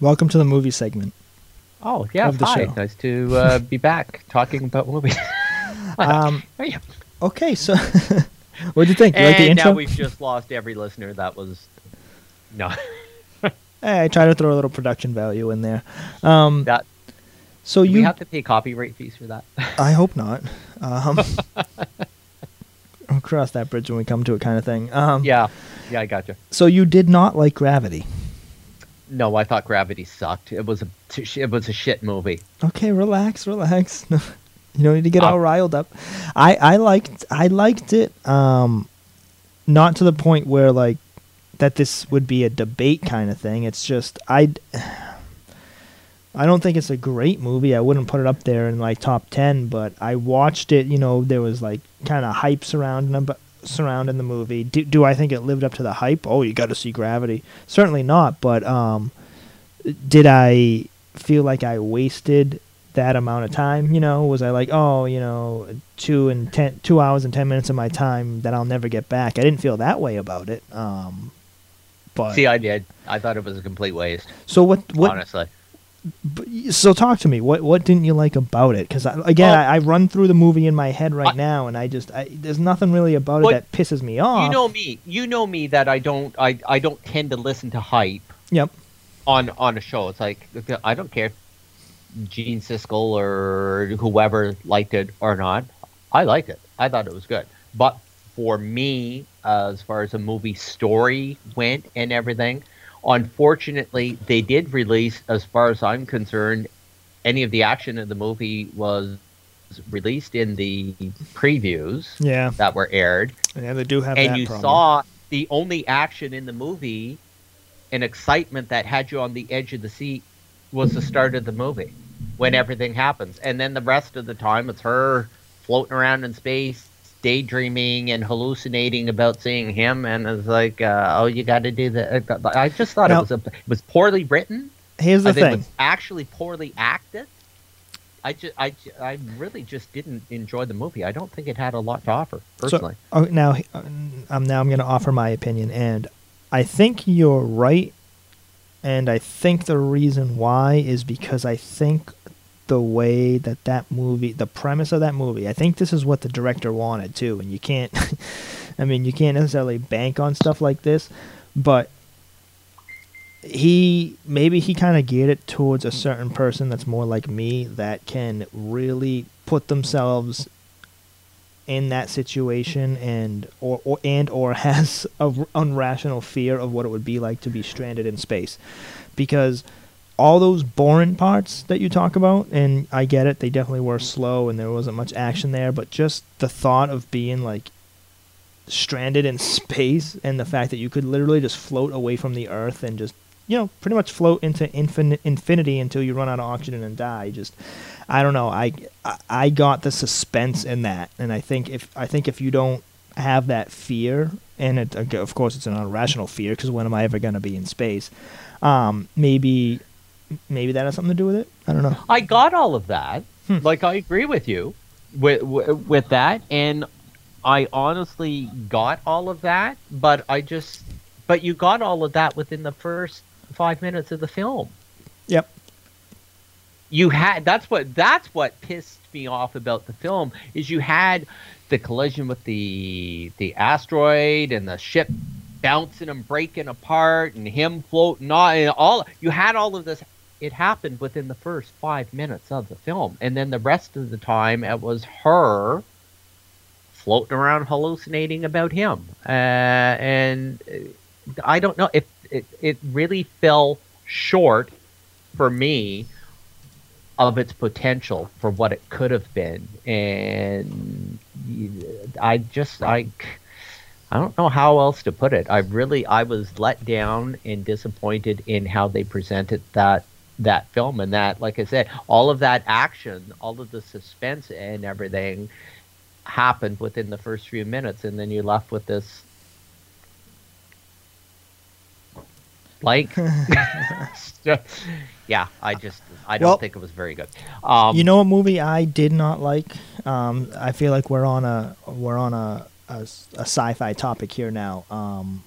Welcome to the movie segment. Oh yeah, Of the hi. show. Nice to uh, be back talking about movies. Um, okay, so what do you think? You like the and intro? now we've just lost every listener. That was no. Hey, I try to throw a little production value in there. Um, that so do you we have to pay copyright fees for that? I hope not. Um, we'll cross that bridge when we come to it, kind of thing. Um, yeah, yeah, I gotcha. So you did not like Gravity. No, I thought Gravity sucked. It was a it was a shit movie. Okay, relax, relax. you don't need to get Ah. all riled up. I I liked I liked it. Um, not to the point where like that this would be a debate kind of thing. It's just I. I don't think it's a great movie. I wouldn't put it up there in like top ten, but I watched it. You know, there was like kind of hype surrounding them, surrounding the movie. Do, do I think it lived up to the hype? Oh, you got to see Gravity. Certainly not. But um, did I feel like I wasted that amount of time? You know, was I like, oh, you know, two and ten, two hours and ten minutes of my time that I'll never get back? I didn't feel that way about it. Um, but See, I did. I thought it was a complete waste. so what? What? honestly, So talk to me. What what didn't you like about it? Because again, I, I run through the movie in my head right now, and I just I, there's nothing really about it that pisses me off. you know me. You know me that I don't. I I don't tend to listen to hype Yep. on on a show. It's like I don't care if Gene Siskel or whoever liked it or not. I liked it. I thought it was good. But for me, uh, as far as the movie story went and everything, unfortunately, they did release, as far as I'm concerned, any of the action in the movie was released in the previews Yeah. that were aired Yeah, they do have and you problem. saw the only action in the movie and excitement that had you on the edge of the seat was the start of the movie when everything happens and then the rest of the time it's her floating around in space daydreaming and hallucinating about seeing him and it's like uh, oh you got to do that i just thought Now- it was a, it was poorly written Here's the I think thing. it was actually poorly acted I, ju- I, I really just didn't enjoy the movie. I don't think it had a lot to offer, personally. So, oh, now, um, now I'm going to offer my opinion, and I think you're right, and I think the reason why is because I think the way that that movie, the premise of that movie, I think this is what the director wanted too, and you can't, I mean, you can't necessarily bank on stuff like this, but he maybe he kind of geared it towards a certain person that's more like me that can really put themselves in that situation and or, or and or has a r- unrational fear of what it would be like to be stranded in space. Because all those boring parts that you talk about and I get it they definitely were slow and there wasn't much action there but just the thought of being like stranded in space and the fact that you could literally just float away from the earth and just you know pretty much float into infinite infinity until you run out of oxygen and die just i don't know i I- i got the suspense in that and i think if i think if you don't have that fear and it, of course it's an irrational fear because when am i ever going to be in space? Um maybe maybe that has something to do with it i don't know I got all of that. Hmm. Like I agree with you with, with with that, and I honestly got all of that. But I just, but you got all of that within the first five minutes of the film. yep You had that's what that's what pissed me off about the film is you had the collision with the the asteroid and the ship bouncing and breaking apart and him floating on and all you had all of this it happened within the first five minutes of the film. And then the rest of the time it was her floating around hallucinating about him. Uh, and uh, i don't know if it, it really fell short for me of its potential for what it could have been. And i just i i don't know how else to put it. I really i was let down and disappointed in how they presented that that film and that like i said all of that action all of the suspense and everything happened within the first few minutes and then you're left with this like yeah i just i don't Well, think it was very good um you know what movie I did not like? Um, I feel like we're on a we're on a a sci-fi topic here now. Um,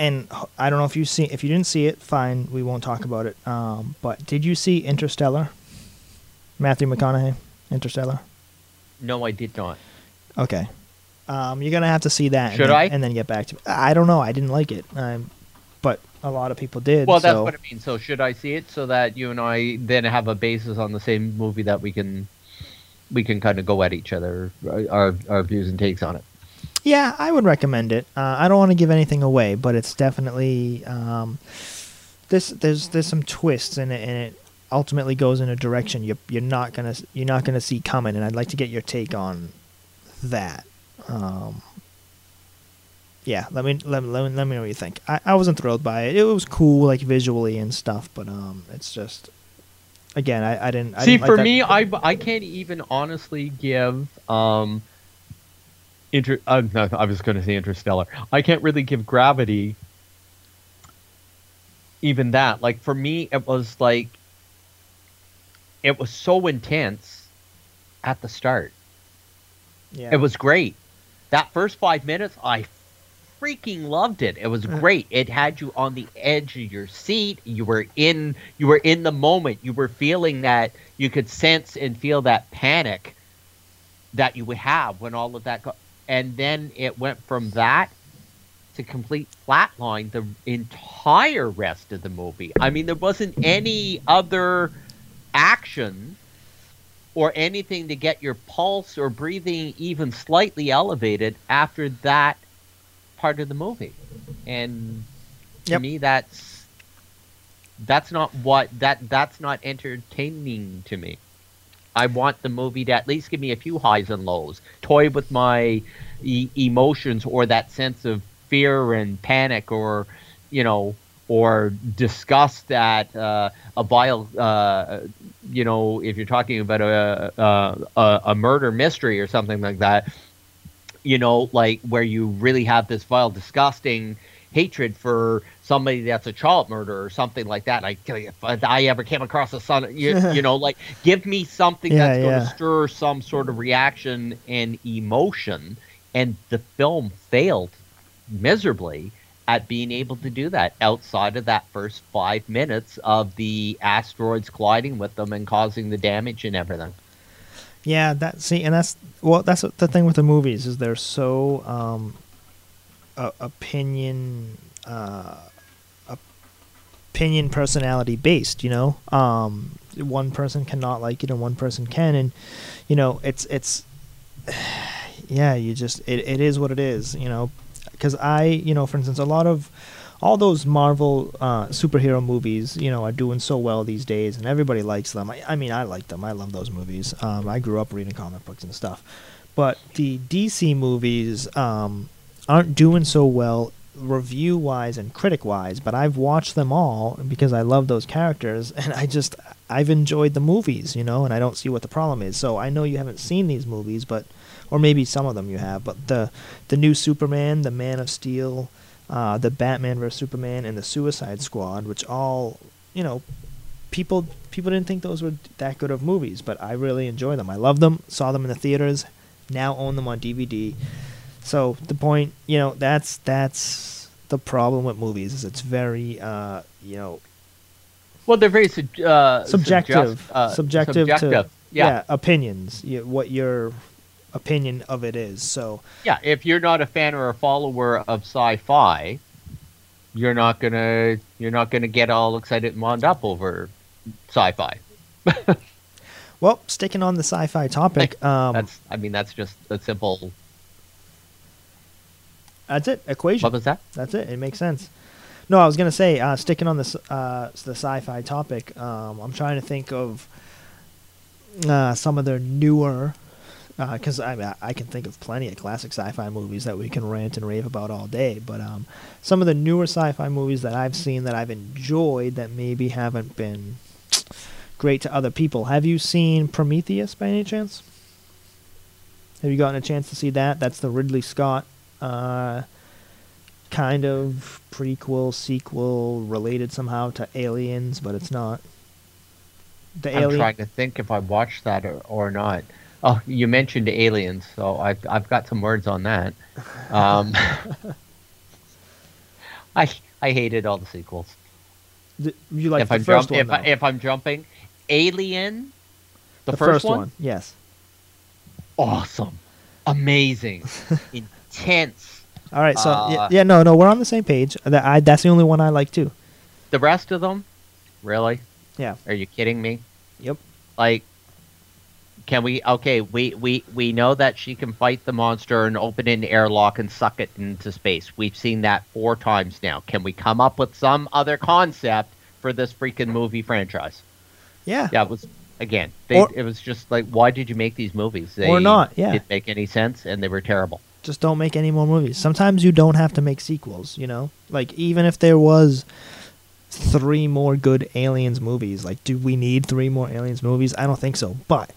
and I don't know if you see if you didn't see it, fine, we won't talk about it. Um, but did you see Interstellar? Matthew McConaughey, Interstellar. no i did not Okay. Um, you're gonna have to see that. Should and then, I? And then get back to me. I don't know. I didn't like it. Um, but a lot of people did. well that's so- what i mean so should i see it so that you and i then have a basis on the same movie that we can we can kind of go at each other our, our views and takes on it Yeah, I would recommend it. Uh, I don't want to give anything away, but it's definitely um, this. There's there's some twists in it, and it ultimately goes in a direction you're you're not gonna you're not gonna see coming. And I'd like to get your take on that. Um, yeah, let me let me let me, let me know what you think. I, I wasn't thrilled by it. It was cool, like visually and stuff, but um, it's just again, I, I didn't. I See, didn't like for that- me, I, I can't even honestly give um. Inter- uh, no, I was going to say Interstellar. I can't really give Gravity even that. Like for me, it was like it was so intense at the start. yeah. It was great. That first five minutes, I freaking loved it. It was great. It had you on the edge of your seat. You were in you were in the moment. You were feeling that you could sense and feel that panic that you would have when all of that go- and then it went from that to complete flatline the entire rest of the movie. I mean there wasn't any other action or anything to get your pulse or breathing even slightly elevated after that part of the movie. And to Yep. me that's that's not what that that's not entertaining to me. I want the movie to at least give me a few highs and lows, toy with my e- emotions or that sense of fear and panic or you know or disgust at uh, a vile uh, you know if you're talking about a, a a a murder mystery or something like that you know like where you really have this vile disgusting hatred for somebody that's a child murderer or something like that I if I ever came across a son you, you know like give me something Yeah, that's going yeah. to stir some sort of reaction and emotion and the film failed miserably at being able to do that outside of that first five minutes of the asteroids colliding with them and causing the damage and everything. Yeah, that see, and that's well, that's the thing with the movies is they're so um, uh, opinion, uh, opinion personality based. You know, um, one person cannot like it and one person can, and you know, it's it's yeah, you just it, it is what it is. You know, because I you know, for instance, a lot of all those Marvel uh, superhero movies, you know, are doing so well these days, and everybody likes them. I, I mean, I like them. I love those movies. Um, I grew up reading comic books and stuff, but the DC movies um, aren't doing so well review wise and critic wise. But I've watched them all because I love those characters, and I just I've enjoyed the movies, you know, and I don't see what the problem is. So I know you haven't seen these movies, but or maybe some of them you have, but the the new Superman, the Man of Steel uh, the Batman vs Superman and the Suicide Squad, which all you know, people people didn't think those were that good of movies, but I really enjoy them. I love them. Saw them in the theaters. Now own them on DVD. So the point, you know, that's that's the problem with movies is it's very uh, you know Well, they're very uh, subjective, uh, subjective, subjective. to Yeah. opinions. You, what your opinion of it is. So Yeah, if you're not a fan or a follower of sci-fi, you're not gonna you're not gonna get all excited and wound up over sci-fi. well, sticking on the sci-fi topic, um, That's I mean that's just a simple. That's it. Equation. What was that? That's it. It makes sense. No, I was gonna say, uh, sticking on this uh, the sci-fi topic. Um, I'm trying to think of uh, some of their newer, because I mean, I can think of plenty of classic sci-fi movies that we can rant and rave about all day. But um, some of the newer sci-fi movies that I've seen that I've enjoyed that maybe haven't been great to other people. Have you seen Prometheus by any chance? Have you gotten a chance to see that? That's the Ridley Scott uh, kind of prequel, sequel, related somehow to Aliens, but it's not. The I'm alien. trying to think if I watched that or, or not. Oh, you mentioned aliens, so I've I've got some words on that. Um, I I hated all the sequels. The- you like if the I'm first jump- one, if, I, if I'm jumping, Alien, the, the first, one, yes. awesome, amazing, intense. All right, so yeah, Uh, yeah, no, no, we're on the same page. That I, that's the only one I like too. The rest of them, really? Yeah. Are you kidding me? Yep. Like, can we? Okay, we we we know that she can fight the monster and open an airlock and suck it into space. We've seen that four times now. Can we come up with some other concept for this freaking movie franchise? Yeah. Yeah, it was again. They, Or- it was just like, why did you make these movies? They Or not, yeah. didn't make any sense, and they were terrible. Just don't make any more movies. Sometimes you don't have to make sequels, you know? Like even if there was three more good aliens movies, like do we need three more aliens movies? I don't think so. But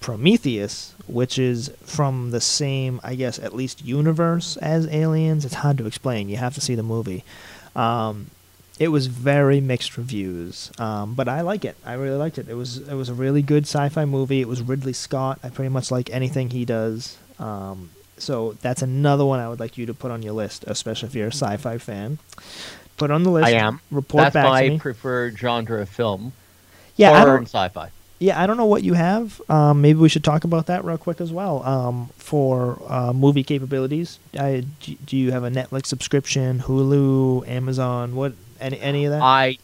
Prometheus, which is from the same, I guess, at least universe as Aliens, it's hard to explain. You have to see the movie. Um, it was very mixed reviews, um, but I like it. I really liked it. It was it was a really good sci-fi movie. It was Ridley Scott. I pretty much like anything he does. Um, so that's another one I would like you to put on your list, especially if you're a sci-fi fan. Put on the list. I am. Report That's back my to me. preferred genre of film. Yeah, I horror don't- and sci-fi. Yeah, I don't know what you have. Um, maybe we should talk about that real quick as well. Um, for uh, movie capabilities, I, do, do you have a Netflix subscription, Hulu, Amazon? What any any of that? I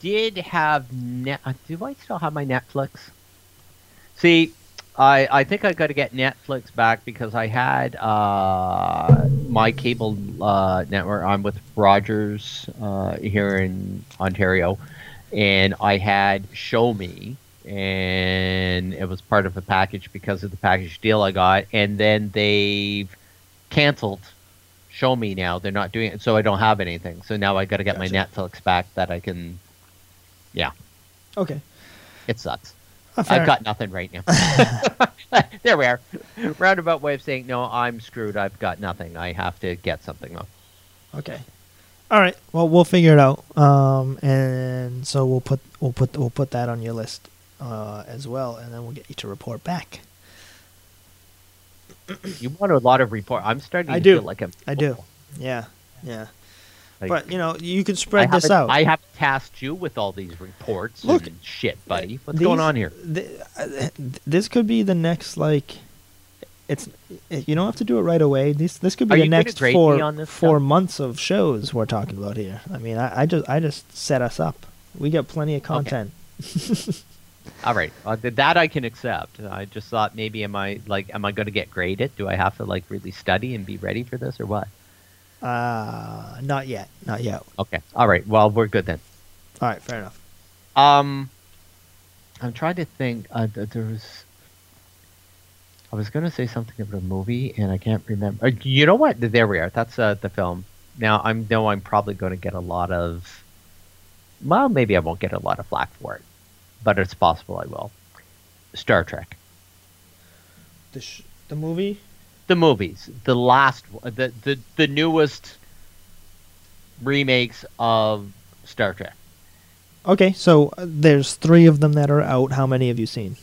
did have net. uh, Do I still have my Netflix? See, I I think I got to get Netflix back because I had uh, my cable uh, network. I'm with Rogers uh, here in Ontario, and I had Shomi, and it was part of a package because of the package deal I got, and then they've canceled Shomi now they're not doing it so i don't have anything so now i got to get my netflix back that i can yeah okay. it sucks Oh, i've got nothing right now there we are roundabout way of saying no i'm screwed i've got nothing i have to get something though Okay. All right. Well, we'll figure it out. Um, and so we'll put we'll put we'll put that on your list uh, as well, and then we'll get you to report back. you want a lot of report i'm starting I to do. feel like i'm I do. Yeah. Yeah. Like, but you know, you can spread this out. i haven't tasked you with all these reports Look, and shit buddy what's These- going on here th- uh, this could be the next like. It's you don't have to do it right away. This this could be Are the next four four months of shows we're talking about here. I mean, I, I just I just set us up. We got plenty of content. All right, uh, that I can accept. I just thought maybe am I like am I going to get graded? Do I have to like really study and be ready for this or what? Uh, not yet. Not yet. Okay, all right. Well, we're good then. All right, fair enough. Um, I'm trying to think. Uh, there was. I was going to say something about a movie and I can't remember. Uh, you know what? There we are. That's uh, the film. Now I know I'm probably going to get a lot of. Well, maybe I won't get a lot of flack for it, but it's possible I will. Star Trek. The sh- the movie. The movies, the last, the the the newest remakes of Star Trek. Okay, so uh, there's three of them that are out. How many have you seen?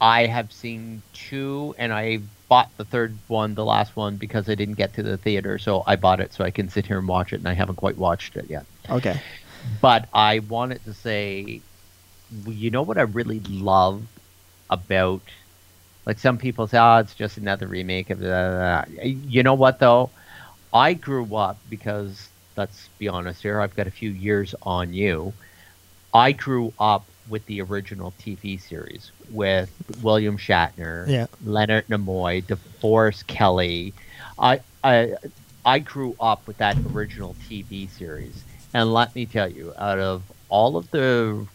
I have seen two, and I bought the third one, the last one, because I didn't get to the theater, so I bought it so I can sit here and watch it, and I haven't quite watched it yet. Okay. But I wanted to say, you know what I really love about, like some people say, oh, it's just another remake of the. You know what though? I grew up because let's be honest here. I've got a few years on you. I grew up with the original TV series with William Shatner, Yeah. Leonard Nimoy, DeForest Kelley. I I I grew up with that original TV series, and let me tell you, out of all of the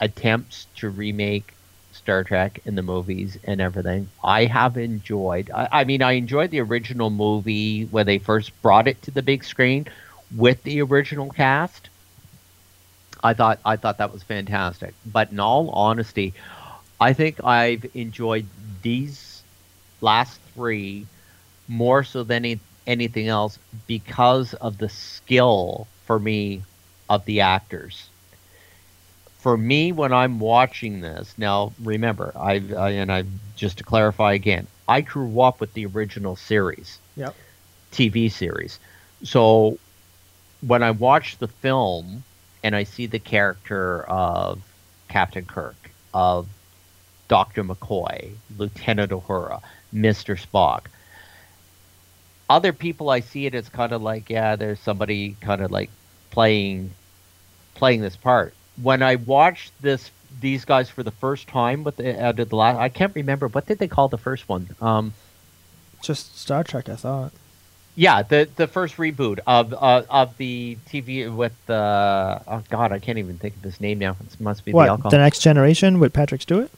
attempts to remake Star Trek in the movies and everything, I have enjoyed. I, I mean, I enjoyed the original movie when they first brought it to the big screen with the original cast. I thought I thought that was fantastic. But in all honesty, I think I've enjoyed these last three more so than any, anything else because of the skill for me of the actors. For me, when I'm watching this, now remember, I've I, and I just to clarify again, I grew up with the original series. Yep. TV series. So when I watch the film and I see the character of Captain Kirk, of Dr. McCoy, Lieutenant Uhura, Mr. Spock, other people I see it as kind of like, yeah, there's somebody kind of like playing playing this part. When I watched this these guys for the first time with the uh, the last I can't remember what did they call the first one? Um Just Star Trek, I thought. yeah, the the first reboot of uh, of the TV with the oh god, I can't even think of his name now. It must be the What? alcohol. The Next Generation with Patrick Stewart?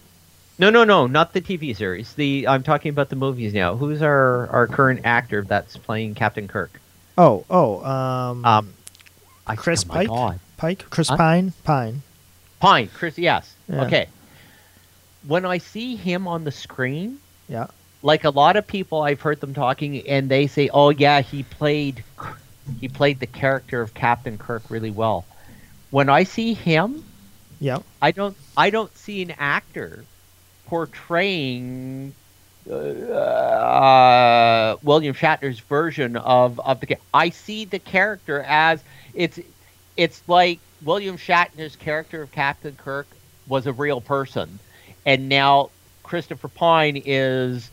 No, no, no, not the TV series. The I'm talking about the movies now. Who's our our current actor that's playing Captain Kirk? Oh, oh, um, Um, I, Chris oh Pike. God. Pike, Chris Huh? Pine, Pine. Pine, Chris. Yes. Yeah. Okay. When I see him on the screen, Yeah. like a lot of people, I've heard them talking, and they say, "Oh yeah, he played, he played the character of Captain Kirk really well." When I see him, Yeah. I don't, I don't see an actor portraying uh, William Shatner's version of of the. I see the character as it's, it's like William Shatner's character of Captain Kirk was a real person, and now Christopher Pine is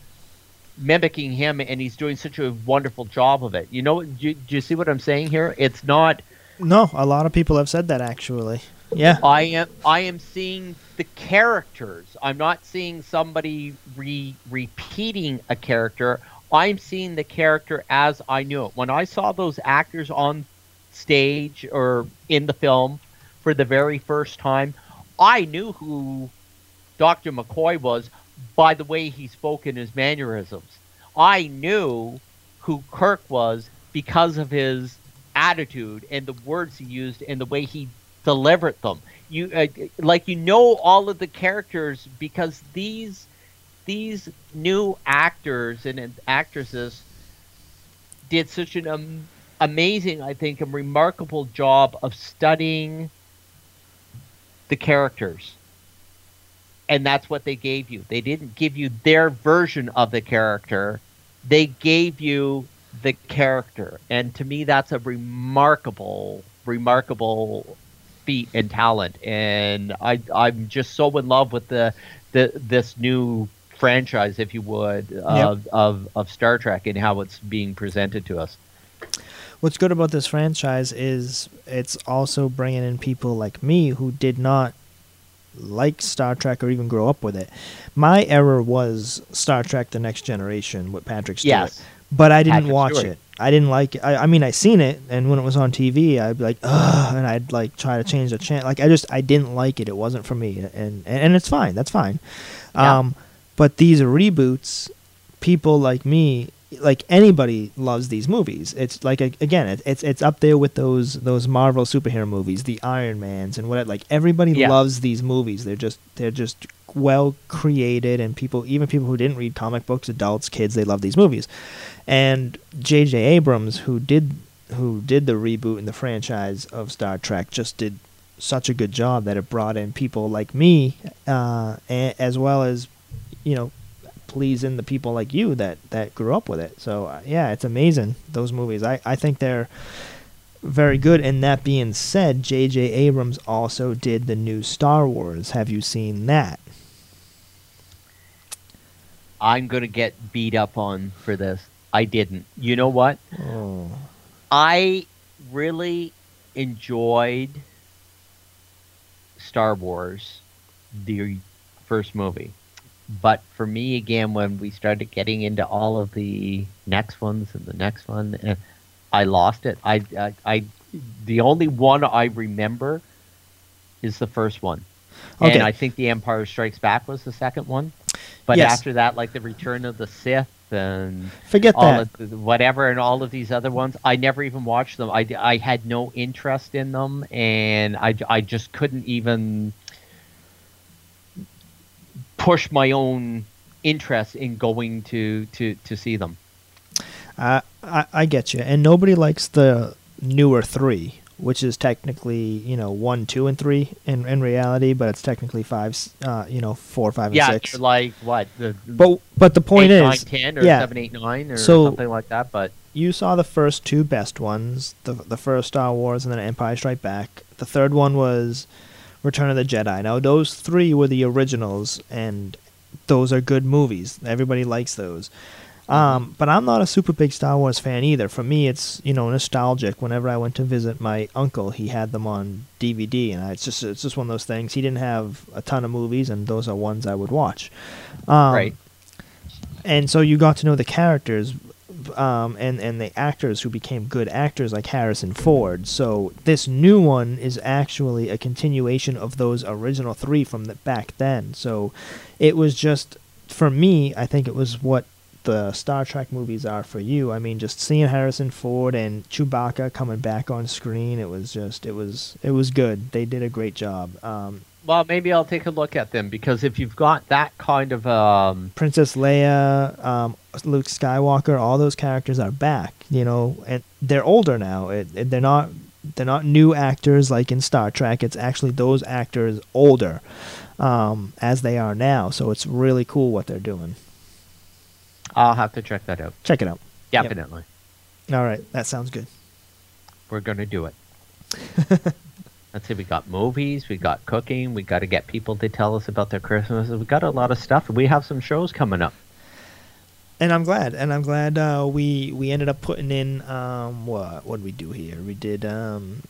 mimicking him, and he's doing such a wonderful job of it. You know, do you, do you see what I'm saying here? It's not. No, a lot of people have said that actually. Yeah. I am I am seeing the characters. I'm not seeing somebody re- repeating a character. I'm seeing the character as I knew it. When I saw those actors on stage or in the film for the very first time, I knew who Dr. McCoy was by the way he spoke in his mannerisms. I knew who Kirk was because of his attitude and the words he used and the way he delivered them. You uh, like you know all of the characters because these these new actors and actresses did such an um, amazing, I think, and remarkable job of studying the characters. And that's what they gave you. They didn't give you their version of the character. They gave you the character. And to me that's a remarkable remarkable feat and talent. And I I'm just so in love with the the this new franchise, if you would, of, of, of Star Trek and how it's being presented to us. What's good about this franchise is it's also bringing in people like me who did not like Star Trek or even grow up with it. My era was Star Trek: The Next Generation with Patrick Stewart, Yes. but I didn't Patrick watch Stewart. it. I didn't like it. I, I mean, I seen it, and when it was on TV, I'd be like, ugh, and I'd like try to change the channel. Like I just I didn't like it. It wasn't for me, and and, and it's fine. That's fine. Yeah. Um, but these reboots, people like me, like anybody loves these movies. It's like again, it, it's it's up there with those those Marvel superhero movies, the Iron Mans and what. Like everybody Yeah. loves these movies. They're just they're just well created, and people even people who didn't read comic books, adults, kids, they love these movies. And J.J. Abrams, who did who did the reboot in the franchise of Star Trek, just did such a good job that it brought in people like me, uh, a- as well as you know pleasing the people like you that that grew up with it. So uh, yeah, it's amazing those movies. I I think they're very good. And that being said, J.J. Abrams also did the new Star Wars. Have you seen that? I'm going to get beat up on for this. I didn't. You know what? Oh. I really enjoyed Star Wars, the first movie. But for me, again, when we started getting into all of the next ones and the next one, eh, I lost it. I, I, I, the only one I remember is the first one, Okay. and I think The Empire Strikes Back was the second one. But Yes. after that, like the Return of the Sith and Forget all that. the, whatever and all of these other ones, I never even watched them. I, I had no interest in them, and I, I just couldn't even push my own interest in going to to to see them. I, I I get you, and nobody likes the newer three, which is technically you know one, two, and three in in reality, but it's technically five, uh, you know, four, five, and six. they're like what the But but the point eight, is, nine, 10 or yeah. seven, eight, nine, or So- something like that. But you saw the first two best ones, the the first Star Wars and then Empire Strike Back. The third one was Return of the Jedi. Now those three were the originals, and those are good movies. Everybody likes those. Um, but I'm not a super big Star Wars fan either. For me, it's you know nostalgic. Whenever I went to visit my uncle, he had them on DVD, and I, it's just it's just one of those things. He didn't have a ton of movies, and those are ones I would watch. Um, Right. And so you got to know the characters um, and and the actors who became good actors like Harrison Ford. So this new one is actually a continuation of those original three from the back then. So it was just for me. I think it was what the Star Trek movies are for you. I mean, just seeing Harrison Ford and Chewbacca coming back on screen, it was just it was it was good. They did a great job. Um, Well, maybe I'll take a look at them because if you've got that kind of um, Princess Leia, um, Luke Skywalker, all those characters are back. You know, and they're older now. It, it- they're not they're not new actors like in Star Trek. It's actually those actors older um, as they are now. So it's really cool what they're doing. I'll have to check that out. Check it out. Yep. Definitely, All right, that sounds good. we're gonna do it. Let's see, we got movies, we got cooking, we got to get people to tell us about their Christmas. We got a lot of stuff. We have some shows coming up. And I'm glad, and I'm glad uh, we we ended up putting in um, what what did we do here? We did um,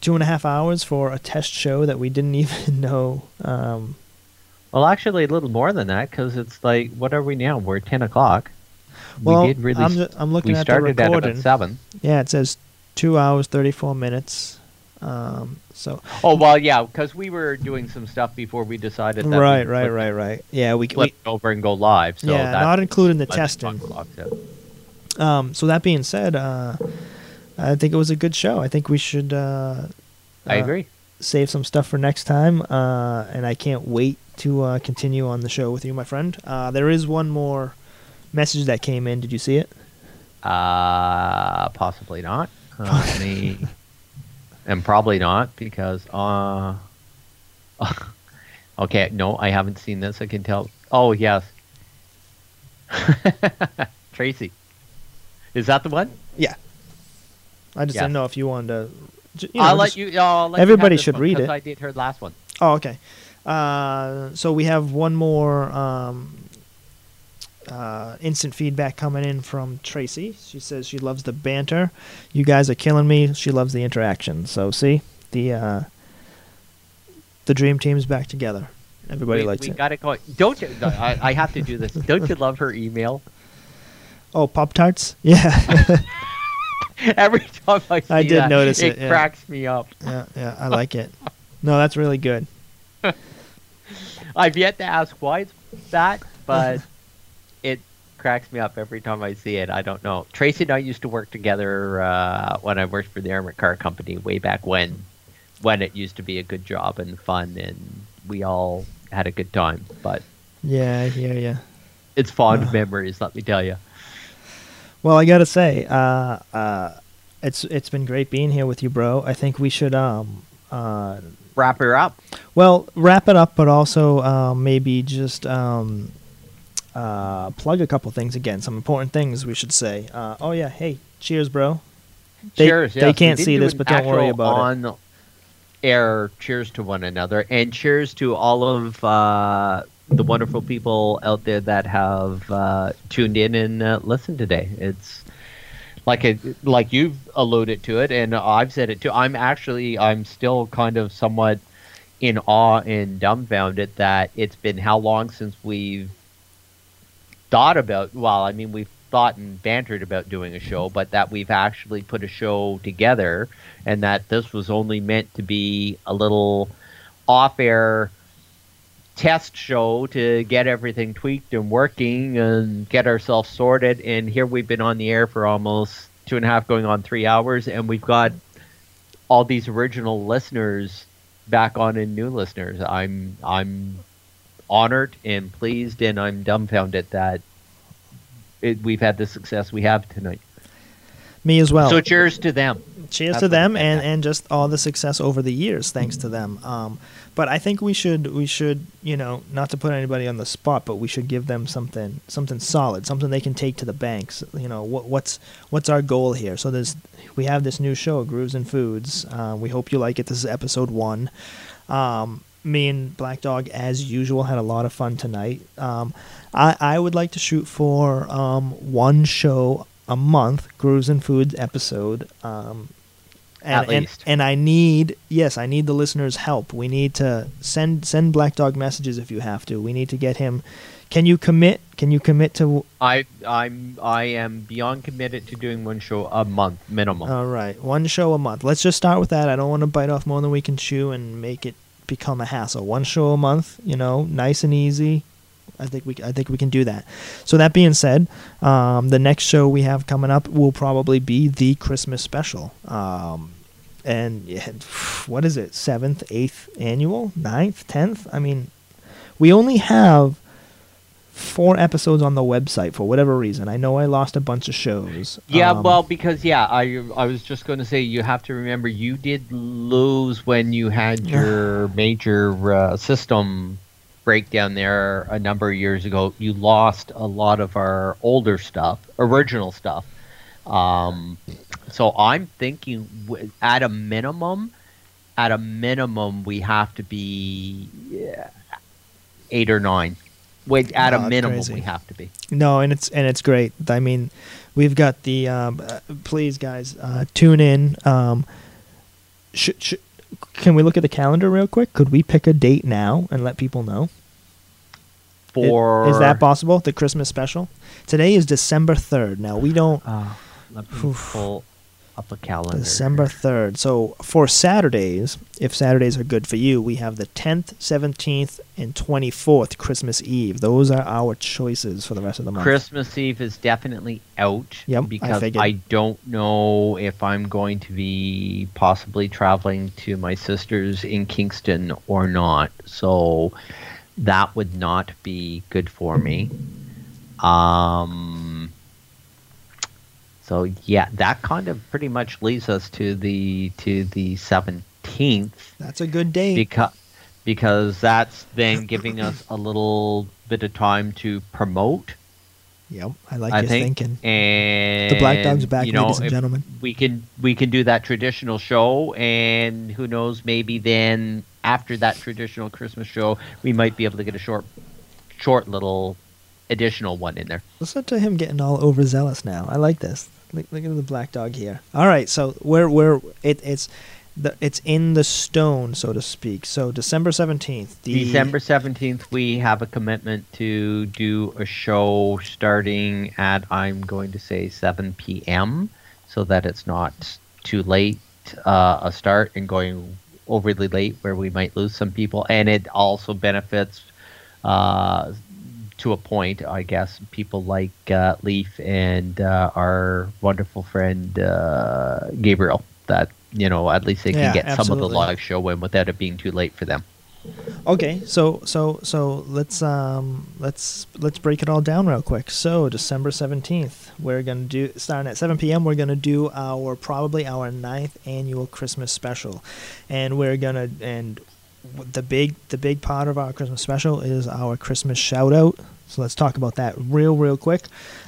two and a half hours for a test show that we didn't even know. Um, Well, actually, a little more than that because it's like, what are we now? We're ten o'clock. Well, we did really. I'm, I'm looking we at the started at about seven. Yeah, it says two hours thirty four minutes. Um, so Oh well, yeah, because we were doing some stuff before we decided. That right, we right, right, right. Yeah, we, Flip we over and go live. So yeah, not including the testing. Um, so that being said, uh, I think it was a good show. I think we should. Uh, I uh, agree. Save some stuff for next time, uh, and I can't wait to uh, continue on the show with you, my friend. Uh, there is one more message that came in. Did you see it? Uh, possibly not. Uh, and probably not because uh, okay, no, I haven't seen this. I can tell. Oh yes, Tracy. Is that the one? Yeah. I just Yeah. didn't know if you wanted to. You know, I'll let you. I'll let you everybody this should read it. I did her last one. Oh, okay. Uh, so we have one more um, uh, instant feedback coming in from Tracy. She says she loves the banter. You guys are killing me. She loves the interaction. So see the uh, the dream team's back together. Everybody we, likes we it. got it going. Don't you? I, I have to do this. Don't you love her email? Oh, Pop Tarts. Yeah. Every time I see I did that, notice it it, yeah. cracks me up. yeah, yeah. I like it. No, that's really good. I've yet to ask why it's that, but it cracks me up every time I see it. I don't know. Tracy and I used to work together uh, when I worked for the Armored Car Company way back when, when it used to be a good job and fun, and we all had a good time. But Yeah, I hear you. it's fond memories, let me tell you. Well, I gotta say, uh, uh, it's it's been great being here with you, bro. I think we should um, uh, wrap her up. Well, wrap it up, but also um, maybe just um, uh, plug a couple things again. Some important things we should say. Uh, oh yeah, hey, cheers, bro. They, cheers. They yes, we can't see this, but don't worry about it. on air cheers to one another and cheers to all of uh, the wonderful people out there that have uh, tuned in and uh, listened today. It's like it, like you've alluded to it, and I've said it too. I'm actually I'm still kind of somewhat in awe and dumbfounded that it's been how long since we've thought about well i mean we've thought and bantered about doing a show but that we've actually put a show together and that this was only meant to be a little off air test show to get everything tweaked and working and get ourselves sorted. And here we've been on the air for almost two and a half going on three hours and we've got all these original listeners back on and new listeners. I'm i'm honored and pleased, and I'm dumbfounded that it, we've had the success we have tonight. Me as well. So cheers to them. Cheers That's to them and, and just all the success over the years, thanks to them. Um, but I think we should we should you know not to put anybody on the spot, but we should give them something something solid, something they can take to the banks. You know what what's what's our goal here? So there's we have this new show, Grooves and Foods. Uh, we hope you like it. This is episode one. Um, me and Black Dog, as usual, had a lot of fun tonight. Um, I, I would like to shoot for um, one show a month, Grooves and Foods episode. Um, and, At and, least. and I need yes, I need the listeners' help. We need to send send Black Dog messages if you have to. We need to get him. Can you commit? Can you commit to? I I'm I am beyond committed to doing one show a month minimum. All right, one show a month. Let's just start with that. I don't want to bite off more than we can chew and make it become a hassle. One show a month, you know, nice and easy. I think we I think we can do that. So that being said, um, the next show we have coming up will probably be the Christmas special. Um, and what is it? Seventh, eighth annual, ninth, tenth? I mean, we only have four episodes on the website for whatever reason. I know I lost a bunch of shows. Yeah, Um, well, because yeah, I I was just going to say you have to remember you did lose when you had your major uh, system breakdown there a number of years ago. You lost a lot of our older stuff, original stuff. Um, so I'm thinking at a minimum, at a minimum, we have to be yeah, eight or nine. Wait, at No, a minimum, crazy. we have to be. No, and it's and it's great. I mean, we've got the. Um, uh, please, guys, uh, tune in. Um, sh- sh- can we look at the calendar real quick? Could we pick a date now and let people know? For is that possible? The Christmas special. Today is December third. Now we don't. Uh, let me pull up a calendar. December 3rd. So for Saturdays, if Saturdays are good for you, we have the 10th, 17th, and 24th, Christmas Eve. Those are our choices for the rest of the month. Christmas Eve is definitely out Yep, because figured. I, don't know if I'm going to be possibly traveling to my sister's in Kingston or not. So that would not be good for me. Um so yeah, that kind of pretty much leads us to the to the 17th That's a good date. because because that's then giving us a little bit of time to promote. Yep, I like I your think, thinking. and The Black Dog's back, you know, ladies and gentlemen. We can we can do that traditional show, and who knows, maybe then after that traditional Christmas show, we might be able to get a short, short little additional one in there. Listen to him getting all overzealous now. I like this. Look, look at the black dog here. All right, so we're we're it, it's the it's in the stone, so to speak. So December seventeenth. December seventeenth, we have a commitment to do a show starting at I'm going to say seven p.m. so that it's not too late uh, a start and going overly late where we might lose some people, and it also benefits. Uh, to a point, I guess, people like uh, Leif and uh, our wonderful friend uh, Gabriel. That you know, at least they can Yeah, get some of the live show in without it being too late for them. Okay, so so so let's um let's let's break it all down real quick. So December seventeenth, we're gonna do starting at seven p.m. We're gonna do our probably our ninth annual Christmas special, and we're gonna and the big the big part of our Christmas special is our Christmas shout out. So let's talk about that real real quick.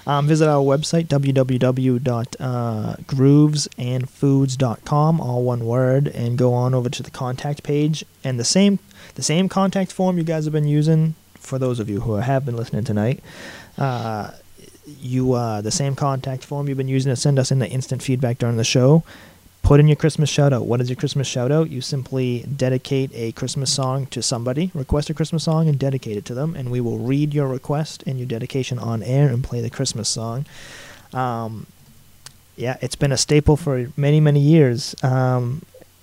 Um, visit our website www.groovesandfoods.com, all one word, and go on over to the contact page and the same the same contact form you guys have been using for those of you who have been listening tonight. Uh, you uh, the same contact form you've been using to send us in the instant feedback during the show. Put in your Christmas shout out. What is your Christmas shout out? You simply dedicate a Christmas song to somebody, request a Christmas song, and dedicate it to them, and we will read your request and your dedication on air and play the Christmas song. Um, yeah, it's been a staple for many, many years. Um,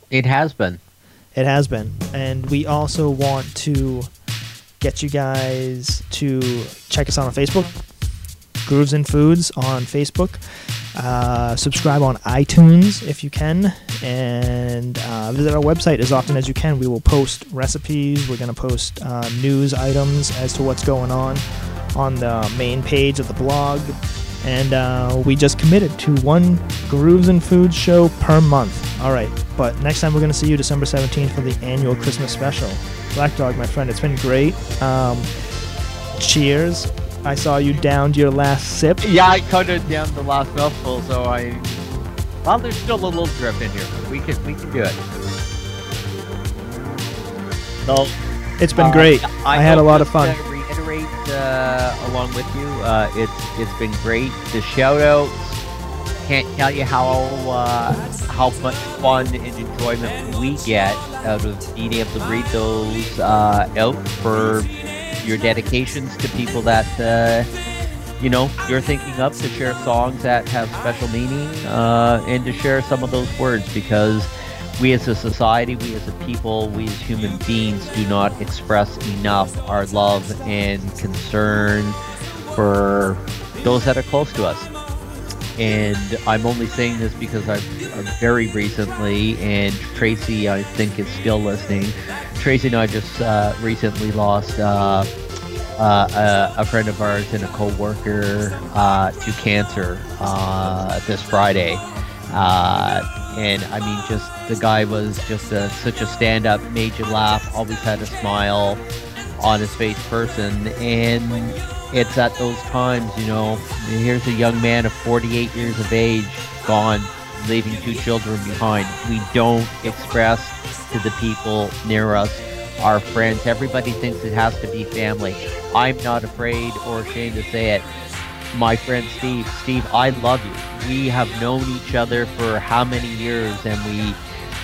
It has been. it has been. And we also want to get you guys to check us out on Facebook, Grooves and Foods on Facebook. Uh, subscribe on iTunes if you can, and uh, visit our website as often as you can. We will post recipes. We're going to post uh, news items as to what's going on on the main page of the blog. And uh, we just committed to one Grooves and Foods show per month. All right, but next time we're going to see you December 17th for the annual Christmas special. Black Dog, my friend, it's been great. Um, cheers. I saw you downed your last sip. Yeah, I cut it down the last mouthful, so I. Well, there's still a little drip in here, but we can we can do it. So It's been uh, great. I, had a lot of fun. To reiterate uh, along with you, uh, it's it's been great. The shout outs can't tell you how uh, how much fun and enjoyment we get out of being able to read those uh, out for your dedications to people that uh, you know you're thinking of to share songs that have special meaning uh, and to share some of those words because we as a society, we as a people, we as human beings do not express enough our love and concern for those that are close to us. And I'm only saying this because I've, I've very recently, and Tracy, I think, is still listening. Tracy and I just uh, recently lost uh, uh, a, a, friend of ours and a co-worker uh, to cancer uh, this Friday. Uh, and I mean, just the guy was just a, such a stand-up, made you laugh, always had a smile on his face person, and it's at those times, you know, here's a young man of 48 years of age gone, leaving two children behind. We don't express to the people near us, our friends. Everybody thinks it has to be family. I'm not afraid or ashamed to say it. My friend Steve, Steve, I love you. We have known each other for how many years and we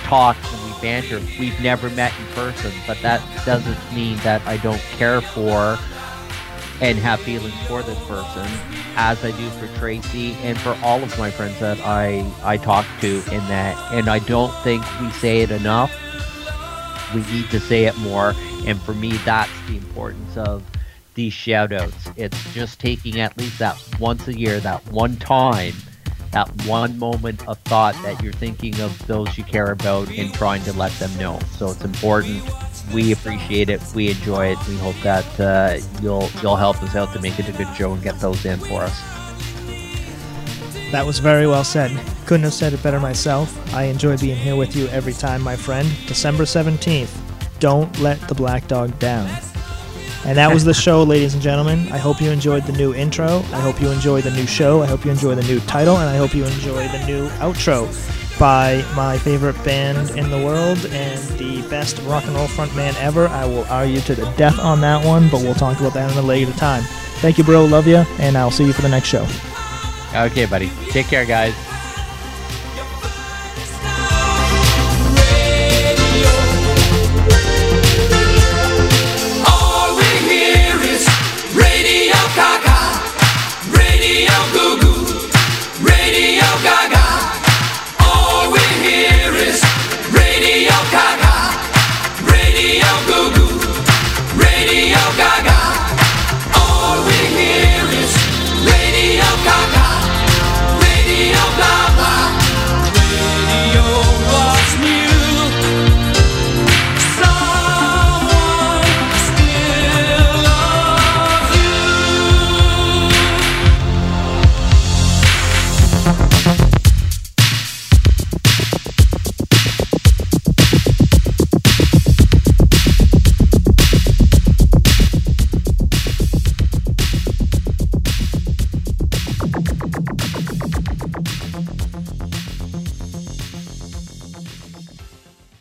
talk and we banter. We've never met in person, but that doesn't mean that I don't care for and have feelings for this person as I do for Tracy and for all of my friends that I I talk to in that. And I don't think we say it enough. We need to say it more. And for me that's the importance of these shout outs. It's just taking at least that once a year that one time that one moment of thought that you're thinking of those you care about and trying to let them know. So it's important we appreciate it. We enjoy it. We hope that uh, you'll you'll help us out to make it a good show and get those in for us. That was very well said. Couldn't have said it better myself. I enjoy being here with you every time, my friend. December 17th. Don't let the black dog down. And that was the show, ladies and gentlemen. I hope you enjoyed the new intro. I hope you enjoy the new show. I hope you enjoy the new title. And I hope you enjoy the new outro by my favorite band in the world and the best rock and roll frontman ever. I will argue to the death on that one, but we'll talk about that in a later time. Thank you, bro. Love you, and I'll see you for the next show. Okay, buddy. Take care, guys.